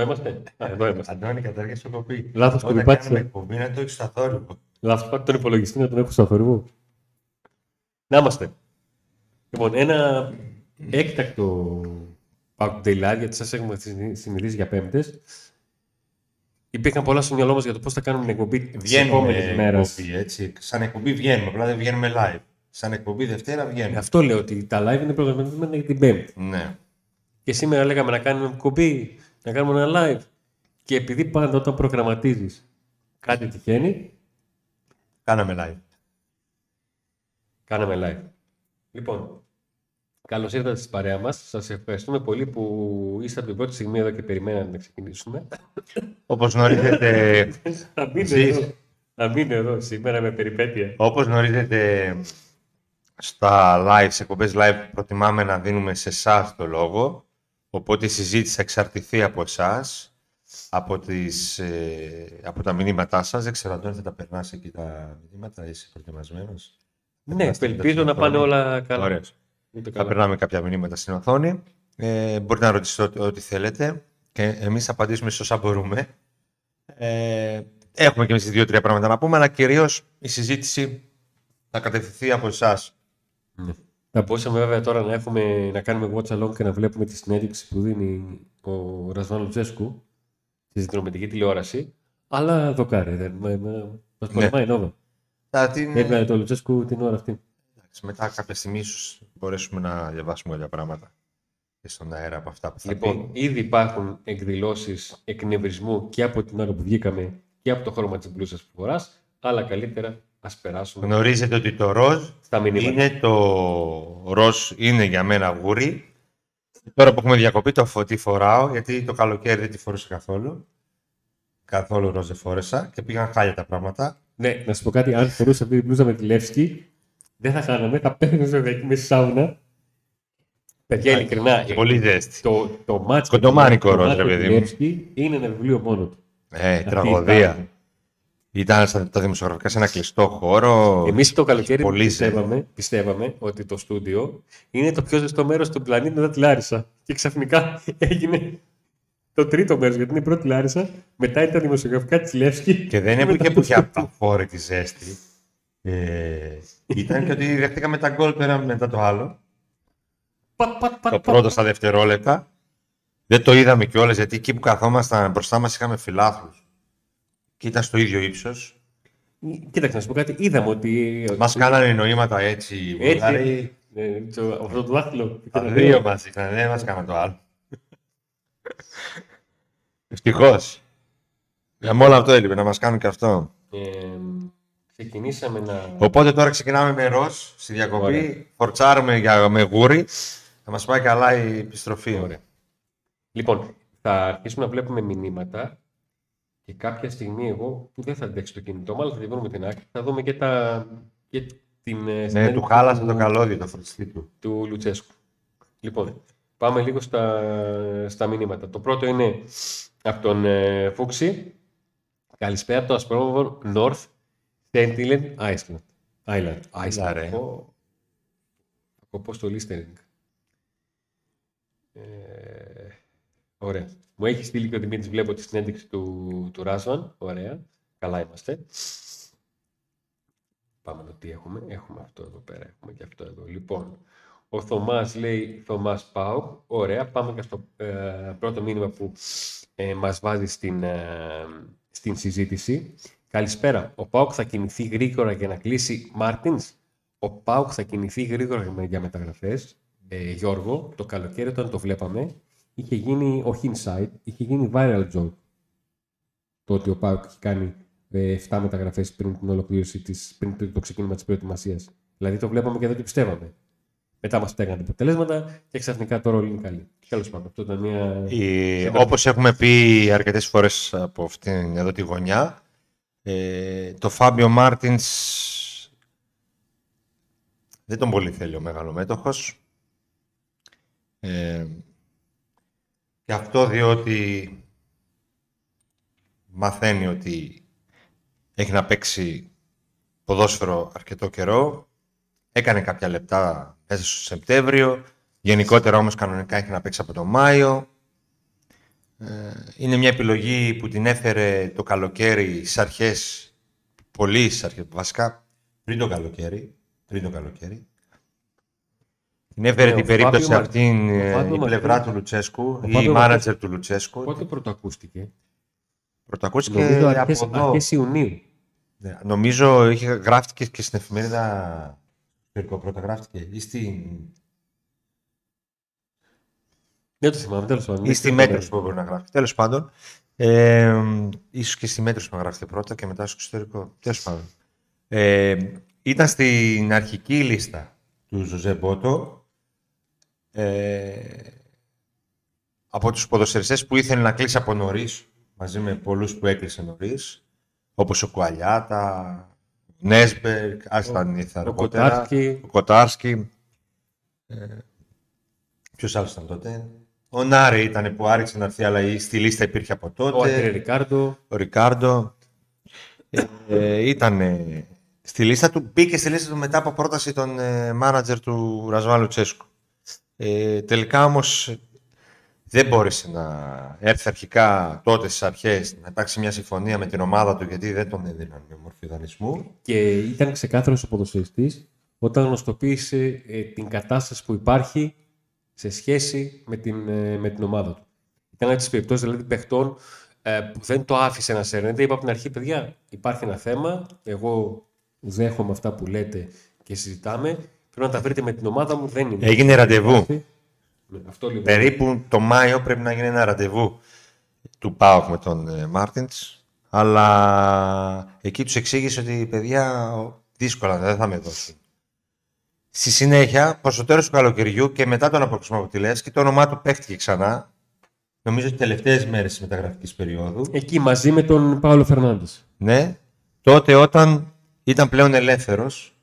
είμαστε, εδώ είμαστε. Α, εδώ είμαστε. Αντώνη, καταργές το κοπή. Λάθος Όταν κοπή κάνουμε πάτησα. εκπομπή να το έχεις στα θόρυβο. Λάθος πάτε τον υπολογιστή να τον έχω στο θόρυβο. Να είμαστε. Λοιπόν, ένα έκτακτο Pack Day Live, γιατί σας έχουμε συνη- συνηθίσει για πέμπτες. Υπήρχαν πολλά στο μυαλό μας για το πώς θα κάνουμε την εκπομπή τις Βγαίνουμε επόμενες μέρες. εκπομπή, έτσι. Σαν εκπομπή βγαίνουμε, απλά δεν βγαίνουμε live. Σαν εκπομπή Δευτέρα βγαίνουμε. Αυτό λέω ότι τα live είναι προγραμματισμένα για την Πέμπτη. Ναι. Και σήμερα λέγαμε να κάνουμε εκπομπή, να κάνουμε ένα live. Και επειδή πάντα όταν προγραμματίζεις κάτι τυχαίνει, Κάναμε live. κάναμε live. Λοιπόν, καλώς ήρθατε στην παρέα μας. Σας ευχαριστούμε πολύ που είστε από την πρώτη στιγμή εδώ και περιμένατε να ξεκινήσουμε. Όπως γνωρίζετε, Να μείνω Ζεις. εδώ. Να μείνω εδώ σήμερα με περιπέτεια. όπως γνωρίζετε στα live, σε εκπομπές live προτιμάμε να δίνουμε σε εσάς το λόγο. Οπότε η συζήτηση θα εξαρτηθεί από εσάς, από, τις, ε, από τα μηνύματά σας. Δεν ξέρω, Αντώνη, θα τα περνάς εκεί τα μηνύματα, είσαι προετοιμασμένος; Ναι, Είμαστε ελπίζω στην να πάνε οθόνη. όλα καλά. Ωραίος. Ούτε Θα καλά. περνάμε κάποια μηνύματα στην οθόνη. Ε, μπορείτε να ρωτήσετε ό,τι, ό,τι θέλετε και εμείς θα απαντήσουμε σε όσα μπορούμε. Ε, έχουμε και εμείς δύο-τρία πράγματα να πούμε, αλλά κυρίως η συζήτηση θα κατευθυνθεί από εσάς. Ναι. Θα μπορούσαμε βέβαια τώρα να, έχουμε, να κάνουμε watch along και να βλέπουμε τη συνέντευξη που δίνει ο Ρασβάν Λουτσέσκου στη συνδρομητική τηλεόραση. Αλλά δοκάρε, δεν με, με, μας πολεμάει νόβα. Θα την... Έβγαλε το Λουτσέσκου την ώρα αυτή. Εντάξει, Μετά κάποια στιγμή ίσως μπορέσουμε να διαβάσουμε κάποια πράγματα και στον αέρα από αυτά που θα Λοιπόν, πει. ήδη υπάρχουν εκδηλώσεις εκνευρισμού και από την ώρα που βγήκαμε και από το χρώμα της μπλούζα που φοράς. Αλλά καλύτερα ας περάσουμε Γνωρίζετε ότι το ροζ στα μηνύματα. είναι το ροζ είναι για μένα γούρι. Τώρα που έχουμε διακοπή το φωτί φοράω, γιατί το καλοκαίρι δεν τη φορούσα καθόλου. Καθόλου ροζ δεν φόρεσα και πήγαν χάλια τα πράγματα. Ναι, να σου πω κάτι. Αν φορούσα αυτή την μπλούζα με τη Λεύσκη, δεν θα χάναμε. Θα παίρνω βέβαια εκεί μέσα στη σάουνα. Παιδιά, ειλικρινά. Πολύ ζέστη. Το, το μάτς Κοντομάνικο το ροζ, μάτς ρε με τη παιδί μου. Λεύσκη είναι ένα βιβλίο μόνο του. Ε, Αυτή τραγωδία. Ήταν. Ήταν στα τα δημοσιογραφικά σε ένα κλειστό χώρο. Εμείς το καλοκαίρι Πολύ πιστεύαμε, πιστεύαμε ότι το στούντιο είναι το πιο ζεστό μέρος του πλανήτη μετά τη Λάρισα. Και ξαφνικά έγινε το τρίτο μέρος, γιατί είναι η πρώτη Λάρισα, μετά είναι τα δημοσιογραφικά της Λεύσκης. Και δεν μετά έπρεπε το που είχε στούντιο. αφόρητη ζέστη. Ε, ήταν και ότι δεχτήκαμε τα γκολ το ένα μετά το άλλο. Πατ, πατ, πατ, το πατ. πρώτο στα δευτερόλεπτα. Δεν το είδαμε κιόλας γιατί εκεί που καθόμασταν μπροστά μας είχαμε φιλάθλους. Και ήταν στο ίδιο ύψος. Κοίταξε, να σου πω κάτι. Είδαμε ότι. Μας κάνανε νοήματα έτσι οι Έτσι. Βουλγαροί. Ε, το- αυτό το δάχτυλο. Τα δύο μας είχαν, δεν μας κάνανε το άλλο. Ευτυχώς. Για μόνο αυτό έλειπε, να μας κάνουν και αυτό. Ε, ξεκινήσαμε να. Οπότε τώρα ξεκινάμε με ροζ στη διακοπή. Ωραία. Φορτσάρουμε για, με γούρι. Θα μας πάει καλά η επιστροφή. Ωραία. Λοιπόν, θα αρχίσουμε να βλέπουμε μηνύματα και κάποια στιγμή εγώ που δεν θα αντέξει το κινητό, μάλλον θα τη βρούμε την άκρη, θα δούμε και, τα, και την ε, Ναι, συνέντευξη του χάλασε του- το καλώδιο το φροντιστή του. του Λουτσέσκου. Λοιπόν, πάμε λίγο στα, στα μηνύματα. Το πρώτο είναι από τον ε, Φούξη. Καλησπέρα από το ασπρόμαυρο North Sentinel Iceland. Island. Iceland. ρε. Πω- πω πώς το listening. Ε, ωραία. Μου έχεις στείλει και ο Δημήτρης, βλέπω τη συνέντευξη του, του Ράσβαν. Ωραία. Καλά είμαστε. Πάμε το τι έχουμε. Έχουμε αυτό εδώ πέρα. Έχουμε και αυτό εδώ. Λοιπόν, ο Θωμάς λέει Θωμάς Πάουκ. Ωραία. Πάμε και στο ε, πρώτο μήνυμα που ε, μας βάζει στην, ε, στην συζήτηση. Καλησπέρα. Ο Πάουκ θα κινηθεί γρήγορα για να κλείσει Μάρτινς; Ο Πάουκ θα κινηθεί γρήγορα για μεταγραφές. Ε, Γιώργο, το καλοκαίρι όταν το βλέπαμε, είχε γίνει ο Hinside, είχε γίνει viral joke. Το ότι ο Πάουκ έχει κάνει ε, 7 μεταγραφές πριν την ολοκλήρωση της, πριν το, το ξεκίνημα της προετοιμασίας. Δηλαδή το βλέπαμε και δεν το πιστεύαμε. Μετά μας στέγανε τα αποτελέσματα και ξαφνικά τώρα όλοι είναι καλοί. Τέλος πάντων, αυτό ήταν μια... Η, όπως έχουμε πει αρκετές φορές από αυτήν εδώ τη γωνιά, ε, το Φάμπιο Μάρτινς δεν τον πολύ θέλει ο μεγαλομέτωχος. Ε, και αυτό διότι μαθαίνει ότι έχει να παίξει ποδόσφαιρο αρκετό καιρό. Έκανε κάποια λεπτά μέσα στο Σεπτέμβριο. Γενικότερα όμως κανονικά έχει να παίξει από τον Μάιο. Ε, είναι μια επιλογή που την έφερε το καλοκαίρι στις αρχές, πολύ στις αρχές, βασικά πριν το καλοκαίρι, πριν το καλοκαίρι. Την έφερε Ναι, την ο περίπτωση Φάμπιο αυτήν Μαρ- ο ε, Φάμπιο η πλευρά Μαρτίνες- του Λουτσέσκου, ο η Φάμπιο μάνατζερ του Λουτσέσκου. Πότε πρωτοακούστηκε; Πρωτακούστηκε Νομίζω από αρχές, εδώ. αρχές Ιουνίου. Ναι, Νομίζω είχε γράφτηκε και στην εφημερίδα. Σπυρικό πρώτα γράφτηκε. Ή στην, Δεν το θυμάμαι, τέλος πάντων. ή στη Μέτρος που μπορεί να γράφει. Τέλος πάντων. Ε, ίσως και στη Μέτρος που να γράφτηκε πρώτα και μετά στο εξωτερικό. Τέλος πάντων. Ε, ήταν στην αρχική λίστα του Ζωζέ Μπότο. Ε, από τους ποδοσφαιριστές που ήθελε να κλείσει από νωρίς, μαζί με πολλούς που έκλεισε νωρίς, όπως ο Κουαλιάτα, Νέσμπεργκ, άσταν ήρθε Ο αργότερα, Κοτάρσκι. ο Κοτάρσκι. Ε, ποιος άλλος ήταν τότε. Ο Νάρη ήταν που άρχισε να έρθει, αλλά η- στη λίστα υπήρχε από τότε. Ο Αντρέ Ρικάρντο. Ο Ρικάρντο. Ε, ε, ήταν ε, στη λίστα του. Μπήκε στη λίστα του μετά από πρόταση των ε, μάνατζερ του Ρασβάλου Τσέσκου. Ε, τελικά όμως δεν μπόρεσε να έρθει αρχικά τότε στις αρχές να υπάρξει μια συμφωνία με την ομάδα του γιατί δεν τον έδιναν με μορφή δανεισμού. Και ήταν ξεκάθαρος ο ποδοσφαιριστής όταν γνωστοποίησε ε, την κατάσταση που υπάρχει σε σχέση με την, ε, με την ομάδα του. Ήταν ένα τις περιπτώσεις δηλαδή παιχτών ε, που δεν το άφησε να σέρνεται. Είπα από την αρχή, παιδιά, υπάρχει ένα θέμα. Εγώ δέχομαι αυτά που λέτε και συζητάμε. Πρέπει να τα βρείτε με την ομάδα μου. Δεν είναι. Έγινε ραντεβού. Ναι, αυτό λοιπόν. Περίπου το Μάιο πρέπει να γίνει ένα ραντεβού του ΠΑΟΚ με τον ε, Μάρτινς. Αλλά εκεί τους εξήγησε ότι παιδιά ο- δύσκολα δεν θα με δώσουν. Στη συνέχεια, προς το τέλος του καλοκαιριού και μετά τον αποκλεισμό από τη Λέσχη, το όνομά του παίχτηκε ξανά. Νομίζω τις τελευταίες μέρες της μεταγραφικής περίοδου. Εκεί μαζί με τον Πάολο Φερνάντες. Ναι, τότε όταν ήταν πλέον ελεύθερος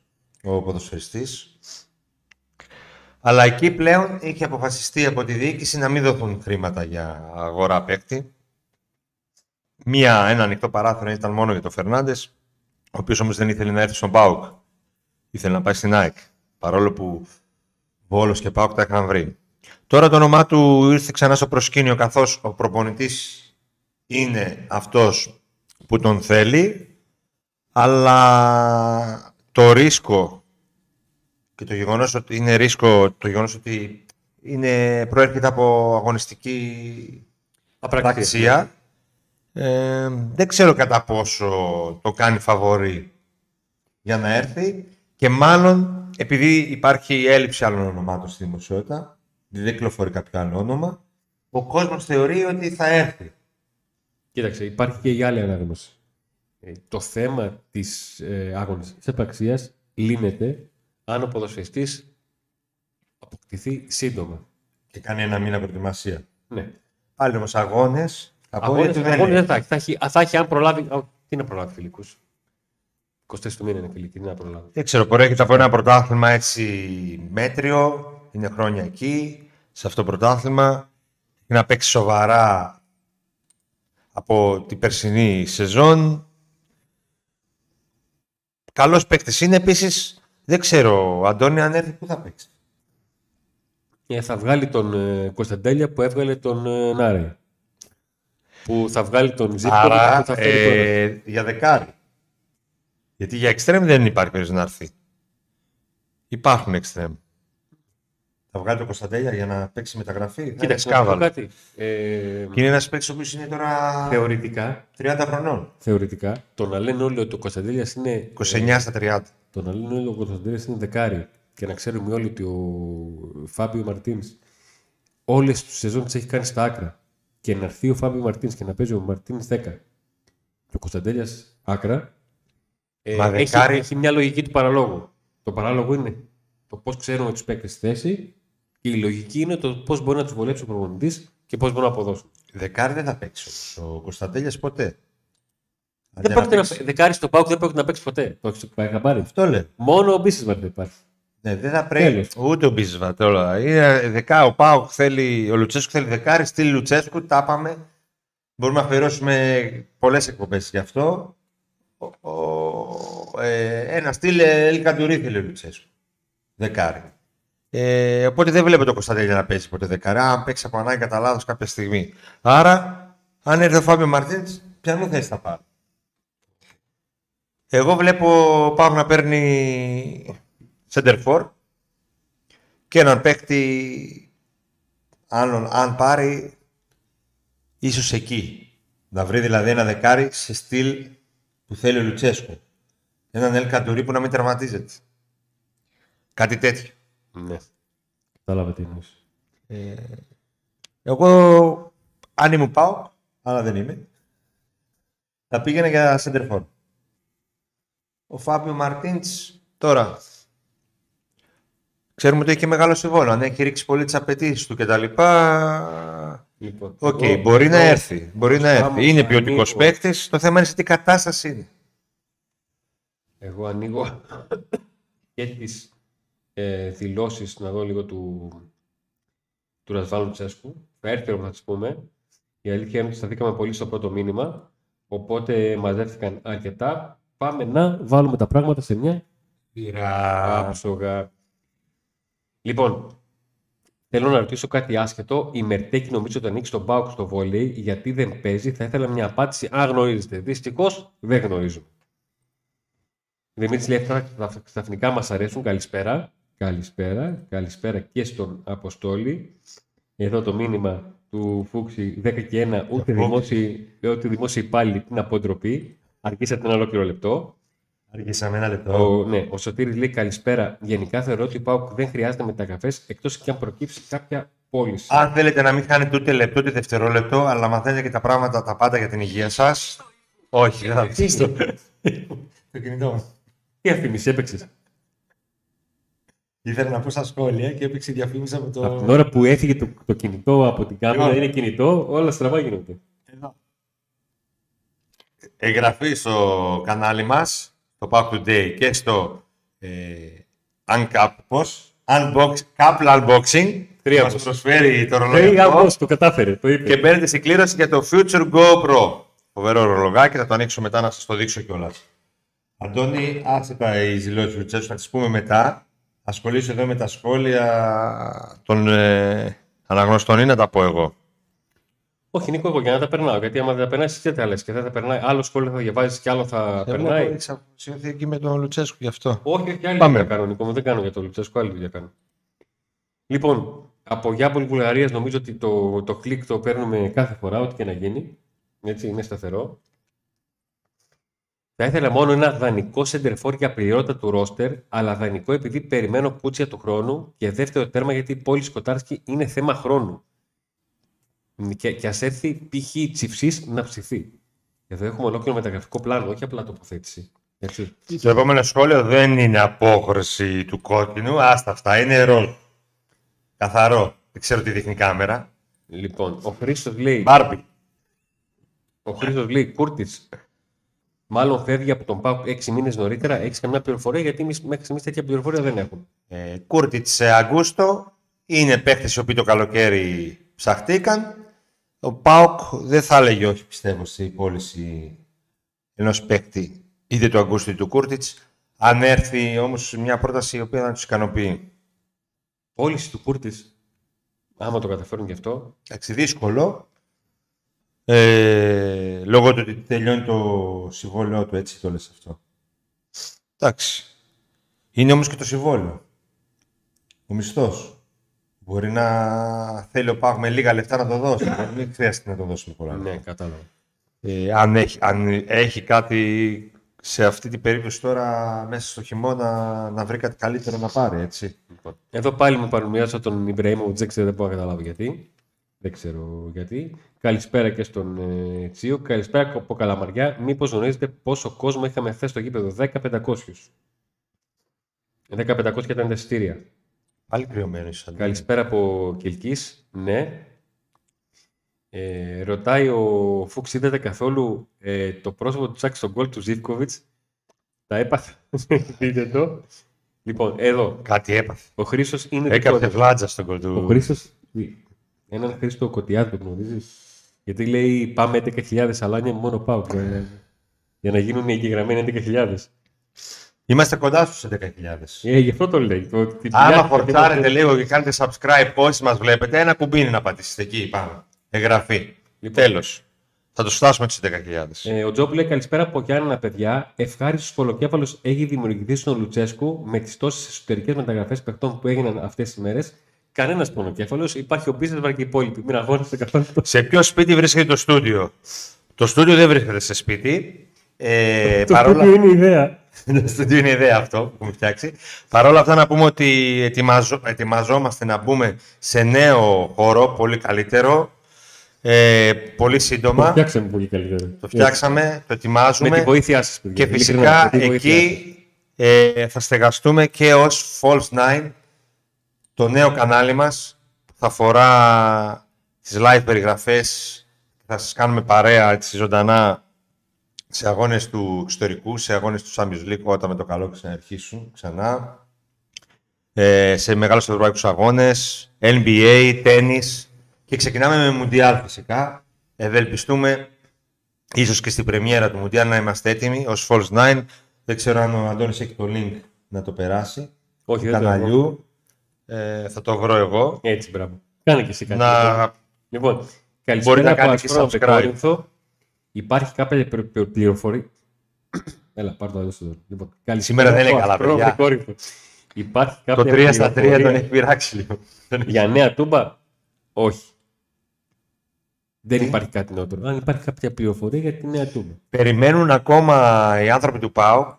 ο ποδοσφαιριστής. Αλλά εκεί πλέον είχε αποφασιστεί από τη διοίκηση να μην δοθούν χρήματα για αγορά παίκτη. Μία, ένα ανοιχτό παράθυρο ήταν μόνο για τον Φερνάντες, ο οποίος όμως δεν ήθελε να έρθει στον Πάουκ. Ήθελε να πάει στην ΑΕΚ. Παρόλο που Βόλος και Πάουκ τα είχαν βρει. Τώρα το όνομά του ήρθε ξανά στο προσκήνιο καθώς ο προπονητής είναι αυτός που τον θέλει, αλλά το ρίσκο και το γεγονός ότι είναι ρίσκο, το γεγονός ότι είναι, προέρχεται από αγωνιστική πραξία, ε, δεν ξέρω κατά πόσο το κάνει φαβορή για να έρθει και μάλλον επειδή υπάρχει έλλειψη άλλων ονομάτων στη δημοσιότητα, δεν κυκλοφορεί κάποιο άλλο όνομα, ο κόσμος θεωρεί ότι θα έρθει. Κοίταξε, υπάρχει και η άλλη ανάγνωση. Ε, το θέμα της ε, αγωνιστικής επαξίας λύνεται αν ο ποδοσφαιριστής αποκτηθεί σύντομα. Και κάνει ένα μήνα προετοιμασία. Ναι. Πάλι όμως αγώνες, από Αγώνες, ό,τι δεν αγώνες λέει. δεν θα έχει. Θα έχει, α, θα έχει αν προλάβει. α, τι να προλάβει φιλικούς. 24 του μήνα είναι φιλική, τι να προλάβει. Δεν ξέρω, προέρχεται από ένα πρωτάθλημα έτσι μέτριο, είναι χρόνια εκεί, σε αυτό το πρωτάθλημα. Και να παίξει σοβαρά από την περσινή σεζόν. Καλός παίκτης είναι επίσης, δεν ξέρω, Αντώνη, αν έρθει, πού θα παίξει. Ε, θα βγάλει τον ε, Κωνσταντέλια που έβγαλε τον ε, Νάρη. Που θα βγάλει τον Ζήπκοβιτ Άρα, που θα φέρει τον... ε, για δεκάρι. Γιατί για εξτρέμ δεν υπάρχει περίπτωση να έρθει. Υπάρχουν εξτρέμ. Θα βγάλει το Κωνσταντέλια για να παίξει μεταγραφή. Θα είναι Κοίταξε, να σου πω σκάνδαλο. κάτι. Ε, Και είναι ένας παίκτης ο οποίος είναι τώρα θεωρητικά, 30 χρονών. θεωρητικά, το να λένε όλοι ότι ο Κωνσταντέλιας είναι... 29 στα 30. Το να λένε όλοι ότι ο Κωνσταντέλιας είναι δεκάρι και να ξέρουμε όλοι ότι ο Φάμπιο Μαρτίνς όλες τις σεζόν τις έχει κάνει στα άκρα και να έρθει ο Φάμπιο Μαρτίνς και να παίζει ο Μαρτίνς 10 και ο Κωνσταντέλιας άκρα ε, Μα έχει, δεκάρι- έχει μια λογική του παραλόγου. Το παράλογο είναι το πώς ξέρουμε τους παίκτες στη θέση και η λογική είναι το πώς μπορεί να τους βολέψει ο προπονητής και πώς μπορεί να αποδώσουν. Δεκάρι δεν θα παίξει όμως ο Κωνσταντέλιας ποτέ. Δεν Αντί πρόκειται να, παίξει- δεκάρι στο Πάουκ δεν πρόκειται να παίξει ποτέ. Το έχεις πάει χαμπάρι. Αυτό λέω. Μόνο ο Μπίσεσμαρ δεν υπάρχει. Ναι, δεν θα πρέπει. Τέλος. Ούτε ο Μπίσβατ όλα. Είναι δεκά, ο Πάουκ θέλει, ο Λουτσέσκου θέλει δεκάρι, στείλει Λουτσέσκου, τα πάμε. Μπορούμε να αφιερώσουμε πολλές εκπομπές γι' αυτό. Ο, ο, ε, ένα στυλ Ελ Καντουρί θέλει ο Λουτσέσκου. Δεκάρι. Ε, οπότε δεν βλέπω το Κωνσταντέλια να παίζει ποτέ δεκαρά. Αν παίξει από ανάγκη κατά λάθος κάποια στιγμή. Άρα, αν έρθει ο Φάμπιο Μαρτίνς, ποιανού θέση θα πάρει; Εγώ βλέπω Πάου να παίρνει center for και έναν παίκτη, αν, αν πάρει, ίσως εκεί. Να βρει δηλαδή ένα δεκάρι σε στυλ που θέλει ο Λουτσέσκο. Έναν Ελ Καντουρί που να μην τερματίζεται. Κάτι τέτοιο. Ναι. Κατάλαβα τι εννοείς. Ε, εγώ, αν ήμουν πάω, αλλά δεν είμαι, θα πήγαινε για center for. Ο Φάμπιο Μαρτίντς τώρα ξέρουμε ότι έχει και μεγάλο συμβόλαιο. Αν έχει ρίξει πολύ τις απαιτήσεις του κτλ. Λοιπόν, Οκ, εγώ- μπορεί να εγώ- έρθει. Μπορεί να Άμμο, έρθει. Είναι ποιοτικός ανοίγω. παίκτης. Το θέμα είναι σε τι κατάσταση είναι. Εγώ ανοίγω και τις ε, δηλώσεις, να δω λίγο του, του Ραζβάν Λουτσέσκου. Θα έρθει όμως να τις πούμε. Η αλήθεια είναι ότι σταθήκαμε πολύ στο πρώτο μήνυμα, οπότε μαζεύτηκαν αρκετά. Πάμε να βάλουμε τα πράγματα σε μια άψογα. Λοιπόν, θέλω να ρωτήσω κάτι άσχετο. Η Μερτέκη νομίζω ότι ανοίξει τον Πάουκ στο βόλεϊ, γιατί δεν παίζει. Θα ήθελα μια απάντηση αν γνωρίζετε. Δυστυχώς δεν γνωρίζουμε. Δημήτρης λέει αυτά τα ξαφνικά μας αρέσουν. Καλησπέρα. Καλησπέρα. Καλησπέρα και στον Αποστόλη. Εδώ το μήνυμα του Φούξη 10 και 1. Ούτε δημόσιοι, ούτε δημόσιοι υπάλληλοι την αποντροπή. Αρκίσατε ένα ολόκληρο λεπτό. Αργήσαμε ένα λεπτό. Ο, ναι, ο Σωτήρης λέει καλησπέρα. Γενικά θεωρώ ότι ο ΠΑΟΚ δεν χρειάζεται μεταγραφές εκτός και αν προκύψει κάποια πώληση. Αν θέλετε να μην χάνετε ούτε λεπτό ούτε δευτερόλεπτο, αλλά μαθαίνετε και τα πράγματα τα πάντα για την υγεία σας. Όχι, δεν θα αφήσω το, το κινητό μου. Τι αφήμιση έπαιξες; Ήθελα να πω στα σχόλια και έπαιξε διαφήμιση από το. Από την ώρα που έφυγε το, το κινητό από την κάμερα, Λοιπόν. είναι κινητό, όλα στραβά γίνονται. Εγγραφή στο κανάλι μας, το Pack Today και στο ε, Uncap, πώς; Unbox, Couple Unboxing, Τρία μας πώς. προσφέρει το Hey, ρολογάκι αυτό Amos, το κατάφερε, το είπε. και μπαίνετε στην κλήρωση για το Future Go Pro. Φοβερό ρολογάκι, θα το ανοίξω μετά να σας το δείξω κιόλας. Αντώνη, άσε τα οι δηλώσεις του Τσέσου, θα τις πούμε μετά. Ασχολήσω εδώ με τα σχόλια των ε, αναγνωστών ή να τα πω εγώ. Όχι, Νίκο, εγώ για να τα περνάω. Γιατί άμα δεν τα περνάει, εσύ τι τα λες και δεν θα περνάει. Άλλο σχόλιο θα διαβάζεις και άλλο θα περνάει. Έχω εξαφανιστεί εκεί με τον Λουτσέσκου γι' αυτό. Όχι, όχι, άλλη Πάμε. δουλειά κάνω, Νίκο μου. Δεν κάνω για το Λουτσέσκο, άλλη δουλειά κάνω. Λοιπόν, από Γιάπολη Βουλγαρίας νομίζω ότι το, το κλικ το παίρνουμε κάθε φορά, ό,τι και να γίνει. Έτσι, είναι σταθερό. Θα ήθελα μόνο ένα δανεικό σεντερφόρ για πληρότητα του ρόστερ, αλλά δανεικό επειδή περιμένω πούτσια του χρόνου και δεύτερο τέρμα γιατί η πόλη Σκοτάρσκι είναι θέμα χρόνου. Και, και ας έρθει π.χ. τσιψής να ψηθεί. Εδώ έχουμε ολόκληρο μεταγραφικό πλάνο, όχι απλά τοποθέτηση. Έτσι. Το επόμενο σχόλιο δεν είναι απόχρωση του κόκκινου. Άστα αυτά, είναι ροζ. Καθαρό. Δεν ξέρω τι δείχνει η κάμερα. Λοιπόν, ο Χρήστος λέει, Μπάρμπι. ο Χρήστος λέει Κούρτης, μάλλον φεύγει από τον Πάουκ 6 μήνες νωρίτερα. Έχεις καμιά πληροφορία, γιατί εμείς μέχρι στιγμής τέτοια πληροφορία δεν έχουμε. Ε, Κούρτιτς ε, Αγκούστο. Είναι παίχτες οι οποίοι το καλοκαίρι ψαχτήκαν. Ο Πάοκ δεν θα έλεγε όχι, πιστεύω, στη πώληση ενός παίκτη είτε του Αγκούστου είτε του Κούρτιτς. Αν έρθει όμως μια πρόταση η οποία να τους ικανοποιεί. Πώληση του Κούρτη, άμα το καταφέρουν και αυτό, Εντάξει, δύσκολο. Ε, λόγω του ότι τελειώνει το συμβόλαιό του, έτσι το λες αυτό. Εντάξει. Είναι όμως και το συμβόλαιο. Ο μισθός. Μπορεί να θέλει ο Πάγ με λίγα λεφτά να το δώσει. Δεν μην χρειάζεται να το δώσουμε πολλά. ναι, κατάλαβα. Ε, αν, έχει, αν έχει κάτι σε αυτή την περίπτωση τώρα μέσα στο χειμώνα να βρει κάτι καλύτερο να πάρει, έτσι. Λοιπόν, Εδώ πάλι με παρομοιάζω τον Ιμπραήμο, δεν ξέρω, δεν μπορώ να καταλάβω γιατί. Δεν ξέρω γιατί. Καλησπέρα και στον ε, Τσίο. Καλησπέρα από Καλαμαριά. Μήπως γνωρίζετε πόσο κόσμο είχαμε χθες στο γήπεδο, 10-500. 10-500 ήταν τα εισιτήρια. Πάλι κρυωμένος είσαι. Αντώνη. Καλησπέρα από Κιλκή. Ναι. Ε, ρωτάει ο Φούξ, είδατε καθόλου ε, το πρόσωπο του Τσάκ στον γκολ του Ζήφκοβιτς; Τα έπαθα. Δείτε το. Λοιπόν, εδώ. Κάτι έπαθε. Ο Χρήστος είναι Έκανε δικός βλάτζα στον κολ ο του. Χρήστο. Έναν Χρήστο Κωτιάδη το γνωρίζεις; Γιατί λέει πάμε 11.000 αλάνια μόνο πάω. ε, για να γίνουν οι εγγεγραμμένοι 11.000. Είμαστε κοντά στους 11.000. Ε, γι' αυτό το λέει. Το, την Άμα δουλειά- φορτσάρετε λίγο και κάνετε subscribe όσοι μας βλέπετε, ένα κουμπί είναι να πατήσετε εκεί πάνω. Εγγραφή. Λοιπόν. Τέλος. Θα τους φτάσουμε τους 10.000. Ε, ο Τζόμπ λέει καλησπέρα από Γιάννενα, παιδιά. Ευχάριστος κολοκέφαλο έχει δημιουργηθεί στον Λουτσέσκου με τις τόσες εσωτερικές μεταγραφές παιχτών που έγιναν αυτές τις μέρες. Κανένας πονοκέφαλο. Υπάρχει ο Μπίσεσβαρ και οι υπόλοιποι. Μην αγώνεστε καθόλου. Σε ποιο σπίτι βρίσκεται το στούντιο; Το στούντιο δεν βρίσκεται σε σπίτι. Ε, Το παρόλα... στούντιο είναι η ιδέα. Το στούντιο είναι ιδέα αυτό που έχουμε φτιάξει. Παρ' όλα αυτά να πούμε ότι ετοιμαζό... ετοιμαζόμαστε να μπούμε σε νέο χώρο, πολύ καλύτερο, ε, πολύ Το σύντομα. φτιάξαμε πολύ καλύτερα. Το φτιάξαμε, το ετοιμάζουμε. Με τη βοήθειά σας, παιδιά. Και Ειλικρινά, φυσικά με τη βοήθειά σας. εκεί ε, θα στεγαστούμε και ως False 9 το νέο κανάλι μας που θα αφορά τις live περιγραφές θα σας κάνουμε παρέα έτσι, ζωντανά σε αγώνες του εξωτερικού, σε αγώνες του Champions League όταν με το καλό ξαναρχίσουν ξανά ε, σε μεγάλους ευρωπαϊκούς αγώνες NBA, τένις και ξεκινάμε με Mundial φυσικά ευελπιστούμε ίσως και στην πρεμιέρα του Mundial να είμαστε έτοιμοι ως False 9 δεν ξέρω αν ο Αντώνης έχει το link να το περάσει Όχι, του δεν το έχω. καναλιού ε, θα το βρω εγώ Έτσι, μπράβο. Κάνε και εσύ κάτι. να Λοιπόν, Μπορεί καλησπέρα να από κάνει και Ασπρόμαυρο subscribe. Κόρινθο. Υπάρχει κάποια πληρο- πληρο- πληροφορία. Έλα, πάρ' το άλλο στο Λοιπόν, καλησπέρα Σήμερα δεν είναι από καλά, Ασπρόμαυρο παιδιά. Κόρινθο. Υπάρχει κάποια το 3 στα 3 πληροφορία τον έχει πειράξει λίγο Για νέα τούμπα, όχι. Δεν Τι; υπάρχει κάτι νεότερο. Αν υπάρχει κάποια πληροφορία για τη νέα τούμπα. Περιμένουν ακόμα οι άνθρωποι του ΠΑΟ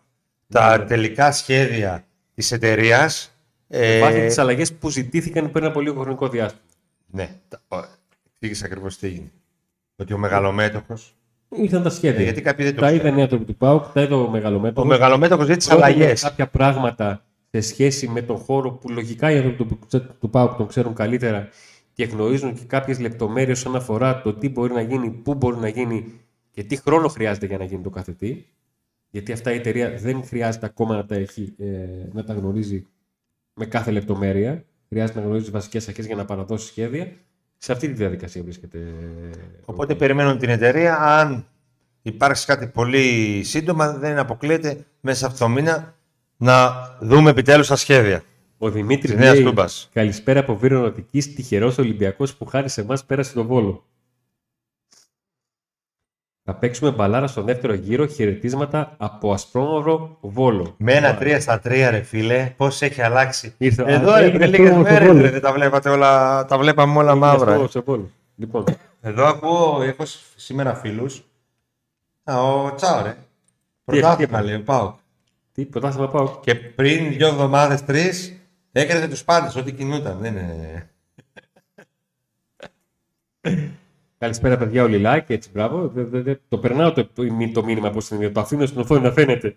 τα Ναι. τελικά σχέδια της εταιρείας. Ε, Βάσει τις αλλαγές που ζητήθηκαν πριν από λίγο χρονικό διάστημα. ναι, τα- ο- εξήγησε ακριβώς τι έγινε. Ότι ο μεγαλομέτωχος, Ήρθαν τα σχέδια. ε, γιατί κάποιοι δεν το τα είδαν ξέρουν. οι άνθρωποι του ΠΑΟΚ, τα είδε ο Ο μεγαλομέτωπος. μεγαλομέτωχος δει τις Πρότεινε αλλαγές. κάποια πράγματα σε σχέση με τον χώρο που λογικά οι άνθρωποι του, του ΠΑΟΚ τον ξέρουν καλύτερα και γνωρίζουν και κάποιες λεπτομέρειες όσον αφορά το τι μπορεί να γίνει, πού μπορεί να γίνει και τι χρόνο χρειάζεται για να γίνει το κάθε τι. Γιατί αυτά η εταιρεία δεν χρειάζεται ακόμα να τα, έχει, ε, να τα γνωρίζει με κάθε λεπτομέρεια. Χρειάζεται να γνωρίζει βασικές αρχές για να παραδώσει σχέδια. Σε αυτή τη διαδικασία βρίσκεται. Οπότε περιμένουν την εταιρεία. Αν υπάρξει κάτι πολύ σύντομα, δεν αποκλείεται μέσα αυτό το μήνα να δούμε επιτέλους τα σχέδια Ο Δημήτρης της νέας λέει, Τούμπας. Καλησπέρα από Βύρο Νοτικής. Τυχερός Ολυμπιακός που χάρη σε εμάς πέρασε το βόλο. Θα παίξουμε μπαλάρα στο δεύτερο γύρο. Χαιρετίσματα από Ασπρόμαυρο Βόλο. Με ένα Ωραία. 3 στα 3, ρε φίλε, πώς έχει αλλάξει. Ήρθε- Εδώ Α, ρε, έγινε πριν λίγες Ασπρόμαυρο μέρες Βόλο. δεν τα βλέπατε όλα, τα βλέπαμε όλα μαύρα. ε. Ασπρόμαυρο στο Βόλο. Λοιπόν, Εδώ ακούω, έχω σ- σήμερα φίλους. Ο Τσάο, ρε. τι Πρωτάθλημα είπα; λέει, πάω. τι πρωτάθλημα πάω. Και πριν δύο εβδομάδες, τρεις, έκρινε τους πάντες ό,τι κινούταν. Δεν είναι. Καλησπέρα, παιδιά, ο Λιλάκη. Έτσι, μπράβο. Δε- δε- δε- το περνάω το, το μήνυμα πώς είναι. Το αφήνω στην οθόνη να φαίνεται.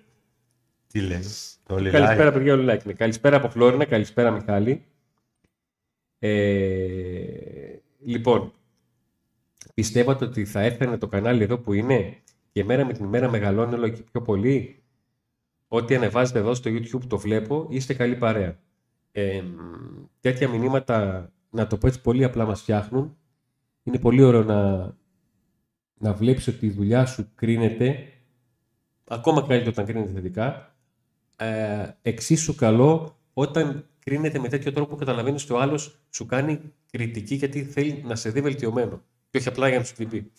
Τι λέει. Το Καλησπέρα, λιλάκι. παιδιά, ο Λιλάκη. Ναι. Καλησπέρα από Φλόρινα. Καλησπέρα, Μιχάλη. Ε, λοιπόν, πιστεύατε ότι θα έφερνε το κανάλι εδώ που είναι και μέρα με την ημέρα μεγαλώνει όλο και πιο πολύ. Ό,τι ανεβάζετε εδώ στο YouTube το βλέπω, είστε καλή παρέα. Ε, τέτοια μηνύματα, να το πω έτσι πολύ απλά, μας φτιάχνουν. Είναι πολύ ωραίο να, να βλέπεις ότι η δουλειά σου κρίνεται, ακόμα καλύτερα όταν κρίνεται θετικά, ε, εξίσου καλό όταν κρίνεται με τέτοιο τρόπο που καταλαβαίνεις ότι ο άλλος σου κάνει κριτική γιατί θέλει να σε δει βελτιωμένο. Και όχι απλά για να σου την πει.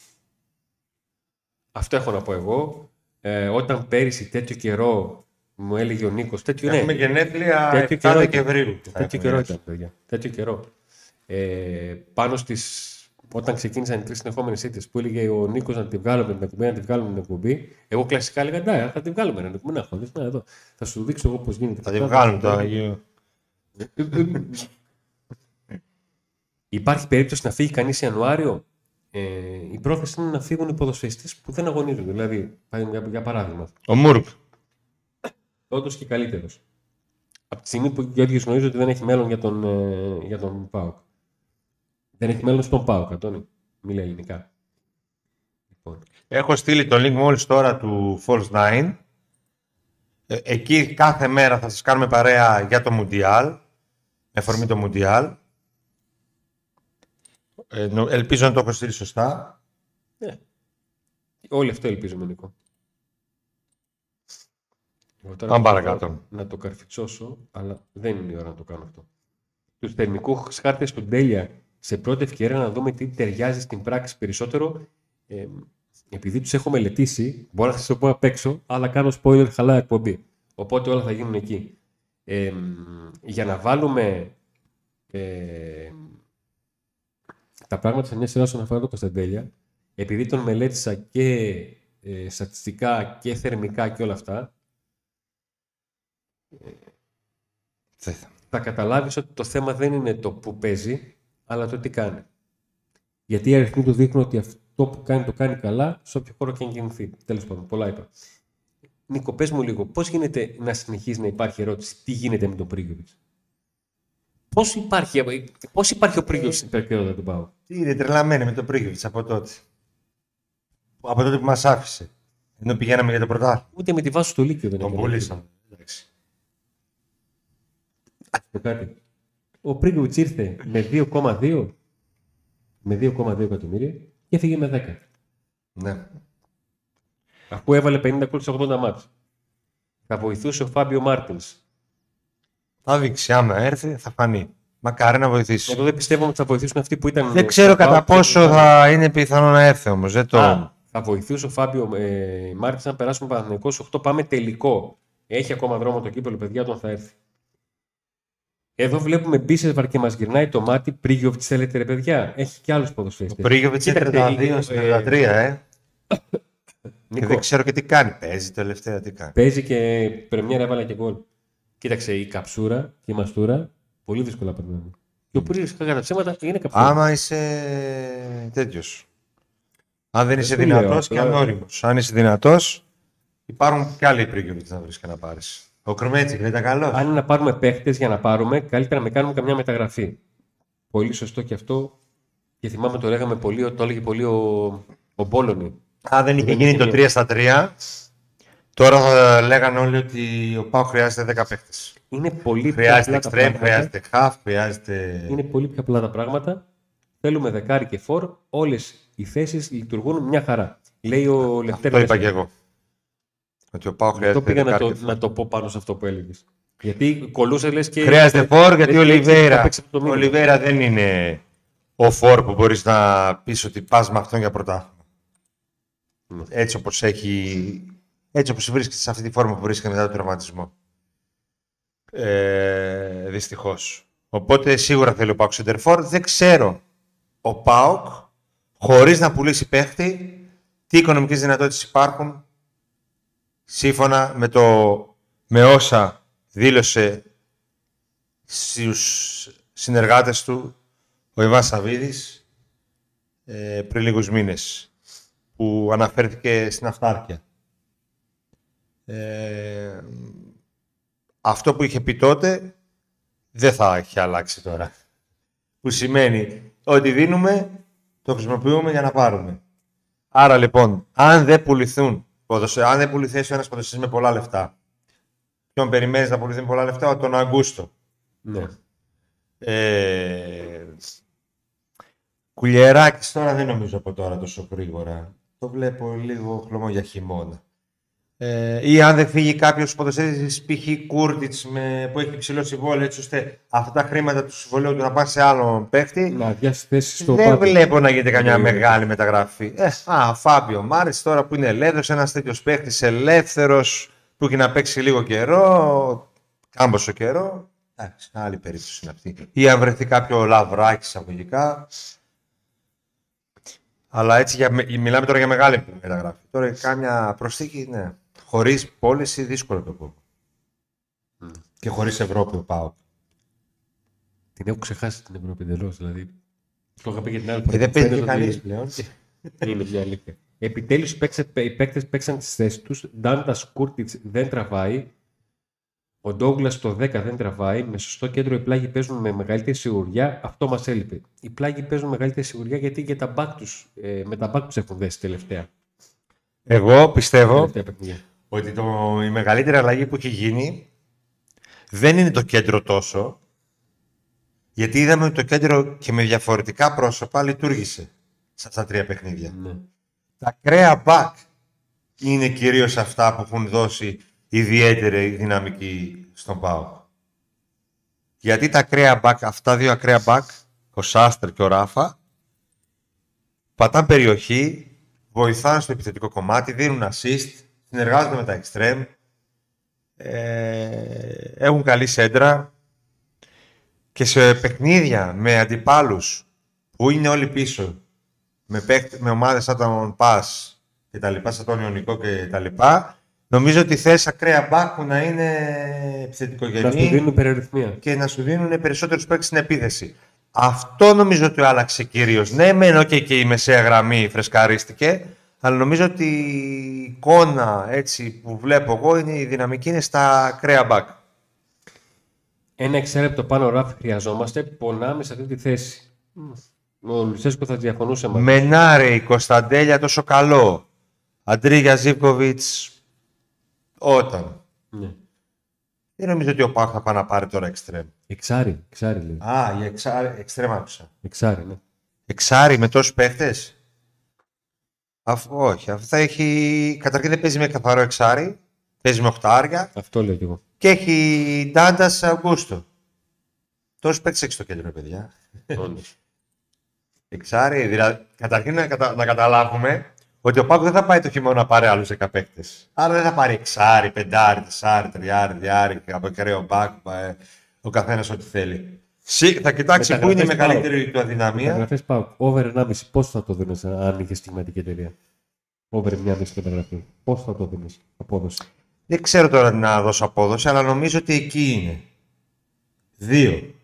Αυτό έχω να πω εγώ. Ε, όταν πέρυσι τέτοιο καιρό μου έλεγε ο Νίκος, τέτοιο ναι, Έχουμε γενέθλια Τέτοιο 7 καιρό Δεκεμβρίου. θα τέτοιο έχουμε καιρό έτσι. ήταν, παιδιά. Τέτοιο καιρό. Ε, πάνω στις, όταν ξεκίνησαν οι τρει συνεχόμενε ήττε που έλεγε ο Νίκο να τη βγάλουμε την εκπομπή, να τη βγάλουμε την εκπομπή, εγώ κλασικά έλεγα ναι, θα τη βγάλουμε την εκπομπή. Να χωρί, να εδώ. Θα σου δείξω εγώ πώ γίνεται. Θα τη βγάλουν το Αγίο. Υπάρχει περίπτωση να φύγει κανεί Ιανουάριο. Ε, η πρόθεση είναι να φύγουν οι ποδοσφαιριστές που δεν αγωνίζονται. Δηλαδή, για, για παράδειγμα, Ο Μουρκ. όντω και καλύτερο. Από τη στιγμή που ο Γιώργης γνωρίζει ότι δεν έχει μέλλον για τον, ε, για τον ΠΑΟΚ. Δεν έχει μέλλον στον ΠΑΟΚ, Αντώνη. Μιλά ελληνικά. Λοιπόν, Έχω στείλει το link μόλις τώρα του False 9. Ε, εκεί κάθε μέρα θα σας κάνουμε παρέα για το Mundial. Με αφορμή το Mundial. Ε, νο- ελπίζω να το έχω στείλει σωστά. όλοι αυτό ελπίζουμε, Νικό. Εγώ τώρα Πάμε θέλω παρακάτω. Να το καρφιτσώσω, αλλά δεν είναι η ώρα να το κάνω αυτό. Τους θερμικούς χάρτες του Ντέλια σε πρώτη ευκαιρία να δούμε τι ταιριάζει στην πράξη περισσότερο. Ε, επειδή τους έχω μελετήσει, μπορώ να σας το πω απ' έξω, αλλά κάνω spoiler χαλά εκπομπή. Οπότε όλα θα γίνουν εκεί. Ε, για να βάλουμε ε, τα πράγματα σε μια σειρά όσον αφορά το Κωνσταντέλια, επειδή τον μελέτησα και ε, στατιστικά και θερμικά και όλα αυτά, Δεν θα- θα καταλάβεις ότι το θέμα δεν είναι το που παίζει, αλλά το τι κάνει. Γιατί οι αριθμοί τους δείχνουν ότι αυτό που κάνει το κάνει καλά, σε όποιο χώρο και αν κινηθεί. Τέλος πάντων, πολλά είπα. Νίκο, πες μου λίγο, πώς γίνεται να συνεχίζει να υπάρχει ερώτηση, τι γίνεται με τον Πρίγκοβιτς. Πώς υπάρχει, πώς υπάρχει ο Πρίγκοβιτς στην περκαιρότητα του Πάου; Τι είναι τρελαμένη με τον Πρίγκοβιτς από τότε. Από τότε που μας άφησε. Ενώ πηγαίναμε για το πρωτάθλημα. Ούτε με τη βάση στο Λύκειο δεν Τον έκανε. πουλήσαμε. Εντάξει. Το κάτι. Ο Πρίγκοβιτς ήρθε με 2,2 με 2,2 εκατομμύρια και έφυγε με 10. Ναι. Αφού έβαλε 50 γκολ σε 80 μάτς. Θα βοηθούσε ο Φάμπιο Μάρτινς. Θα δείξει, άμα έρθει θα φανεί. Μακάρι να βοηθήσει. Εγώ δεν πιστεύω ότι θα βοηθήσουν αυτοί που ήταν. Δεν ξέρω στο κατά ΠΑΟΚ και πόσο που ήταν- θα είναι πιθανό να έρθει όμως. Δεν το... Α, θα βοηθούσε ο Φάμπιο ε, Μάρτινς να περάσουμε Παναθηναϊκός στους 8. Πάμε τελικό. Έχει ακόμα δρόμο το κύπελο, παιδιά, όταν θα έρθει. Εδώ βλέπουμε Μπίσεσβαρ και μας γυρνάει το μάτι. Πρίγιοβιτς θέλετε, ρε παιδιά; Έχει και άλλους Ο ποδοσφαίρες. Πρίγκοβιτς είναι Κοίταξε, 32 ε, στην 33, ε. Και Νίκο, δεν ξέρω και τι κάνει. Παίζει τελευταία τι κάνει. παίζει και πρεμιέρα έβαλε και γκολ. Κοίταξε, η καψούρα και η μαστούρα πολύ δύσκολα περνάνε. Και ο Πρίγιοβιτς, κατά ψέματα, είναι καψούρα. Άμα είσαι τέτοιος. Αν δεν είσαι το λέω, δυνατός και απλά- ανώριμος. Αν είσαι δυνατός, υπάρχουν και άλλοι Πρίγκοβιτς να βρεις και να πάρεις. Ο Κρομέτσικ δεν ήταν καλός. Αν είναι να πάρουμε παίχτες για να πάρουμε, καλύτερα να κάνουμε καμιά μεταγραφή. Πολύ σωστό και αυτό. Και θυμάμαι το λέγαμε πολύ, το έλεγε πολύ ο, ο Μπόλωνη. Αν δεν είχε δεν γίνει είχε το μία. 3 στα 3, τώρα θα λέγανε όλοι ότι ο Πάο χρειάζεται 10 παίχτες. Είναι πολύ πιο Χρειάζεται απλά τα extreme, πράγματα. χρειάζεται half, χρειάζεται. Είναι πολύ πιο απλά τα πράγματα. Θέλουμε δεκάρι και φορ. Όλες οι θέσεις λειτουργούν μια χαρά. Λέει ο Λευτέρης. Αυτό είπα και εγώ. Ότι ο Πάο Αυτό χρειάζεται πήγα να δεκάρι το, και να το πω πάνω σε αυτό που έλεγες. Γιατί κολούσε λες και. Χρειάζεται φόρ γιατί ο λες και έτσι θα Ολιβέρα, παίξει αυτό το ο μήνυμα. Ολιβέρα δεν είναι ο φόρ που μπορείς να πεις ότι πας με αυτόν για πρωτάθλημα. Ναι. Έτσι όπως έχει, έτσι όπως βρίσκεται σε αυτή τη φόρμα που βρίσκεται μετά τον τραυματισμό. Ε, δυστυχώς. Οπότε σίγουρα θέλει ο Πάουκ Σεντερφόρ. Δεν ξέρω ο Πάουκ χωρίς να πουλήσει παίχτη τι οικονομικές δυνατότητες υπάρχουν σύμφωνα με, το, με όσα δήλωσε στους συνεργάτες του ο Ιβάν Σαββίδης ε, πριν λίγους μήνες που αναφέρθηκε στην αυτάρκεια. Ε, αυτό που είχε πει τότε δεν θα έχει αλλάξει τώρα. Που σημαίνει ότι δίνουμε, το χρησιμοποιούμε για να πάρουμε. Άρα λοιπόν, αν δεν πουληθούν, ποδοσε- αν δεν πουληθεί ένας ποδοσφαιριστής με πολλά λεφτά, ποιον περιμένεις να πουληθεί με πολλά λεφτά, τον Αγκούστο. Ναι. Ε, Κουλιεράκης τώρα δεν νομίζω από τώρα τόσο γρήγορα. Το βλέπω λίγο χλωμό για χειμώνα. Ε, ή αν δεν φύγει κάποιος ποδοσφαίρις π.χ. Κούρτιτς με, που έχει ψηλό συμβόλαιο έτσι ώστε αυτά τα χρήματα του συμβολέου του να πάνε σε άλλον παίχτη. Να αδειάσει θέση στο δεν πάτο. βλέπω να γίνεται καμιά Ναι. μεγάλη μεταγραφή. Ε, α, Φάμπιο Μάρις τώρα που είναι ελεύθερος, ένας τέτοιος παίχτης ελεύθερος που έχει να παίξει λίγο καιρό, κάμποσο καιρό. Εντάξει, άλλη περίπτωση είναι αυτή. Ή αν βρεθεί κάποιο λαβράκι εισαγωγικά. Αλλά έτσι για, με- μιλάμε τώρα για μεγάλη μεταγραφή. Τώρα για κάμια προσθήκη, ναι. Χωρίς πώληση δύσκολο το πω. Και χωρίς Ευρώπη πάω. Την έχω ξεχάσει την Ευρώπη εντελώς. Δηλαδή. Το είχα πει και την άλλη φορά. Ε, δεν Φαίνεται παίζεις ότι κανείς πλέον. Είναι μια αλήθεια. Επιτέλους οι παίκτες παίξαν τις θέσεις τους. Ντάντας Κούρτιτς δεν τραβάει. Ο Ντόγκλας το 10 δεν τραβάει. Με σωστό κέντρο οι πλάγοι παίζουν με μεγαλύτερη σιγουριά. Αυτό μας έλειπε. Οι πλάγοι παίζουν με μεγαλύτερη σιγουριά γιατί και τα back τους, ε, με τα back τους έχουν δέσει τελευταία. Εγώ πιστεύω τελευταία παιχνίδια. Ότι το, η μεγαλύτερη αλλαγή που έχει γίνει δεν είναι το κέντρο τόσο, γιατί είδαμε ότι το κέντρο και με διαφορετικά πρόσωπα λειτουργήσε σε αυτά τα τρία παιχνίδια. Ναι. Τα κρέα back είναι κυρίως αυτά που έχουν δώσει ιδιαίτερη δυναμική στον ΠΑΟ. Γιατί τα ακραία μπακ, αυτά δύο ακραία μπακ, ο Σάστερ και ο Ράφα, πατάνε περιοχή, βοηθάνε στο επιθετικό κομμάτι, δίνουν assist, συνεργάζονται με τα extreme, ε, έχουν καλή σέντρα και σε παιχνίδια με αντιπάλους που είναι όλοι πίσω, με, παίχτε, με ομάδες σαν τον Πας και τα λοιπά, σαν τον Ιωνικό και τα λοιπά, νομίζω ότι θες ακραία μπακ που να είναι επιθετικογενή Να σου δίνουν υπεραρρυθμία. και να σου δίνουν περισσότερους παίκτες στην επίθεση. Αυτό νομίζω ότι άλλαξε κυρίως. Ναι, μεν okay, και η μεσαία γραμμή φρεσκαρίστηκε, αλλά νομίζω ότι η εικόνα έτσι, που βλέπω εγώ είναι η δυναμική είναι στα ακραία μπακ. Ένα εξαίρεπτο πάνω ράφι χρειαζόμαστε. Πονάμε σε αυτή τη θέση. Ο Λουτσέσκο θα διαφωνούσε μαζί. Μενάρε, η Κωνσταντέλια τόσο καλό. Αντρίγια Ζίβκοβιτς, όταν. Ναι. Δεν νομίζω ότι ο Πάκ θα πάει να πάρει τώρα εξτρέμ. Εξάρι, εξάρι λέει. Α, η εξάρι, εξτρέμ άκουσα. Εξάρι, ναι. Εξάρι με τόσους παίχτες; Αφ, όχι, αυτό θα έχει... Καταρχήν δεν παίζει με καθαρό εξάρι. Παίζει με οχτάρια. Αυτό λέω κι εγώ. Και έχει Ντάντα Αγκούστο. Τόσους παίχτες έχεις στο κέντρο, παιδιά. Όντως. Εξάρι, δηλαδή, καταρχήν να, κατα... να καταλάβουμε ότι ο Πάκος δεν θα πάει το χειμώνα να πάρει άλλους 10 παίκτες. Άρα δεν θα πάρει εξάρι, πεντάρι, τεσάρι, τριάρι, διάρι, από ακραίο μπακ, ε, ο καθένας ό,τι θέλει. Σι- Θα κοιτάξει πού είναι η Μεταγραφές μεγαλύτερη του αδυναμία. Μεταγραφές πάω. Over 1,5. Πώς θα το δίνεις αν είχε στιγματική εταιρεία; Over μια μισή μεταγραφή. Πώς θα το δίνεις απόδοση; Δεν ξέρω τώρα να δώσω απόδοση, αλλά νομίζω ότι εκεί είναι. Δύο.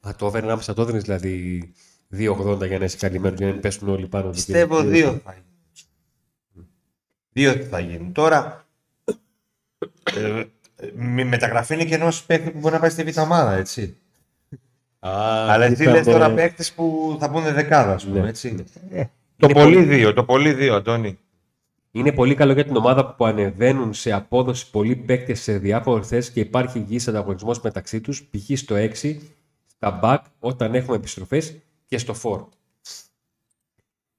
Α, το over 1,5 θα το δίνεις δηλαδή 2,80 για να είσαι καλυμμένος για να μην πέσουν όλοι πάνω. του. Πιστεύω δύο θα γίνουν. Δύο θα γίνουν. Τώρα, ε, με μεταγραφή είναι και ενός παίκτη που μπορεί να πάει στη β' ομάδα, έτσι. Α, Αλλά εσύ είπαμε- λες τώρα παίκτες που θα μπουν δεκάδα, ας πούμε, Ναι. έτσι. το Είναι πολύ πολύ- δύο, το πολύ δύο, Αντώνη. Είναι πολύ καλό για την ομάδα που ανεβαίνουν σε απόδοση πολλοί παίκτες σε διάφορες θέσεις και υπάρχει υγιής ανταγωνισμός μεταξύ τους, π.χ. στο 6, στα back, όταν έχουμε επιστροφές και στο 4.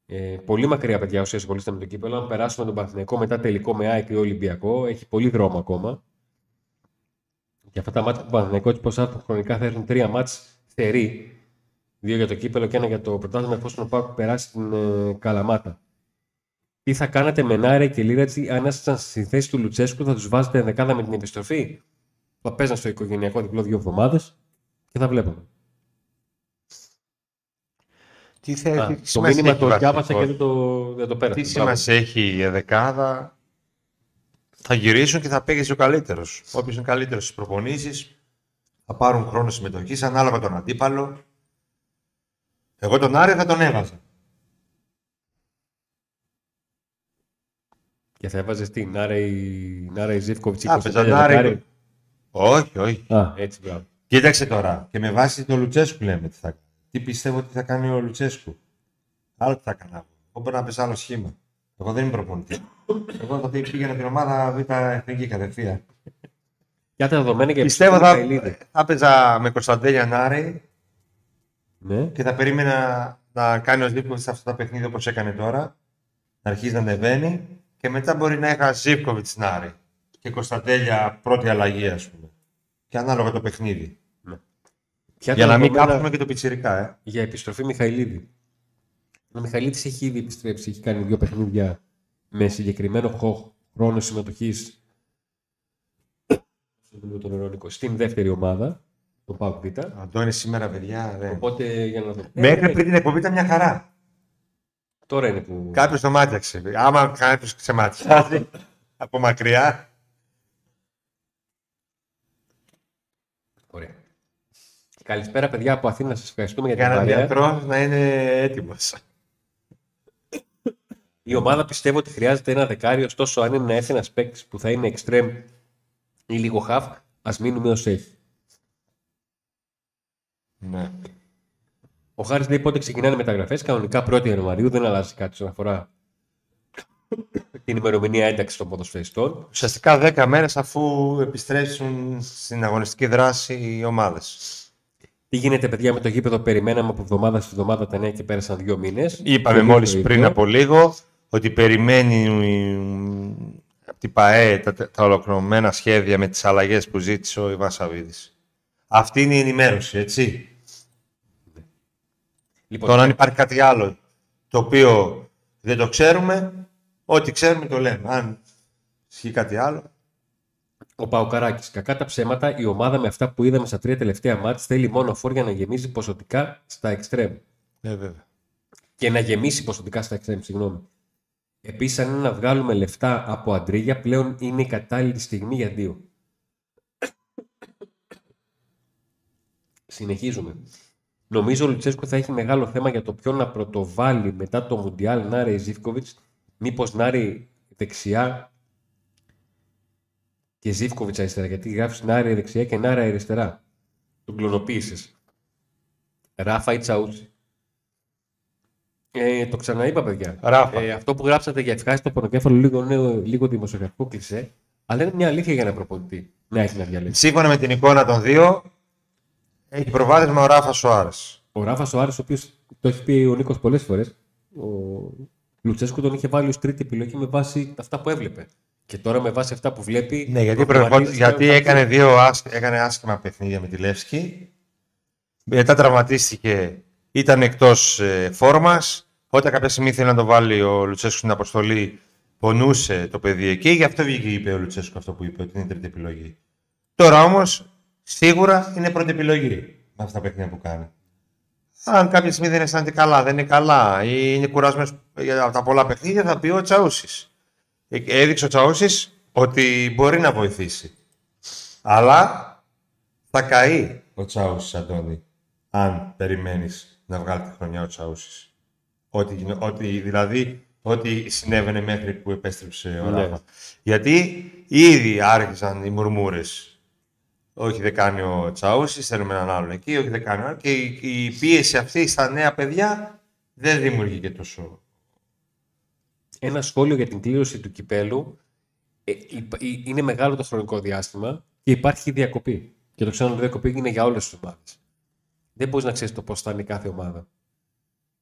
Ε, πολύ μακριά, παιδιά, όσοι ασχολείστε με το κύπελο. Αν περάσουμε τον Παναθηναϊκό μετά τελικό με ΑΕΚ ή Ολυμπιακό, έχει πολύ δρόμο ακόμα. Και αυτά τα μάτια του Παναθηναϊκού, έτσι πως άρχουν χρονικά, θα έρθουν τρία μάτς θερή. Δύο για το κύπελο και ένα για το πρωτάθλημα, εφόσον ο Πάκου περάσει την ε, Καλαμάτα. Τι θα κάνατε με Νάρε και Λίρατζη αν ήσασταν στη θέση του Λουτσέσκου, θα τους βάζετε δεκάδα με την επιστροφή; Θα παίζαν στο οικογενειακό διπλό δύο εβδομάδες και θα βλέπαμε. Τι, θε, Α, τι το σημασία μήνυμα έχει το ο διάβασα βασικός; και δεν το, δεν το πέρασα. Τι Μπράβο. σημασία έχει η δεκάδα; Θα γυρίσουν και θα παίξει ο καλύτερος. Όποιος είναι καλύτερος στις προπονήσεις, θα πάρουν χρόνο συμμετοχής ανάλογα τον αντίπαλο. Εγώ τον Άρη θα τον έβαζα. Και θα έβαζες τι, Νάρα η, Νάρα η Ζήφκοβιτς, Α, 20 παίζα τέλεια Νάρη. δεκάρι. Όχι, όχι. Α, έτσι, μπράβο. Κοίταξε τώρα. Και με βάση το Λουτσέσκου λέμε τι θα Τι πιστεύω ότι θα κάνει ο Λουτσέσκου. Άλλο τι θα κάνω. Εγώ μπορεί να πες άλλο σχήμα. Εγώ δεν είμαι προπονητής. Εγώ θα πήγαινα την ομάδα Β' Εθνική κατευθείαν. Για τα δεδομένα και Πιστεύω επιστροφή θα, Μιχαηλίδη. θα παίζα με Κωνσταντέλια Νάρη Ναι. και θα περίμενα να κάνει ο Ζήπκοβιτ αυτά τα παιχνίδια όπως έκανε τώρα. Να αρχίσει να ανεβαίνει και μετά μπορεί να είχα Ζήπκοβιτ Νάρη και Κωνσταντέλια πρώτη αλλαγή, ας πούμε. Και ανάλογα το παιχνίδι. Ποια Για τα να μην δεδομένα κάψουμε και το πιτσιρικά, ε. Για επιστροφή Μιχαηλίδη. Ο Μιχαηλίδης έχει ήδη επιστρέψει, έχει κάνει δύο παιχνίδια με συγκεκριμένο χο- χρόνο συμμετοχής τον Ειρωνικό, στην δεύτερη ομάδα, το ΠΑΟΚ Β. Αντώνη, σήμερα, παιδιά, δεν. Οπότε για να δούμε. Μέχρι Ε, πριν την εκπομπή ήταν μια χαρά. Τώρα είναι που. Κάποιος το μάτιαξε. Άμα κάποιος ξεματιάζει από μακριά. Ωραία. Καλησπέρα, παιδιά από Αθήνα. Σας ευχαριστούμε για Για την να παρέα. διατρό να είναι έτοιμος. Η ομάδα πιστεύω ότι χρειάζεται ένα δεκάριο, ωστόσο αν είναι ένας παίκτης που θα είναι extreme ή λίγο half, ας μείνουμε ως έχει. Ναι. Ο Χάρης λέει πότε ξεκινάνε μεταγραφές. Κανονικά 1η Ιανουαρίου, δεν αλλάζει κάτι όσον αφορά την ημερομηνία ένταξης των ποδοσφαιριστών. Ουσιαστικά 10 μέρες αφού επιστρέψουν στην αγωνιστική δράση οι ομάδες. Τι γίνεται, παιδιά, με το γήπεδο; Περιμέναμε από εβδομάδα σε εβδομάδα τα νέα και πέρασαν δύο μήνες. Είπαμε μόλις πριν από λίγο ότι περιμένει την ΠαΕ, τα, τα ολοκληρωμένα σχέδια με τις αλλαγές που ζήτησε ο Ιβάν Σαββίδης. Αυτή είναι η ενημέρωση, έτσι. Λοιπόν, Τώρα αν υπάρχει κάτι άλλο το οποίο δεν το ξέρουμε, ό,τι ξέρουμε το λέμε. Αν ισχύει κάτι άλλο, Ο Παοκαράκης. Κακά τα ψέματα, η ομάδα με αυτά που είδαμε στα τρία τελευταία μάτια θέλει μόνο φόρ να γεμίζει ποσοτικά στα εξτρέμ. ε, βέβαια. Και να γεμίσει ποσοτικά στα εξτρέμ, συγγνώμη. Επίσης, αν είναι να βγάλουμε λεφτά από αντρίγια, πλέον είναι η κατάλληλη στιγμή για δύο. Συνεχίζουμε. Νομίζω ο Λουτσέσκο θα έχει μεγάλο θέμα για το ποιον να πρωτοβάλει μετά το Μουντιάλ Νάρε Ζήφκοβιτς. Μήπως Νάρε δεξιά και Ζήφκοβιτς αριστερά. Γιατί γράφεις Νάρε δεξιά και Νάρε αριστερά. Τον κλωνοποίησες. Ράφα ή Τσαούτσι. Ε, το ξαναείπα, παιδιά. Ράφα. Ε, αυτό που γράψατε για ευχάριστο πονοκέφαλο λίγο, είναι λίγο δημοσιογραφικό κλισέ. Αλλά είναι μια αλήθεια για ένα προπονητή να έχει να διαλέξει. Σύμφωνα με την εικόνα των δύο, έχει προβάδισμα ο Ράφα Σοάρες. Ο Ράφα Σοάρες, ο οποίος το έχει πει ο Νίκος πολλές φορές, ο Λουτσέσκο τον είχε βάλει ως τρίτη επιλογή με βάση αυτά που έβλεπε. Και τώρα με βάση αυτά που βλέπει. Ναι, γιατί, προγραμματίζει γιατί πλέον έκανε δύο άσ- έκανε άσχημα παιχνίδια με τη Λεύσκη. Μετά τραυματίστηκε, ήταν εκτός ε, φόρμας. Όταν κάποια στιγμή ήθελε να το βάλει ο Λουτσέσκου στην αποστολή, πονούσε το παιδί εκεί. Γι' αυτό βγήκε και είπε ο Λουτσέσκου αυτό που είπε, ότι είναι τρίτη επιλογή. Τώρα όμως, σίγουρα είναι πρώτη επιλογή με αυτά τα παιχνίδια που κάνει. Αν κάποια στιγμή δεν αισθάνεται καλά, δεν είναι καλά ή είναι κουρασμένος για τα πολλά παιχνίδια, θα πει ο Τσαούσης. Έδειξε ο Τσαούσης ότι μπορεί να βοηθήσει. Αλλά θα καεί ο Τσαούσης, Αντώνη, αν περιμένεις να βγάλει τη χρονιά ο Τσαούσης. Ό,τι, γινο- ό,τι, δηλαδή, ό,τι συνέβαινε μέχρι που επέστρεψε ο Ναι. Ράφα. Γιατί ήδη άρχισαν οι μουρμούρες όχι δεν κάνει ο Τσαούσης, θέλουμε έναν άλλον εκεί, όχι δεν κάνει ο άλλος. Και η, η πίεση αυτή στα νέα παιδιά δεν δημιουργεί και τόσο. Ένα σχόλιο για την κλήρωση του κυπέλου. Ε, υπ- ε, είναι μεγάλο το χρονικό διάστημα και υπάρχει διακοπή. Και το ξαναλέω, διακοπή είναι για όλες τις ομάδες. Δεν μπορείς να ξέρεις το πώς θα είναι κάθε ομάδα.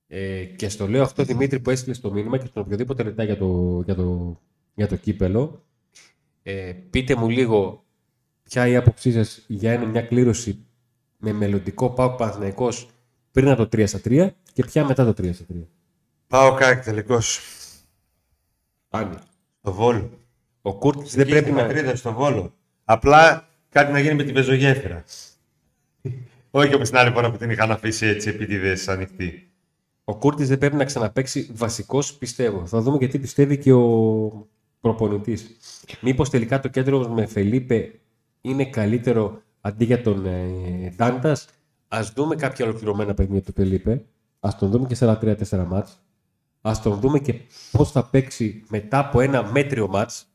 Ε, και στο λέω αυτό, Δημήτρη, που έστειλες το μήνυμα και στον οποιοδήποτε ρωτά για το, για το, για το κύπελο. Ε, πείτε μου λίγο ποια η άποψή σας για ένα- μια κλήρωση με μελλοντικό Πάοκ Παναθηναϊκός πριν από το 3 στα 3 και ποια μετά το 3 στα 3. Πάω κάτι τελικώ. Πάλι. Στο Βόλο. Ο Κούρτης δεν πρέπει να... Πατρίδα, στο Βόλο. Απλά κάτι να γίνει με τη βεζογέφυρα. Όχι όπω την άλλη φορά που την είχαν αφήσει έτσι επίτηδε ανοιχτή. Ο Κούρτης δεν πρέπει να ξαναπαίξει βασικός, πιστεύω. Θα δούμε γιατί πιστεύει και ο προπονητής. Μήπως τελικά το κέντρο με Φελίπε είναι καλύτερο αντί για τον ε, Ντάντας. Ας δούμε κάποια ολοκληρωμένα παιχνίδια του Φελίπε. Ας τον δούμε και σε άλλα 3-4 μάτς. Ας τον δούμε και πώς θα παίξει μετά από ένα μέτριο μάτς.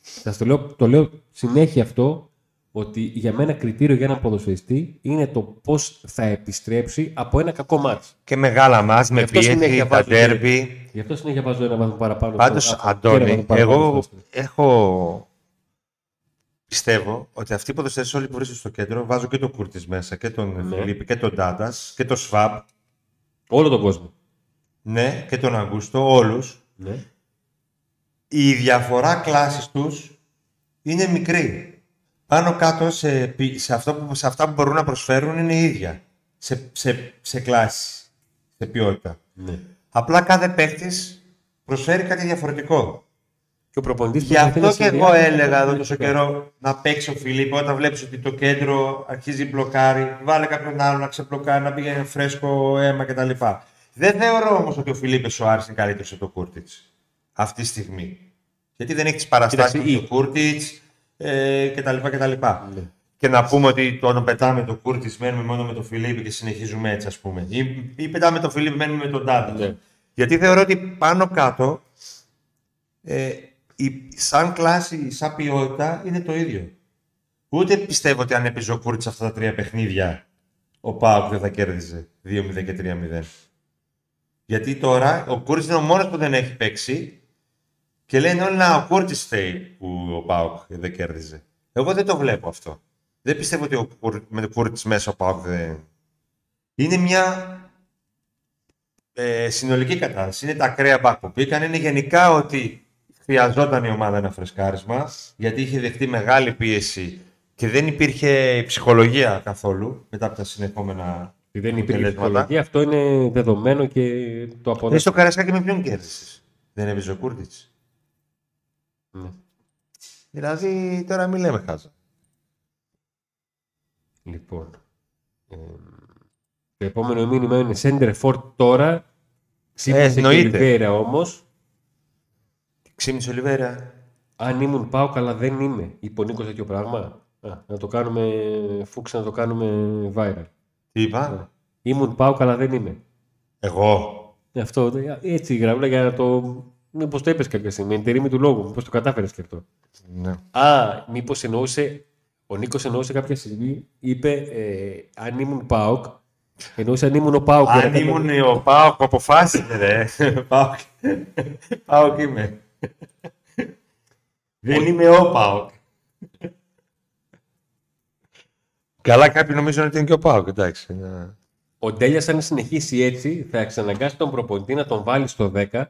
Σας το λέω, το λέω συνέχεια αυτό, ότι για μένα κριτήριο για έναν ποδοσφαιριστή είναι το πώς θα επιστρέψει από ένα κακό μάτς. Και μεγάλα μας με Γι' αυτό συνέχεια πίεση, τα βάζω και- ντέρμπι. Γι' αυτό συνέχεια βάζω ένα βαθμό παραπάνω. Πάντως, στο- και ένα Αντώνη, βαθμό παραπάνω εγώ στο- έχω... Πιστεύω ότι αυτοί οι ποδοσφαιριστές όλοι που βρίσκονται στο κέντρο, βάζω και τον Κούρτης μέσα, και τον Ναι. Φιλίππη, και τον Ντάντας, και τον Σβάπ, Όλο τον κόσμο. ναι, και τον Αγκούστο, όλους. Ναι. Η διαφορά κλάσης τους είναι μικρή. Πάνω κάτω σε, πι- σε, αυτό που, σε αυτά που μπορούν να προσφέρουν είναι η ίδια. Σε, σε, σε κλάση, σε ποιότητα. ναι. Απλά κάθε παίχτης προσφέρει κάτι διαφορετικό. Και ο προπονητής Γι' προσπαθεί να αυτό και εγώ συνδυάσει έλεγα τα εδώ δύο τόσο πέρα. καιρό να παίξει ο Φιλίπε όταν βλέπεις ότι το κέντρο αρχίζει μπλοκάρει, βάλε κάποιον άλλο να ξεμπλοκάρει, να πηγαίνει φρέσκο αίμα κτλ. Δεν θεωρώ όμως ότι ο Φιλίπε Σοάρες είναι καλύτερος από τον Κούρτιτς αυτή τη στιγμή. Γιατί δεν έχει τις παραστάσεις Κοίταξε, του Κούρτιτς ε, κτλ. κτλ. Ναι. Και να πούμε ότι όταν πετάμε τον Κούρτιτς μένουμε μόνο με τον Φιλίπε και συνεχίζουμε έτσι, ας πούμε. Ή, ή πετάμε τον Φιλίπε μένουμε με τον Τάντα. Ναι. Γιατί θεωρώ ότι πάνω κάτω ε, η, σαν κλάση, σαν ποιότητα είναι το ίδιο. Ούτε πιστεύω ότι αν έπαιζε ο Κούρτς αυτά τα τρία παιχνίδια, ο Πάουκ δεν θα κέρδιζε 2-0 και 3-0. Γιατί τώρα ο Κούρτς είναι ο μόνος που δεν έχει παίξει και λένε όλοι να ο Κούρτς φταίει που ο Πάουκ δεν κέρδιζε. Εγώ δεν το βλέπω αυτό. Δεν πιστεύω ότι ο, Κουρ- με τον Κούρτς μέσα ο Πάουκ δεν... Είναι μια ε, συνολική κατάσταση. Είναι τα ακραία μπακ που πήγαν. Είναι γενικά ότι χρειαζόταν η ομάδα ένα φρεσκάρισμα, γιατί είχε δεχτεί μεγάλη πίεση και δεν υπήρχε ψυχολογία καθόλου μετά από τα συνεχόμενα Δεν υπήρχε αποτελέσματα. ψυχολογία, αυτό είναι δεδομένο και το Εσύ αποδέχομαι. στο Καρασκάκι με ποιον κέρδισες; Δεν έπαιζε ο Κούρτιτς. Ναι. Δηλαδή τώρα μην λέμε χάζα. Λοιπόν, ε, το επόμενο μήνυμα είναι Center for τώρα. Ξύπνησε και εννοείται. Λιβέρα όμως. Ξύμισε ο Λιβέρα. Αν ήμουν πάω καλά δεν είμαι. Είπε ο Νίκος τέτοιο πράγμα. Α, να το κάνουμε φούξ, να το κάνουμε viral. Τι είπα; Ήμουν πάω καλά δεν είμαι. Εγώ. Ε, Αυτό έτσι γραμμούλα για να το. Μήπως το είπες κάποια στιγμή, με την τερίμη του λόγου, μήπως το κατάφερες και αυτό. Ναι. Α, μήπως εννοούσε. Ο Νίκος εννοούσε κάποια στιγμή, είπε ε, αν ήμουν Πάοκ. Εννοούσε αν ήμουν ο Πάοκ. Αν ήμουν ο Πάοκ που αποφάσισε, ρε. Πάοκ. Πάοκ είμαι. Δεν είμαι ο Πάοκ. Καλά, κάποιοι νομίζουν ότι είναι και ο Πάοκ, εντάξει. ναι. Ο Ντέλιας, αν συνεχίσει έτσι, θα εξαναγκάσει τον προπονητή να τον βάλει στο 10.